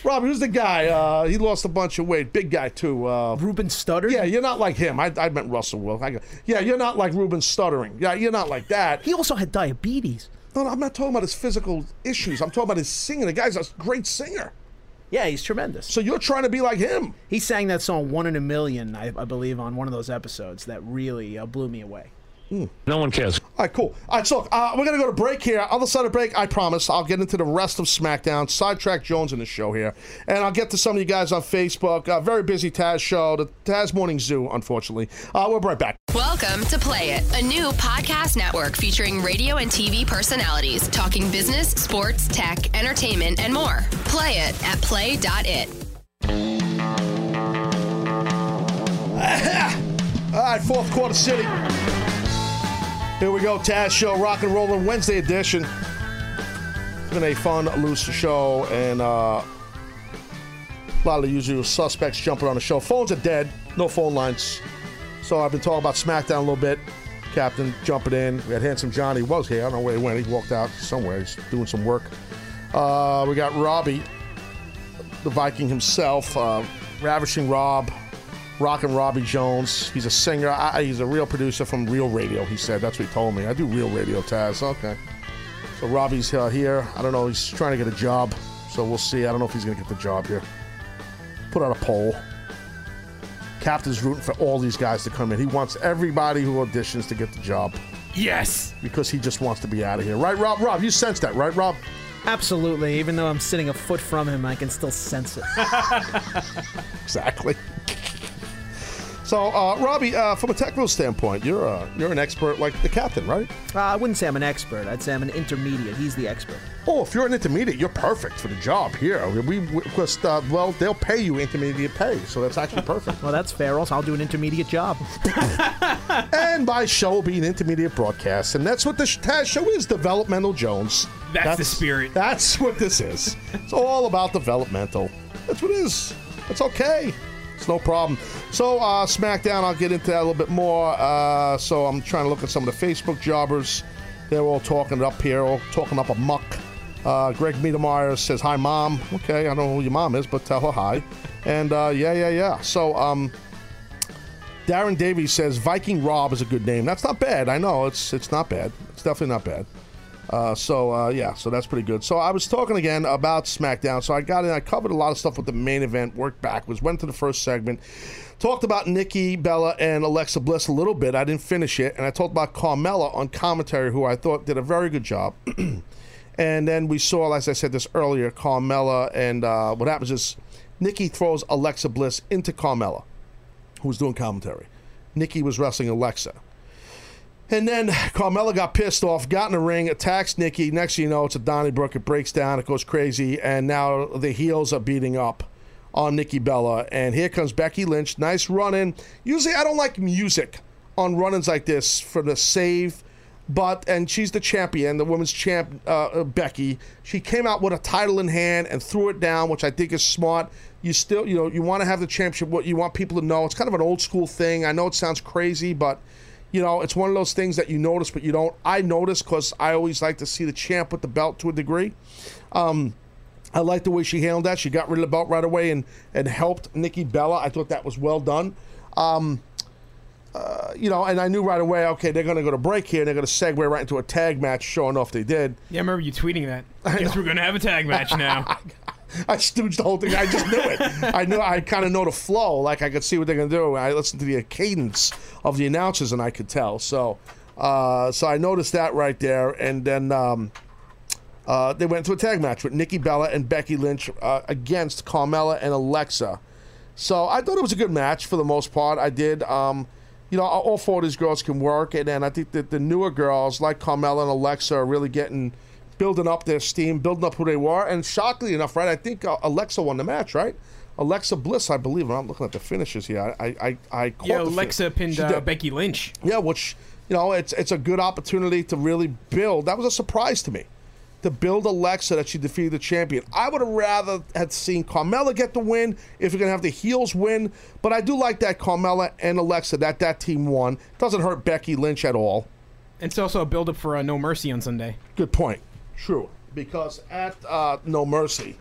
Robbie, who's the guy? Uh, he lost a bunch of weight. Big guy too. Uh, Ruben Studdard. yeah, you're not like him. I, I meant Russell Wilson. I yeah, you're not like Ruben Studdard. Yeah, you're not like that. He also had diabetes. No, no, I'm not talking about his physical issues. I'm talking about his singing. The guy's a great singer. Yeah, he's tremendous. So you're trying to be like him. He sang that song "One in a Million, I, I believe, on one of those episodes that really uh, blew me away. No one cares. All right, cool. All right, so uh, we're going to go to break here. Other side of break, I promise, I'll get into the rest of SmackDown, sidetrack Jones in the show here, and I'll get to some of you guys on Facebook. Uh, very busy Taz show, the Taz Morning Zoo, unfortunately. Uh, we'll be right back. Welcome to Play It, a new podcast network featuring radio and TV personalities talking business, sports, tech, entertainment, and more. Play it at play.it. (laughs) All right, fourth quarter city. Here we go, Taz Show, Rock and Rollin' Wednesday edition. It's been a fun, loose show, and uh, a lot of the usual suspects jumping on the show. Phones are dead, no phone lines. So I've been talking about SmackDown a little bit. Captain jumping in. We had Handsome Johnny was here. I don't know where he went. He walked out somewhere. He's doing some work. Uh, we got Robbie, the Viking himself, uh, Ravishing Rob, Rockin' Robbie Jones. He's a singer. I, he's a real producer from Real Radio. He said that's what he told me. I do Real Radio, Taz. Okay. So Robbie's uh, here. I don't know. He's trying to get a job. So we'll see. I don't know if he's going to get the job here. Put out a poll. Captain's rooting for all these guys to come in. He wants everybody who auditions to get the job Yes. because he just wants to be out of here. Right, Rob? Rob, you sense that, right, Rob? Absolutely. Even though I'm sitting a foot from him, I can still sense it. (laughs) Exactly. (laughs) So, uh, Robbie, uh, from a technical standpoint, you're uh, you're an expert like the captain, right? Uh, I wouldn't say I'm an expert. I'd say I'm an intermediate. He's the expert. Oh, if you're an intermediate, you're perfect for the job here. We, we because, uh, well, they'll pay you intermediate pay, so that's actually (laughs) perfect. Well, that's fair. Also, I'll do an intermediate job. (laughs) and my show will be an intermediate broadcast, and that's what the Taz show is: developmental Jones. That's the spirit. That's what this is. It's all about developmental. That's what it is. It's okay. It's no problem. So, uh, SmackDown, I'll get into that a little bit more. Uh, so, I'm trying to look at some of the Facebook jobbers. They're all talking up here, all talking up a muck. Uh, Greg Miedemeyer says, Hi, Mom. Okay, I don't know who your mom is, but tell her hi. And uh, yeah, yeah, yeah. So, um, Darren Davies says, Viking Rob is a good name. That's not bad. I know. It's, it's not bad. It's definitely not bad. Uh, so uh, yeah, so that's pretty good. So I was talking again about SmackDown. So I got in, I covered a lot of stuff with the main event, worked backwards, went to the first segment, talked about Nikki Bella and Alexa Bliss a little bit. I didn't finish it, and I talked about Carmella on commentary, who I thought did a very good job. (clears throat) and then we saw, as I said this earlier, Carmella, and uh, what happens is Nikki throws Alexa Bliss into Carmella, who was doing commentary. Nikki was wrestling Alexa. And then Carmella got pissed off, got in the ring, attacks Nikki. Next you know, it's a Donnybrook. It breaks down, it goes crazy, and now the heels are beating up on Nikki Bella. And here comes Becky Lynch. Nice run in. Usually, I don't like music on run ins like this for the save, but, and she's the champion, the women's champ, uh, uh, Becky. She came out with a title in hand and threw it down, which I think is smart. You still, you know, you want to have the championship, what you want people to know. It's kind of an old school thing. I know it sounds crazy, but you know, it's one of those things that you notice, but you don't. I notice because I always like to see the champ with the belt to a degree. Um, I like the way she handled that. She got rid of the belt right away and, and helped Nikki Bella. I thought that was well done. Um, uh, you know, and I knew right away, okay, they're going to go to break here. And they're going to segue right into a tag match. Sure enough, they did. Yeah, I remember you tweeting that. I guess we're going to have a tag match now. (laughs) (laughs) I stooged the whole thing. I just knew it. I knew. I kind of know the flow. Like I could see what they're gonna do. I listened to the cadence of the announcers, and I could tell. So, uh, so I noticed that right there. And then um, uh, they went to a tag match with Nikki Bella and Becky Lynch uh, against Carmella and Alexa. So I thought it was a good match for the most part. I did. Um, you know, all four of these girls can work, and then I think that the newer girls like Carmella and Alexa are really getting building up their steam, building up who they were. And shockingly enough, right, I think uh, Alexa won the match, right? Alexa Bliss, I believe. I'm looking at the finishes here. I, I, I caught Yeah, the fin- Alexa pinned uh. Becky Lynch. Yeah, which you know, it's it's a good opportunity to really build. That was a surprise to me. To build Alexa that she defeated the champion. I would have rather had seen Carmella get the win if you're gonna have the heels win. But I do like that Carmella and Alexa that that team won. Doesn't hurt Becky Lynch at all. And It's also a build up for uh, No Mercy on Sunday. Good point. True. Because at uh, No Mercy,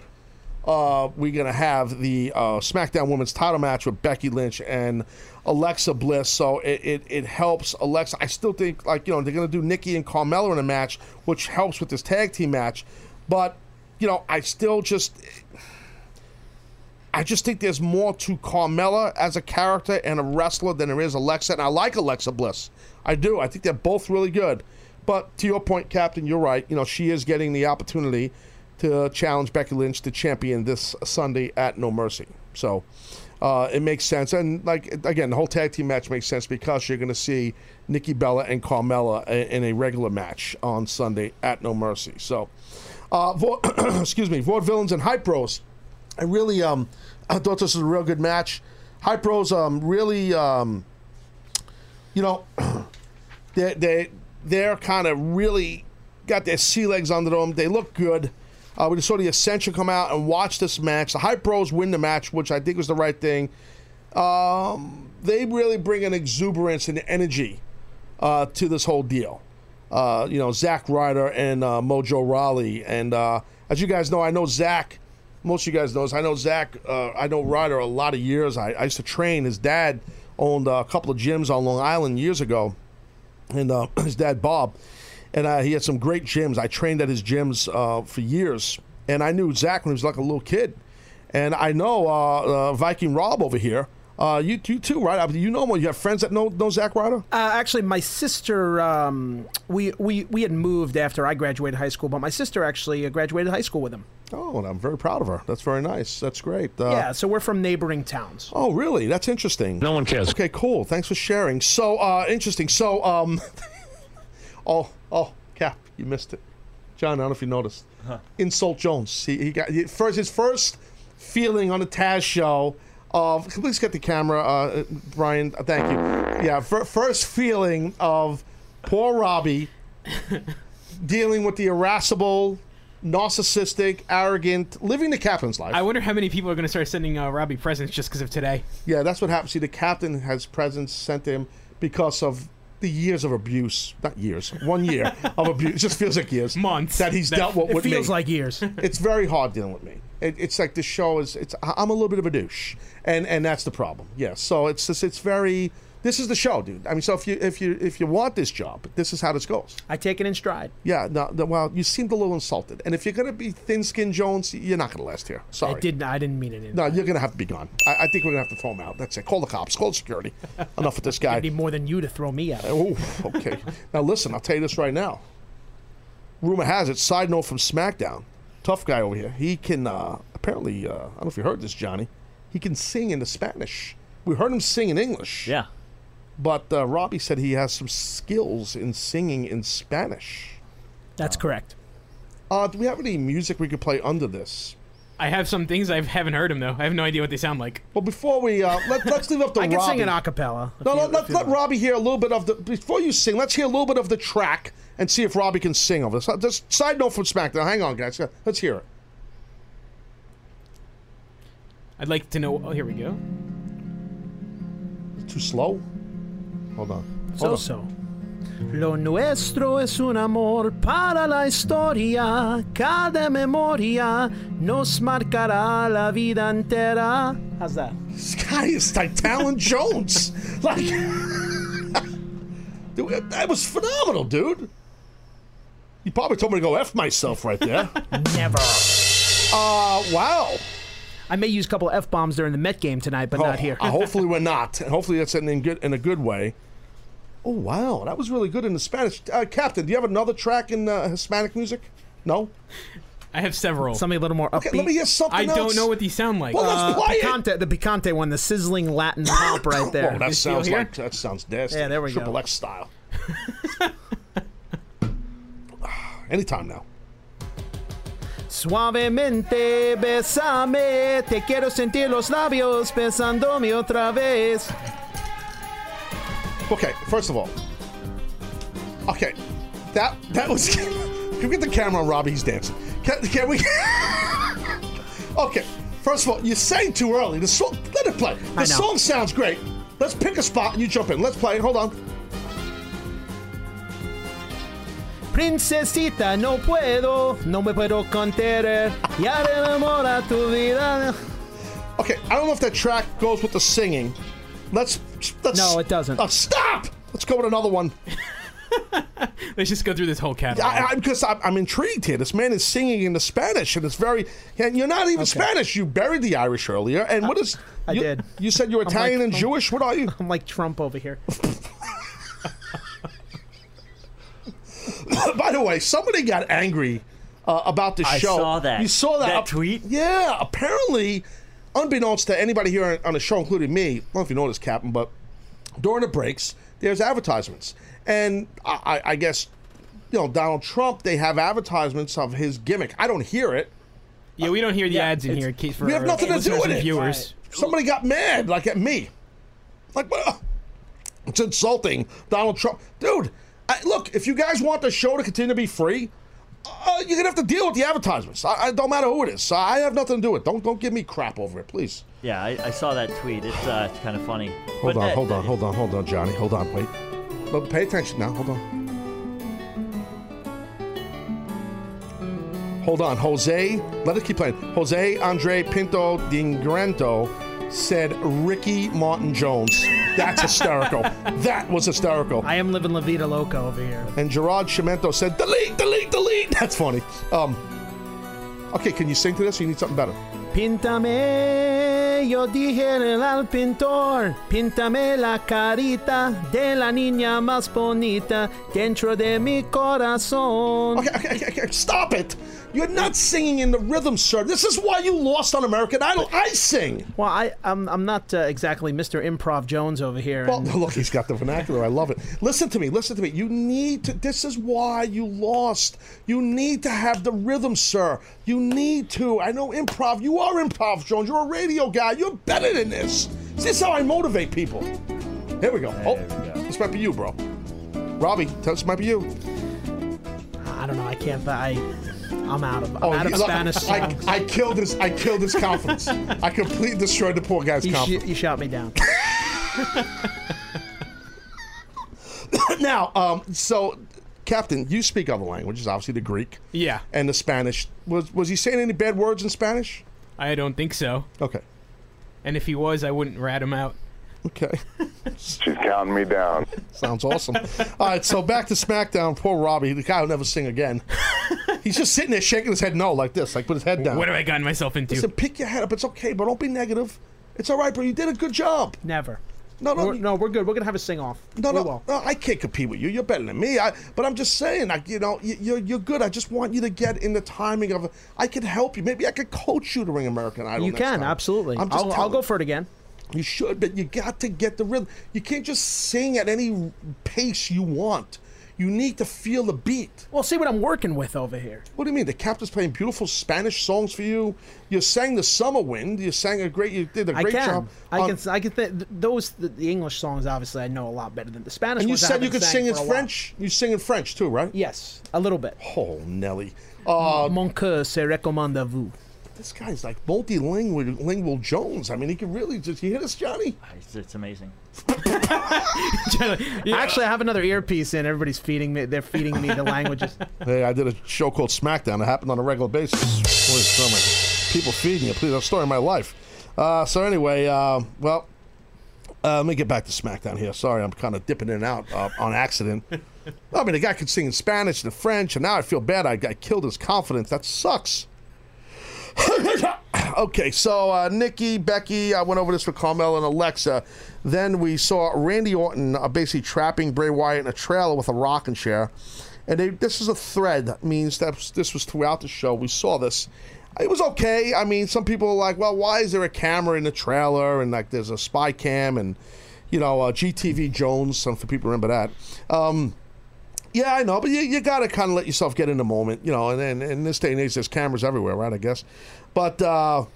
uh, we're going to have the uh, SmackDown Women's title match with Becky Lynch and Alexa Bliss. So it, it, it helps Alexa. I still think, like, you know, they're going to do Nikki and Carmella in a match, which helps with this tag team match. But, you know, I still just. I just think there's more to Carmella as a character and a wrestler than there is Alexa. And I like Alexa Bliss. I do. I think they're both really good. But to your point, Captain, you're right. You know, she is getting the opportunity to challenge Becky Lynch to champion this Sunday at No Mercy. So uh, it makes sense. And, like, again, the whole tag team match makes sense because you're going to see Nikki Bella and Carmella in a regular match on Sunday at No Mercy. So, uh, Vo- (clears throat) excuse me, Vaudevillains and Hype Bros. I really, um, (clears throat) I thought this was a real good match. Hype Bros, um, really, um, you know, (clears throat) they they they're kind of really got their sea legs under them. They look good. Uh, we just saw the Ascension come out and watch this match. The Hype Bros win the match, which I think was the right thing. Um, they really bring an exuberance and energy uh, to this whole deal. Uh, you know, Zack Ryder and uh, Mojo Rawley. And uh, as you guys know, I know Zach. Most of you guys know this. I know Zach. Uh, I know Ryder a lot of years. I, I used to train. His dad owned a couple of gyms on Long Island years ago, and uh, (clears throat) his dad Bob, and he had some great gyms. I trained at his gyms uh, for years, and I knew Zach when he was like a little kid. And I know uh, uh, Viking Rob over here. Uh, you, you too, right? You know him. You have friends that know know Zach Ryder. Uh, actually, my sister, um, we, we we had moved after I graduated high school, but my sister actually graduated high school with him. Oh, and I'm very proud of her. That's very nice. That's great. Uh, yeah, so we're from neighboring towns. Oh, really? That's interesting. No one cares. Okay, cool. Thanks for sharing. So, uh, interesting. So, um, (laughs) oh, oh, Cap, you missed it. John, I don't know if you noticed. Huh. Insult Jones. He, he got he, first his first feeling on the Taz show of. Please get the camera, uh, Brian. uh, Thank you. Yeah, fir- first feeling of poor Robbie (laughs) dealing with the irascible, narcissistic, arrogant, living the captain's life. I wonder how many people are going to start sending uh, Robbie presents just because of today. Yeah, that's what happens. See, the captain has presents sent to him because of the years of abuse. Not years, one year (laughs) of abuse. It just feels like years. Months. That he's That- dealt with me. It feels like years. (laughs) it's very hard dealing with me. It, it's like the show is. It's I'm a little bit of a douche, and and that's the problem. Yes. So it's just it's very. This is the show, dude. I mean, so if you if you if you want this job, this is how this goes. I take it in stride. Yeah. No. no well, you seemed a little insulted, and if you're gonna be thin-skinned Jones, you're not gonna last here. Sorry. I didn't. I didn't mean it. No, you're gonna have to be gone. I, I think we're gonna have to throw him out. That's it. Call the cops. Call security. (laughs) Enough with this guy. I need more than you to throw me out. Oh, okay. now listen, I'll tell you this right now. Rumor has it. Side note from SmackDown. Tough guy over here. He can uh, apparently. Uh, I don't know if you heard this, Johnny. He can sing in the Spanish. We heard him sing in English. Yeah. But uh, Robbie said he has some skills in singing in Spanish. That's correct. Uh, do we have any music we could play under this? I have some things I haven't heard them though. I have no idea what they sound like. Well, before we uh, let, let's leave up (laughs) to I can Robbie. sing an acapella. No, you- no, let, you let. Robbie hear a little bit of the before you sing. Let's hear a little bit of the track and see if Robbie can sing over this. Uh, Just side note from SmackDown. Hang on, guys. Let's hear it. I'd like to know. Oh, here we go. Too slow. Hold on. Hold So so. Lo nuestro es un amor para la historia. Cada memoria nos marcará la vida entera. How's that? This guy is like Talon (laughs) Jones. Like, (laughs) dude, that was phenomenal, dude. You probably told me to go f myself right there. Never. uh, wow. I may use a couple f bombs during the Met game tonight, but not Oh, here. uh, (laughs) hopefully we're not. And hopefully that's in, in good in a good way. Oh wow, that was really good in the Spanish. Uh, Captain, do you have another track in uh, Hispanic music? No. I have several. Something a little more upbeat. Okay, let me hear something I else. don't know what these sound like. Well, let's play it. The Picante one, the sizzling Latin (coughs) pop right there. Whoa, that You sounds here? like that sounds nasty. Yeah, there we go. Triple X style. (laughs) Anytime now. Suavemente besame, te quiero sentir los labios besándome otra vez. Okay, first of all. Okay, that that was. (laughs) Can we get the camera on Robbie? He's dancing. Can, can we? (laughs) okay, first of all, you sang too early. The song, let it play. The song sounds great. Let's pick a spot and you jump in. Let's play. Hold on. Princesita, no puedo, no me puedo contener. Ya te enamora tu vida. Okay, I don't know if that track goes with the singing. Let's. let's No, it doesn't. Oh, stop! Let's go with another one. (laughs) Let's just go through this whole catalog. I, I, because I'm, I'm intrigued here. This man is singing in the Spanish, and it's very. And you're not even Spanish. You buried the Irish earlier. And what is? I you, did. You said you're Italian like- and I'm- Jewish. What are you? I'm like Trump over here. (laughs) (coughs) By the way, somebody got angry uh, about the I show. saw that. You saw that, That Ap- tweet? Yeah. Apparently, unbeknownst to anybody here on the show, including me, I don't know if you know this, Captain, but during the breaks, there's advertisements, and I, I, I guess. You know, Donald Trump, they have advertisements of his gimmick. I don't hear it. yeah, we don't hear the Yeah, ads in here. in for we have nothing to do with it. Viewers. Somebody got mad, like at me. Like, what? (laughs) It's insulting. Donald Trump. Dude, I, look, if you guys want the show to continue to be free, uh, you're going to have to deal with the advertisements. I, I don't matter who it is. So I have nothing to do with it. Don't, don't give me crap over it, please. Yeah, I, I saw that tweet. It's uh, it's kind of funny. Hold But, on, hold on, hold on, hold on, Johnny. Hold on, wait. Look, pay attention now. Hold on. Hold on. Jose, let us keep playing. Jose Andre Pinto Dingrento said Ricky Martin Jones. That's hysterical. that was hysterical. I am living La Vida Loca over here. And Gerard Chimento said, delete, delete, delete. (laughs) That's funny. Um, okay, can you sing to this you need something better? Píntame, yo dije al pintor, píntame la carita de la niña más bonita dentro de mi corazón. Okay, okay, okay, okay, stop it. You're not singing in the rhythm, sir. This is why you lost on American Idol. I sing. Well, I, I'm, I'm not uh, exactly Mr. Improv Jones over here. Well, and- (laughs) look, he's got the vernacular. I love it. Listen to me. Listen to me. You need to. This is why you lost. You need to have the rhythm, sir. You need to. I know improv. You are improv, Jones. You're a radio guy. You're better than this. See, This is how I motivate people. Here we go. oh, this might be you, bro. Robbie, this might be you. I don't know. I can't. I, I'm out of. I'm Oh, out of Spanish I, songs. I killed his. I killed his confidence. I completely destroyed the poor guy's you, sh- confidence. you shot me down. (laughs) now, um, so, Captain, you speak other languages, obviously the Greek Yeah, and the Spanish. Was was he saying any bad words in Spanish? I don't think so. Okay. And if he was, I wouldn't rat him out. Okay. She's counting me down. Sounds awesome. All right, so back to SmackDown. Poor Robbie, the guy will never sing again. He's just sitting there shaking his head no, like this, like put his head down. What have I gotten myself into? Listen, pick your head up. It's okay, but don't be negative. It's all right, bro. You did a good job. Never. No, no, We're, no, we're good. We're gonna have a sing off. No, we no, will. no, I can't compete with you. You're better than me. I, but I'm just saying, like, you know, you, you're you're good. I just want you to get in the timing of. I can help you. Maybe I could coach you to ring American Idol. You next can time. absolutely. I'm just I'll, I'll go for it again. You should, but you got to get the rhythm. You can't just sing at any pace you want. You need to feel the beat. Well, see what I'm working with over here. What do you mean? The captain's playing beautiful Spanish songs for you. You sang the Summer Wind. You sang a great. You did a I great can. job. I on- can. I can. Th- th- those the, the English songs. Obviously, I know a lot better than the Spanish. and you said you could sing in a while. French. You sing in French too, right? Yes, a little bit. Oh, Nelly. Uh, Mon cœur se recommande à vous. This guy's like multilingual lingual Jones. I mean, he can really just. You hear this, Johnny? It's, it's amazing. (laughs) Actually, I have another earpiece in. Everybody's feeding me. They're feeding me the (laughs) languages. Hey, I did a show called SmackDown. It happened on a regular basis. Boy, it's so many people feeding you. Please, that's a story of my life. Uh, so anyway, uh, well, uh, let me get back to SmackDown here. Sorry, I'm kind of dipping in and out uh, on accident. (laughs) I mean, the guy could sing in Spanish and French, and now I feel bad. I, I killed his confidence. That sucks. (laughs) okay, so uh, Nikki, Becky, I went over this with Carmel and Alexa. Then we saw Randy Orton uh, basically trapping Bray Wyatt in a trailer with a rocking chair. And they, this is a thread. That means that this was throughout the show. We saw this. It was okay. I mean, some people are like, well, why is there a camera in the trailer? And like, there's a spy cam and, you know, uh, GTV Jones. Some people remember that. Um, yeah, I know, but you, you got to kind of let yourself get in the moment, you know. And, and, and in this day and age, there's cameras everywhere, right? I guess. But uh,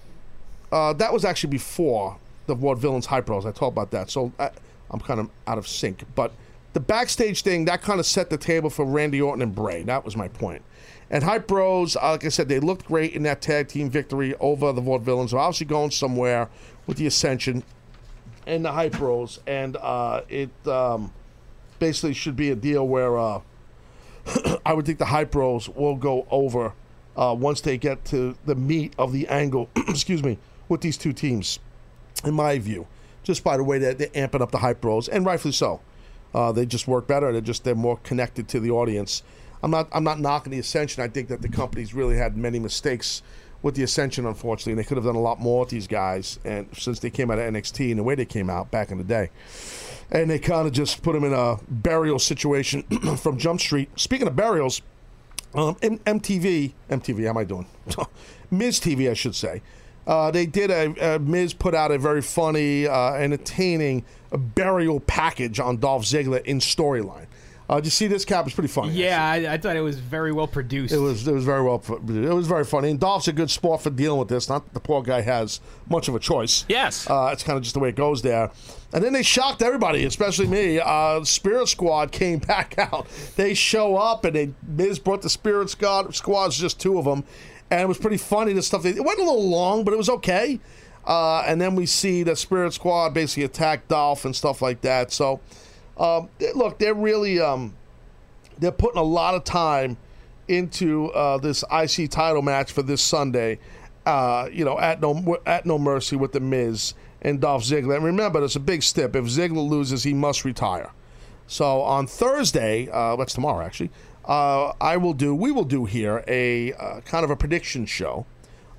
uh, that was actually before the Vaudevillains Hype Bros. I talked about that, so I, I'm kind of out of sync. But the backstage thing that kind of set the table for Randy Orton and Bray. That was my point. And Hype Bros, uh, like I said, they looked great in that tag team victory over the Vaudevillains. They're obviously going somewhere with the Ascension and the Hype Bros, and uh, it um, basically should be a deal where uh, (clears throat) I would think the Hype Bros will go over uh, once they get to the meat of the angle. (clears throat) excuse me, with these two teams, in my view, just by the way that they're amping up the Hype Bros, and rightfully so. Uh, they just work better. They're just they're more connected to the audience. I'm not I'm not knocking the Ascension. I think that the company's really had many mistakes with the Ascension, unfortunately, and they could have done a lot more with these guys. And since they came out of NXT and the way they came out back in the day, and they kind of just put them in a burial situation (clears throat) from Jump Street. Speaking of burials, um, M- MTV, MTV, how am I doing? (laughs) Miz TV, I should say. Uh, they did a, a Miz put out a very funny, uh, entertaining burial package on Dolph Ziggler in storyline. Uh, did you see this cap? It's pretty funny. Yeah, I, I thought it was very well produced. It was it was very well it was very funny. And Dolph's a good sport for dealing with this. Not that the poor guy has much of a choice. Yes. Uh, it's kind of just the way it goes there. And then they shocked everybody, especially me. Uh, Spirit Squad came (laughs) back out. They show up and they Miz brought the Spirit Squad. Squad's just two of them, and it was pretty funny. The stuff they, it went a little long, but it was okay. Uh, and then we see the Spirit Squad basically attack Dolph and stuff like that. So, um, look, they're really um, they're putting a lot of time into uh, this IC title match for this Sunday. Uh, you know, at no at no mercy with the Miz and Dolph Ziggler. And remember, there's a big step. If Ziggler loses, he must retire. So on Thursday, uh, that's tomorrow actually. Uh, I will do. We will do here a uh, kind of a prediction show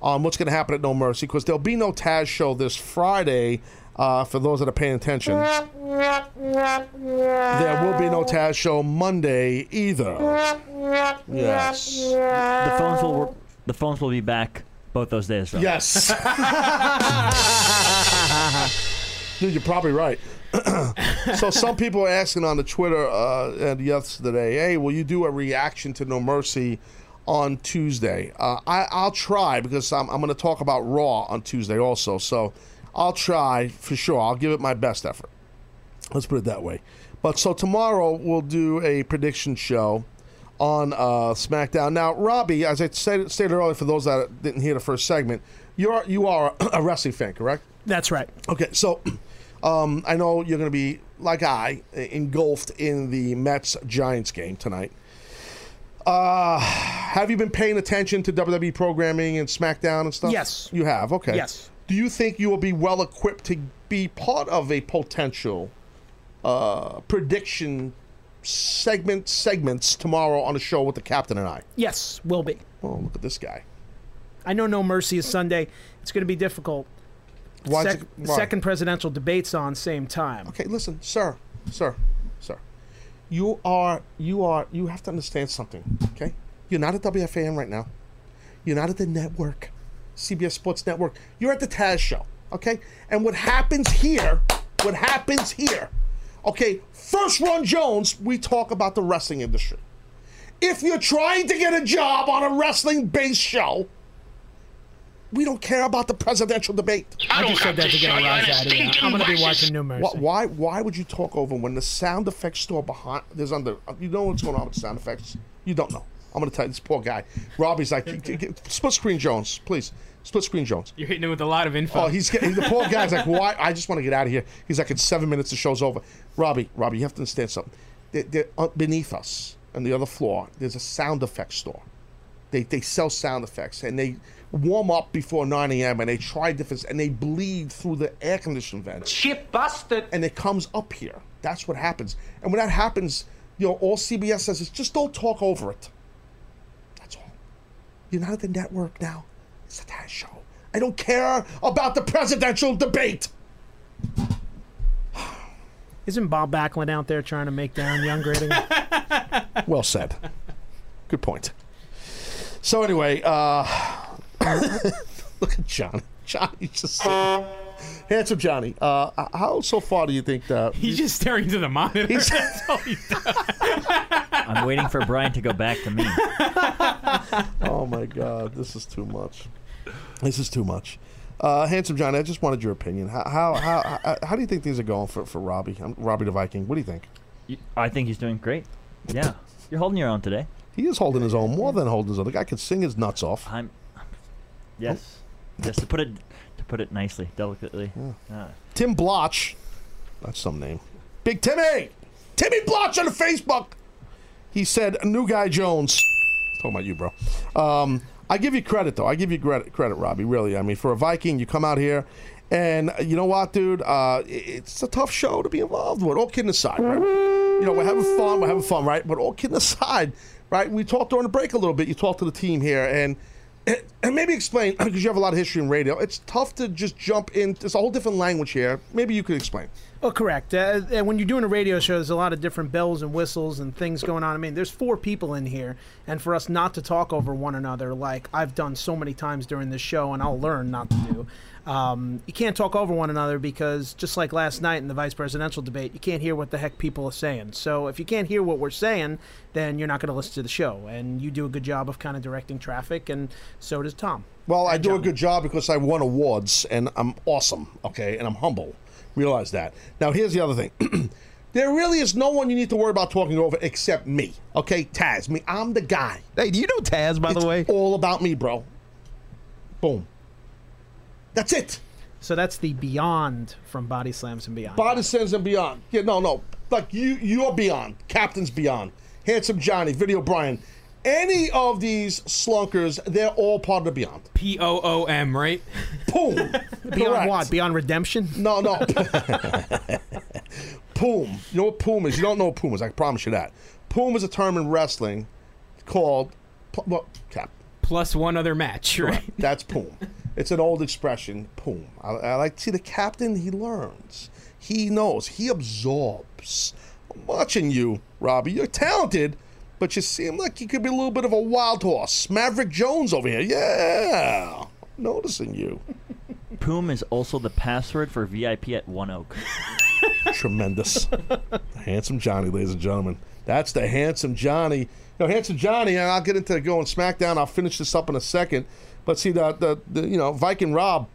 on what's going to happen at No Mercy because there'll be no Taz show this Friday. Uh, for those that are paying attention, there will be no Taz show Monday either. Yes. The phones will work, the phones will be back both those days. Though. Yes. (laughs) Dude, you're probably right. (clears throat) so some people are asking on the Twitter uh, and yesterday, hey, will you do a reaction to No Mercy on Tuesday? Uh, I, I'll try because I'm, I'm going to talk about Raw on Tuesday also. So I'll try for sure. I'll give it my best effort. Let's put it that way. But so tomorrow we'll do a prediction show on uh, SmackDown. Now, Robbie, as I said, stated earlier, for those that didn't hear the first segment, you're you are a (clears throat) wrestling fan, correct? That's right. Okay, so (clears throat) um, I know you're going to be like I engulfed in the Mets Giants game tonight. Uh, have you been paying attention to WWE programming and SmackDown and stuff? Yes. You have. Okay. Yes. Do you think you will be well equipped to be part of a potential uh, prediction segment segments tomorrow on the show with the captain and I? Yes, will be. Oh, look at this guy. I know No Mercy is Sunday. It's going to be difficult. Why Sec- it- why? Second presidential debates on same time. Okay, listen, sir, sir, sir. You are, you are, you have to understand something, okay? You're not at WFAN right now. You're not at the network, CBS Sports Network. You're at the Taz Show, Okay? And what happens here, what happens here, okay, first run Jones, we talk about the wrestling industry. If you're trying to get a job on a wrestling based show, we don't care about the presidential debate. I just said that to get a rise out of you. I'm going to be watching No Mercy. Why, why, why would you talk over when the sound effects store behind there's under you know what's going on with the sound effects? You don't know. I'm gonna tell you this poor guy. Robbie's like "G- g- split screen Jones, please. Split screen Jones. You're hitting him with a lot of info. Oh, he's getting the poor guy's like, why? I just want to get out of here. He's like, in seven minutes, the show's over. Robbie, Robbie, you have to understand something. They're, they're, uh, beneath us on the other floor, there's a sound effects store. They, they sell sound effects and they warm up before 9 a.m. and they try different and they bleed through the air conditioning vents. Shit busted. And it comes up here. That's what happens. And when that happens, you know, all CBS says is just don't talk over it. That's all. You're not at the network now. It's a Taz show. I don't care about the presidential debate. Isn't Bob Backlund out there trying to make Darren Young grading? (laughs) Well said. Good point. So anyway, uh (coughs) look at Johnny. Johnny's just sitting- handsome Johnny. Uh how so far do you think that He's just staring to the monitor. He's- (laughs) That's all he does. I'm waiting for Brian to go back to me. (laughs) oh my god, this is too much. This is too much. Uh, handsome Johnny, I just wanted your opinion. How how how, how, how do you think things are going for, for Robbie? Um, Robbie the Viking. What do you think? I think he's doing great. Yeah, (laughs) you're holding your own today. He is holding his own more than holding his own. The guy can sing his nuts off. I'm. Yes. Yes. To put it to put it nicely, delicately. Yeah. Tim Blotch. That's some name. Big Timmy! Timmy Blotch on Facebook! He said, new guy Jones. Talking about you, bro. Um, I give you credit, though. I give you credit, credit, Robbie, really. I mean, for a Viking, you come out here, and you know what, dude? Uh, it's a tough show to be involved with. All kidding aside, right? You know, we're having fun. We're having fun, right? But all kidding aside, right? We talked during the break a little bit. You talked to the team here, and (clears throat) and maybe explain (clears throat) because you have a lot of history in radio. It's tough to just jump in. It's a whole different language here. Maybe you could explain. Oh, correct. Uh, when you're doing a radio show, there's a lot of different bells and whistles and things going on. I mean, there's four people in here, and for us not to talk over one another, like I've done so many times during this show, and I'll learn not to do. Um, you can't talk over one another because just like last night in the vice presidential debate, you can't hear what the heck people are saying. So if you can't hear what we're saying, then you're not going to listen to the show. And you do a good job of kind of directing traffic, and so does Tom. Well, I do a good job because I won awards and I'm awesome, okay, and I'm humble. Realize that. Now, here's the other thing. (clears throat) there really is no one you need to worry about talking over except me, okay? Taz, me. I'm the guy. Hey, do you know Taz, by it's the way? all about me, bro. Boom. That's it. So that's the Beyond from Body Slams and Beyond. Body Slams and Beyond. Yeah, no, no. Like you, you're beyond. Captain's beyond. Handsome Johnny, Video Brian. Any of these slunkers, they're all part of the Beyond. P O O M, right? Boom. (laughs) Beyond Correct. what? Beyond Redemption? No, no. (laughs) Poom. You know what poom is? You don't know what poom is. I promise you that. Poom is a term in wrestling called. Well, cap. Plus one other match, right? That's poom. It's an old expression. Poom. I, I like to see the captain. He learns. He knows. He absorbs. I'm watching you, Robbie. You're talented, but you seem like you could be a little bit of a wild horse. Maverick Jones over here. Yeah. Noticing you. (laughs) Poom is also the password for VIP at One Oak. (laughs) Tremendous. handsome Johnny, ladies and gentlemen. That's the handsome Johnny. No, handsome Johnny, and I'll get into going SmackDown. I'll finish this up in a second. But see, the, the, the you know, Viking Rob,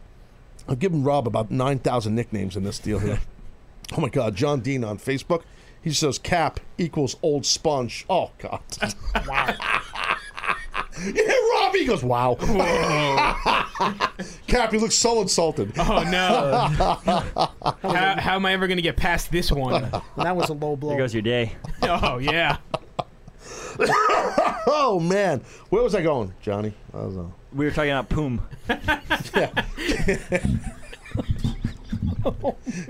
I've given Rob about 9,000 nicknames in this deal here. (laughs) oh my God, John Dean on Facebook. He says Cap equals old sponge. Oh, God. (laughs) wow. (laughs) yeah, Rob, he goes, wow. Cap, you look so insulted. Oh no! how, how am I ever going to get past this one? that was a low blow. There goes your day. Oh yeah. (laughs) oh man, where was I going, Johnny? I was, uh, We were talking about Poom. (laughs)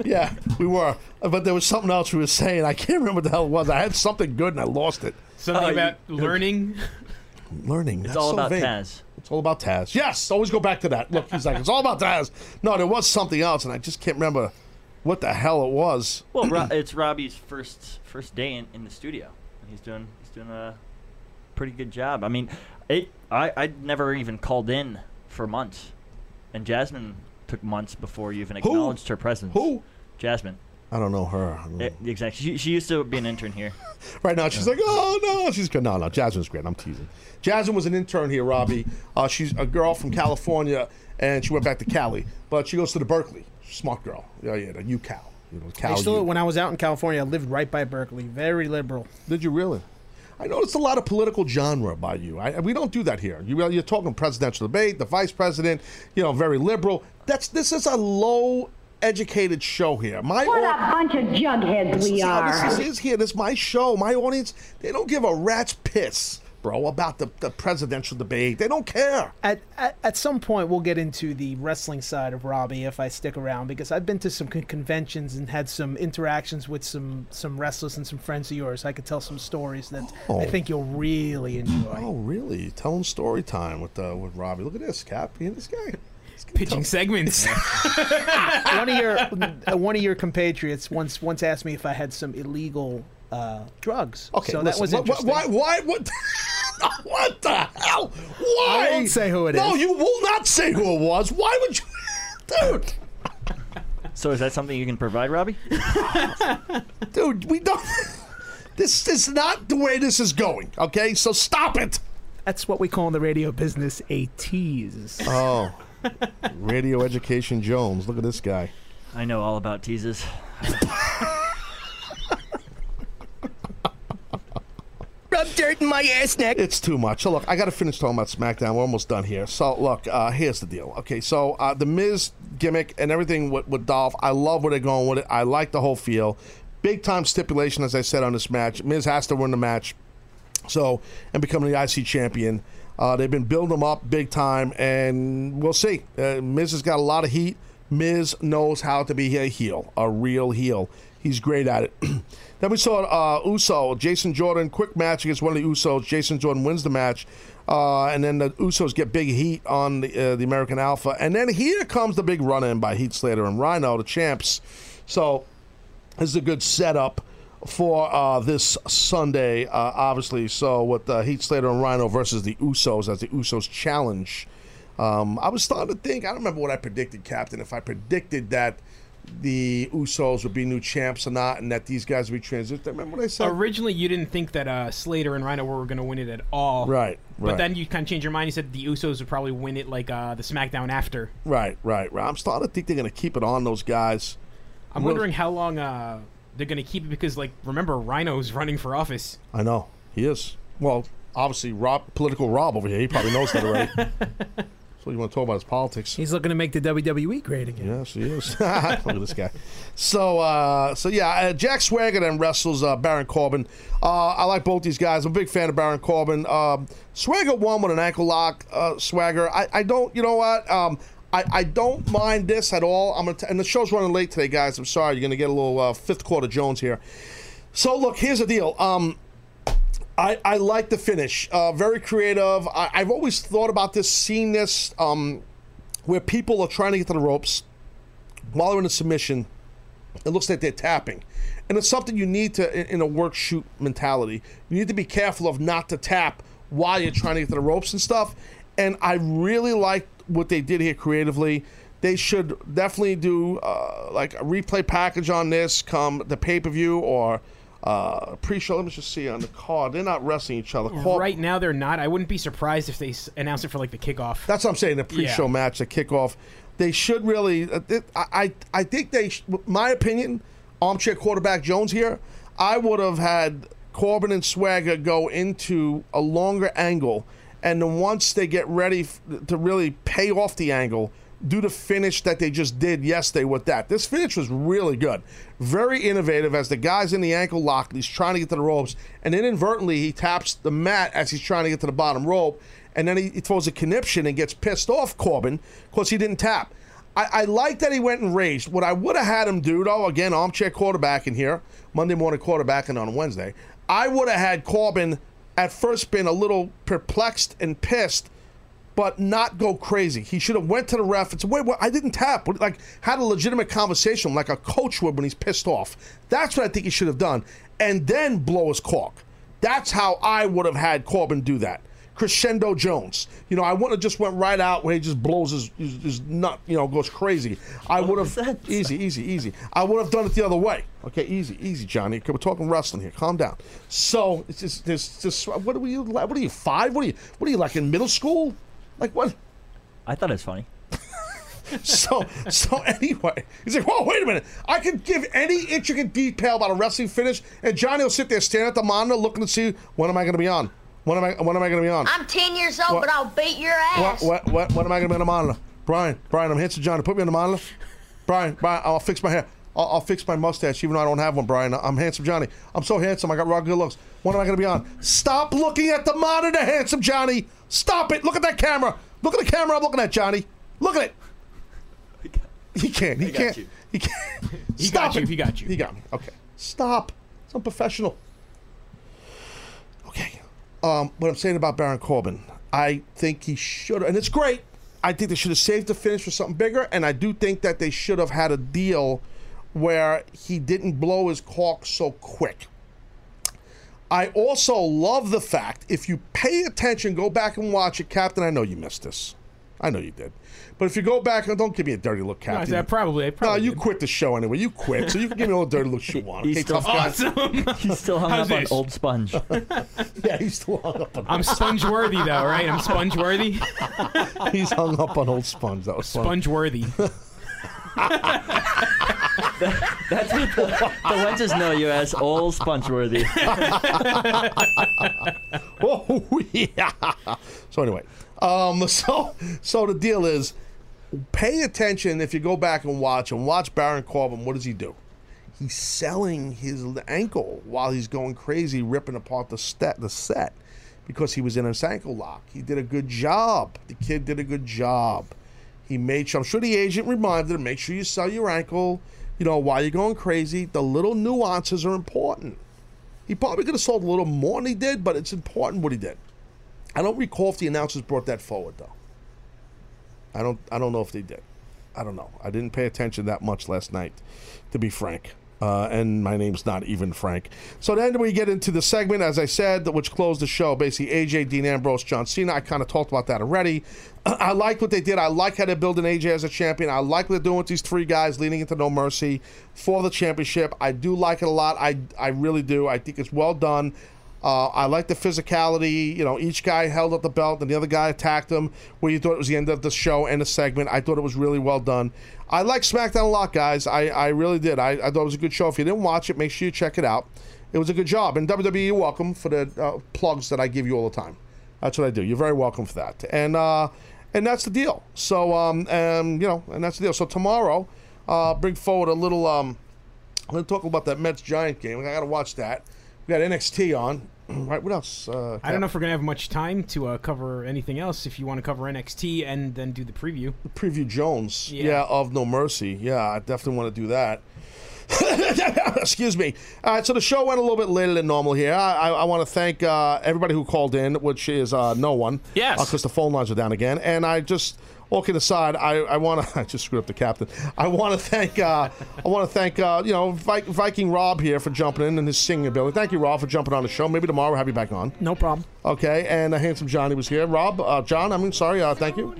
yeah, we were, but there was something else we were saying. I can't remember what the hell it was. I had something good and I lost it. Something you- about learning. Learning. It's That's all so about vague. Taz. It's all about Taz. Yes, always go back to that. Look, he's like, it's all about Taz. No, there was something else, and I just can't remember what the hell it was. Well, Ro- (clears throat) it's Robbie's first first day in, in the studio, and he's doing he's doing a pretty good job. I mean, it I I'd never even called in for months, and Jasmine took months before you even Who? acknowledged her presence. Who? Jasmine. I don't know her. Eh, exactly. She, she used to be an intern here. (laughs) Right now, she's like, oh no, she's good. No, no, Jasmine's great. I'm teasing. Jasmine was an intern here, Robbie. Uh, she's a girl from California, and she went back to Cali, but she goes to the Berkeley. Smart girl. Yeah, yeah, the UCal. You know, I Cal. still, U. when I was out in California, I lived right by Berkeley. Very liberal. Did you really? I noticed a lot of political genre by you. I, we don't do that here. You, you're talking presidential debate, the vice president, you know, very liberal. That's this is a low educated show here. My What au- a bunch of jugheads we is are. this is, is here. This is my show. My audience, they don't give a rat's piss, bro, about the, the presidential debate. They don't care. At, at at some point, we'll get into the wrestling side of Robbie if I stick around because I've been to some con- conventions and had some interactions with some some wrestlers and some friends of yours. I could tell some stories that Oh. I think you'll really enjoy. Oh, really? Telling story time with uh, with Robbie. Look at this, Cap. He and this guy. Pitching segments. (laughs) one of your uh, one of your compatriots once once asked me if I had some illegal uh, drugs. Okay, so listen, that was wh- wh- interesting. Why? Why? What? (laughs) what the hell? Why? I won't say who it no, is. you will not say who it was. Why would you, (laughs) dude? So is that something you can provide, Robbie? (laughs) Dude, we don't. This is not the way this is going. Okay, so stop it. That's what we call in the radio business a tease. Oh, Radio Education Jones. Look at this guy. I know all about teases. Rub dirt in my ass neck. It's too much. So look, I got to finish talking about SmackDown. We're almost done here. So look, uh, here's the deal. Okay, so uh, the Miz gimmick and everything with, with Dolph, I love where they're going with it. I like the whole feel. Big time stipulation, as I said on this match. Miz has to win the match. So and becoming the IC champion. Uh, they've been building him up big time, and we'll see. Uh, Miz has got a lot of heat. Miz knows how to be a heel, a real heel. He's great at it. (clears throat) then we saw uh, Uso, Jason Jordan, quick match against one of the Usos. Jason Jordan wins the match, uh, and then the Usos get big heat on the, uh, the American Alpha. And then here comes the big run in by Heath Slater and Rhino, the champs. So this is a good setup for uh, this Sunday, uh, obviously. So with uh, Heath Slater and Rhino versus the Usos as the Usos challenge. Um, I was starting to think. I don't remember what I predicted, Captain. If I predicted that the Usos would be new champs or not, and that these guys would be transitioned. Remember what I said? Originally, you didn't think that uh, Slater and Rhino were going to win it at all. Right, But then you kind of changed your mind. You said the Usos would probably win it like uh, the SmackDown after. Right, right, right. I'm starting to think they're going to keep it on those guys. I'm wondering how long uh, they're going to keep it because, like, remember, Rhino's running for office. I know he is. Well, obviously, Rob, political Rob over here. He probably knows that already. (laughs) so you want to talk about his politics? He's looking to make the WWE great again. Yes, he is. (laughs) Look at this guy. So, uh, so yeah, uh, Jack Swagger then wrestles uh, Baron Corbin. Uh, I like both these guys. I'm a big fan of Baron Corbin. Um, Swagger won with an ankle lock. Uh, Swagger, I, I don't. You know what? Um, I, I don't mind this at all. I'm gonna t- and the show's running late today, guys. I'm sorry. You're gonna get a little uh, fifth quarter Jones here. So look, here's the deal. Um, I, I like the finish. Uh, very creative. I, I've always thought about this, seen this, um, where people are trying to get to the ropes while they're in a submission. It looks like they're tapping. And it's something you need to, in, in a work shoot mentality, you need to be careful of not to tap while you're trying to get to the ropes and stuff. And I really like what they did here creatively. They should definitely do uh, like a replay package on this come the pay per view or uh, pre-show. Let me just see on the card. They're not wrestling each other. Cor- Right now, they're not. I wouldn't be surprised if they s- announce it for, like, the kickoff. That's what I'm saying. The pre-show Yeah. match, the kickoff, they should really. Uh, I, I I think they. Sh- my opinion, armchair quarterback Jones here. I would have had Corbin and Swagger go into a longer angle, and then once they get ready f- to really pay off the angle, do the finish that they just did yesterday with that. This finish was really good, very innovative. As the guy's in the ankle lock, he's trying to get to the ropes, and inadvertently he taps the mat as he's trying to get to the bottom rope, and then he, he throws a conniption and gets pissed off Corbin because he didn't tap. I, I like that he went and raised. What I would have had him do, though, again, armchair quarterback in here, Monday morning quarterback and on Wednesday. I would have had Corbin at first been a little perplexed and pissed but not go crazy. He should have went to the ref and said, "Wait, wait I didn't tap." Like had a legitimate conversation, like a coach would when he's pissed off. That's what I think he should have done, and then blow his cork. That's how I would have had Corbin do that. Crescendo Jones. You know, I wouldn't have just went right out where he just blows his, his, his nut, you know, goes crazy. I would have easy, easy, easy. I would have done it the other way. Okay, easy, easy, Johnny. We're talking wrestling here. Calm down. So it's just, there's just what are you? What are you? Five? What are you? What are you like in middle school? Like what? I thought it was funny. (laughs) so so anyway, he's like, "Whoa, wait a minute! I can give any intricate detail about a wrestling finish, and Johnny will sit there, staring at the monitor, looking to see when am I going to be on? When am I? When am I going to be on? I'm 10 years old, What? but I'll beat your ass. What? What? What? When am I going to be on the monitor? Brian, Brian, I'm handsome Johnny. Put me on the monitor. Brian, Brian, I'll fix my hair. I'll, I'll fix my mustache, even though I don't have one, Brian. I'm handsome Johnny. I'm so handsome. I got raw good looks. When am I going to be on? Stop looking at the monitor, handsome Johnny. Stop it. Look at that camera. Look at the camera I'm looking at, Johnny. Look at it. He can't. He can't. you. He can't. (laughs) He Stop got you. He got you. He got me. Okay. Stop. It's unprofessional. Okay. Um, what I'm saying about Baron Corbin, I think he should have, and it's great. I think they should have saved the finish for something bigger, and I do think that they should have had a deal where he didn't blow his cork so quick. I also love the fact, if you pay attention, go back and watch it, Captain. I know you missed this. I know you did. But if you go back and don't give me a dirty look, No, I Captain. probably. I probably no, you did. quit the show anyway. You quit, so you can give me a little dirty look you want. (laughs) He's Okay, still, tough. Awesome. he's still hung How's up on? Old Sponge. (laughs) (laughs) Yeah, he's still hung up on. I'm sponge worthy though, right? I'm sponge worthy. He's hung up on old sponge. That was. Sponge worthy. That's what the, the Wences know you as Old Spongeworthy. (laughs) Oh yeah. So anyway, um, (laughs) so so the deal is, pay attention if you go back and watch and watch Baron Corbin. What does he do? He's selling his ankle while he's going crazy, ripping apart the set, the set, because he was in his ankle lock. He did a good job. The kid did a good job. He made sure. I'm sure the agent reminded him, make sure you sell your ankle. You know, while you're going crazy, the little nuances are important. He probably could have sold a little more than he did, but it's important what he did. I don't recall if the announcers brought that forward though. I don't. I don't know if they did. I don't know. I didn't pay attention that much last night, to be frank. Uh, and my name's not even Frank. So then we get into the segment, as I said, which closed the show. Basically, AJ, Dean Ambrose, John Cena. I kind of talked about that already. (clears throat) I like what they did. I like how they're building AJ as a champion. I like what they're doing with these three guys leading into No Mercy for the championship. I do like it a lot. I, I really do. I think it's well done. Uh, I like the physicality. You know, each guy held up the belt and the other guy attacked him. Where you thought it was the end of the show and the segment. I thought it was really well done. I like SmackDown a lot, guys. I, I really did. I, I thought it was a good show. If you didn't watch it, make sure you check it out. It was a good job. And WWE, welcome for the uh, plugs that I give you all the time. That's what I do. You're very welcome for that. And uh, and that's the deal. So um, and, you know, and that's the deal. So tomorrow, uh, bring forward a little um, I'm gonna talk about that Mets Giant game. I gotta watch that. We got NXT on. (clears throat) right. What else? Uh, I don't know if we're gonna have much time to uh, cover anything else. If you want to cover NXT and then do the preview. preview Jones. Yeah. Yeah. of No Mercy. Yeah, I definitely want to do that. (laughs) Excuse me. All right, so the show went a little bit later than normal here. I, I, I want to thank uh, everybody who called in, which is uh, no one. Yes. Because the phone lines are down again. And I just, all kidding aside, I, I want to, (laughs) I just screwed up the captain. I want to thank, uh, I want to thank, uh, you know, Vi- Viking Rob here for jumping in and his singing ability. Thank you, Rob, for jumping on the show. Maybe tomorrow we'll have you back on. No problem. Okay, and uh, Handsome Johnny was here. Rob, uh, John, I mean, sorry, uh, thank you.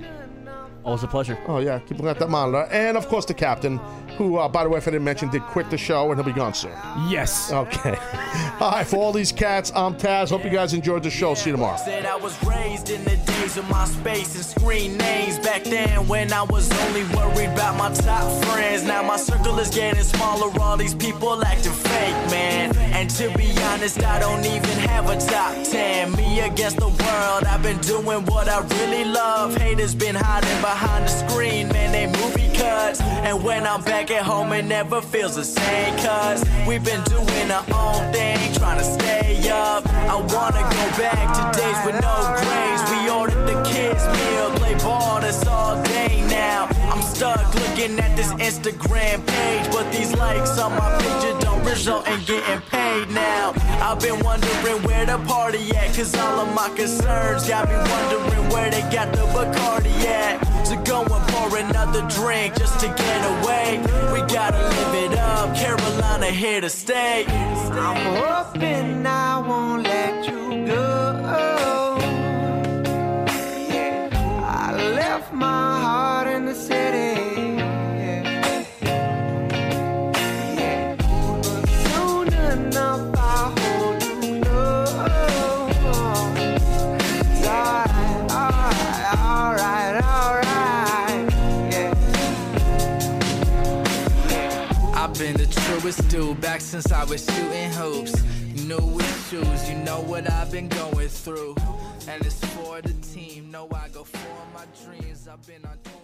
Always a pleasure. Oh yeah, keep looking at that monitor, and of course the captain, who, uh, by the way, if I didn't mention, did quit the show, and he'll be gone soon. Yes. Okay. (laughs) all right, for all these cats, I'm Taz. Hope you guys enjoyed the show. See you tomorrow. Said I was raised in the days of MySpace and screen names. Back then, when I was only worried about my top friends. Now my circle is getting smaller. All these people acting fake, man. And to be honest, I don't even have a top 10. Me against the world, I've been doing what I really love. Haters been hiding behind the screen, man. They movie cuts. And when I'm back at home, it never feels the same. Cause we've been doing our own thing, trying to stay up. I wanna go back to days with no grades. We ordered the kids' meal, play ball, that's all day now. I'm stuck looking at this Instagram page, but these likes on my picture don't result in getting paid now. I've been wondering where the party at, cause all of my concerns got me wondering where they got the Bacardi at to going for another drink just to get away. We gotta live it up. Carolina here to stay. I'm hoping I won't let you go. I left my truest dude back since I was shooting hoops. New issues, you know what I've been going through. And it's for the team, know I go for my dreams. I've been on.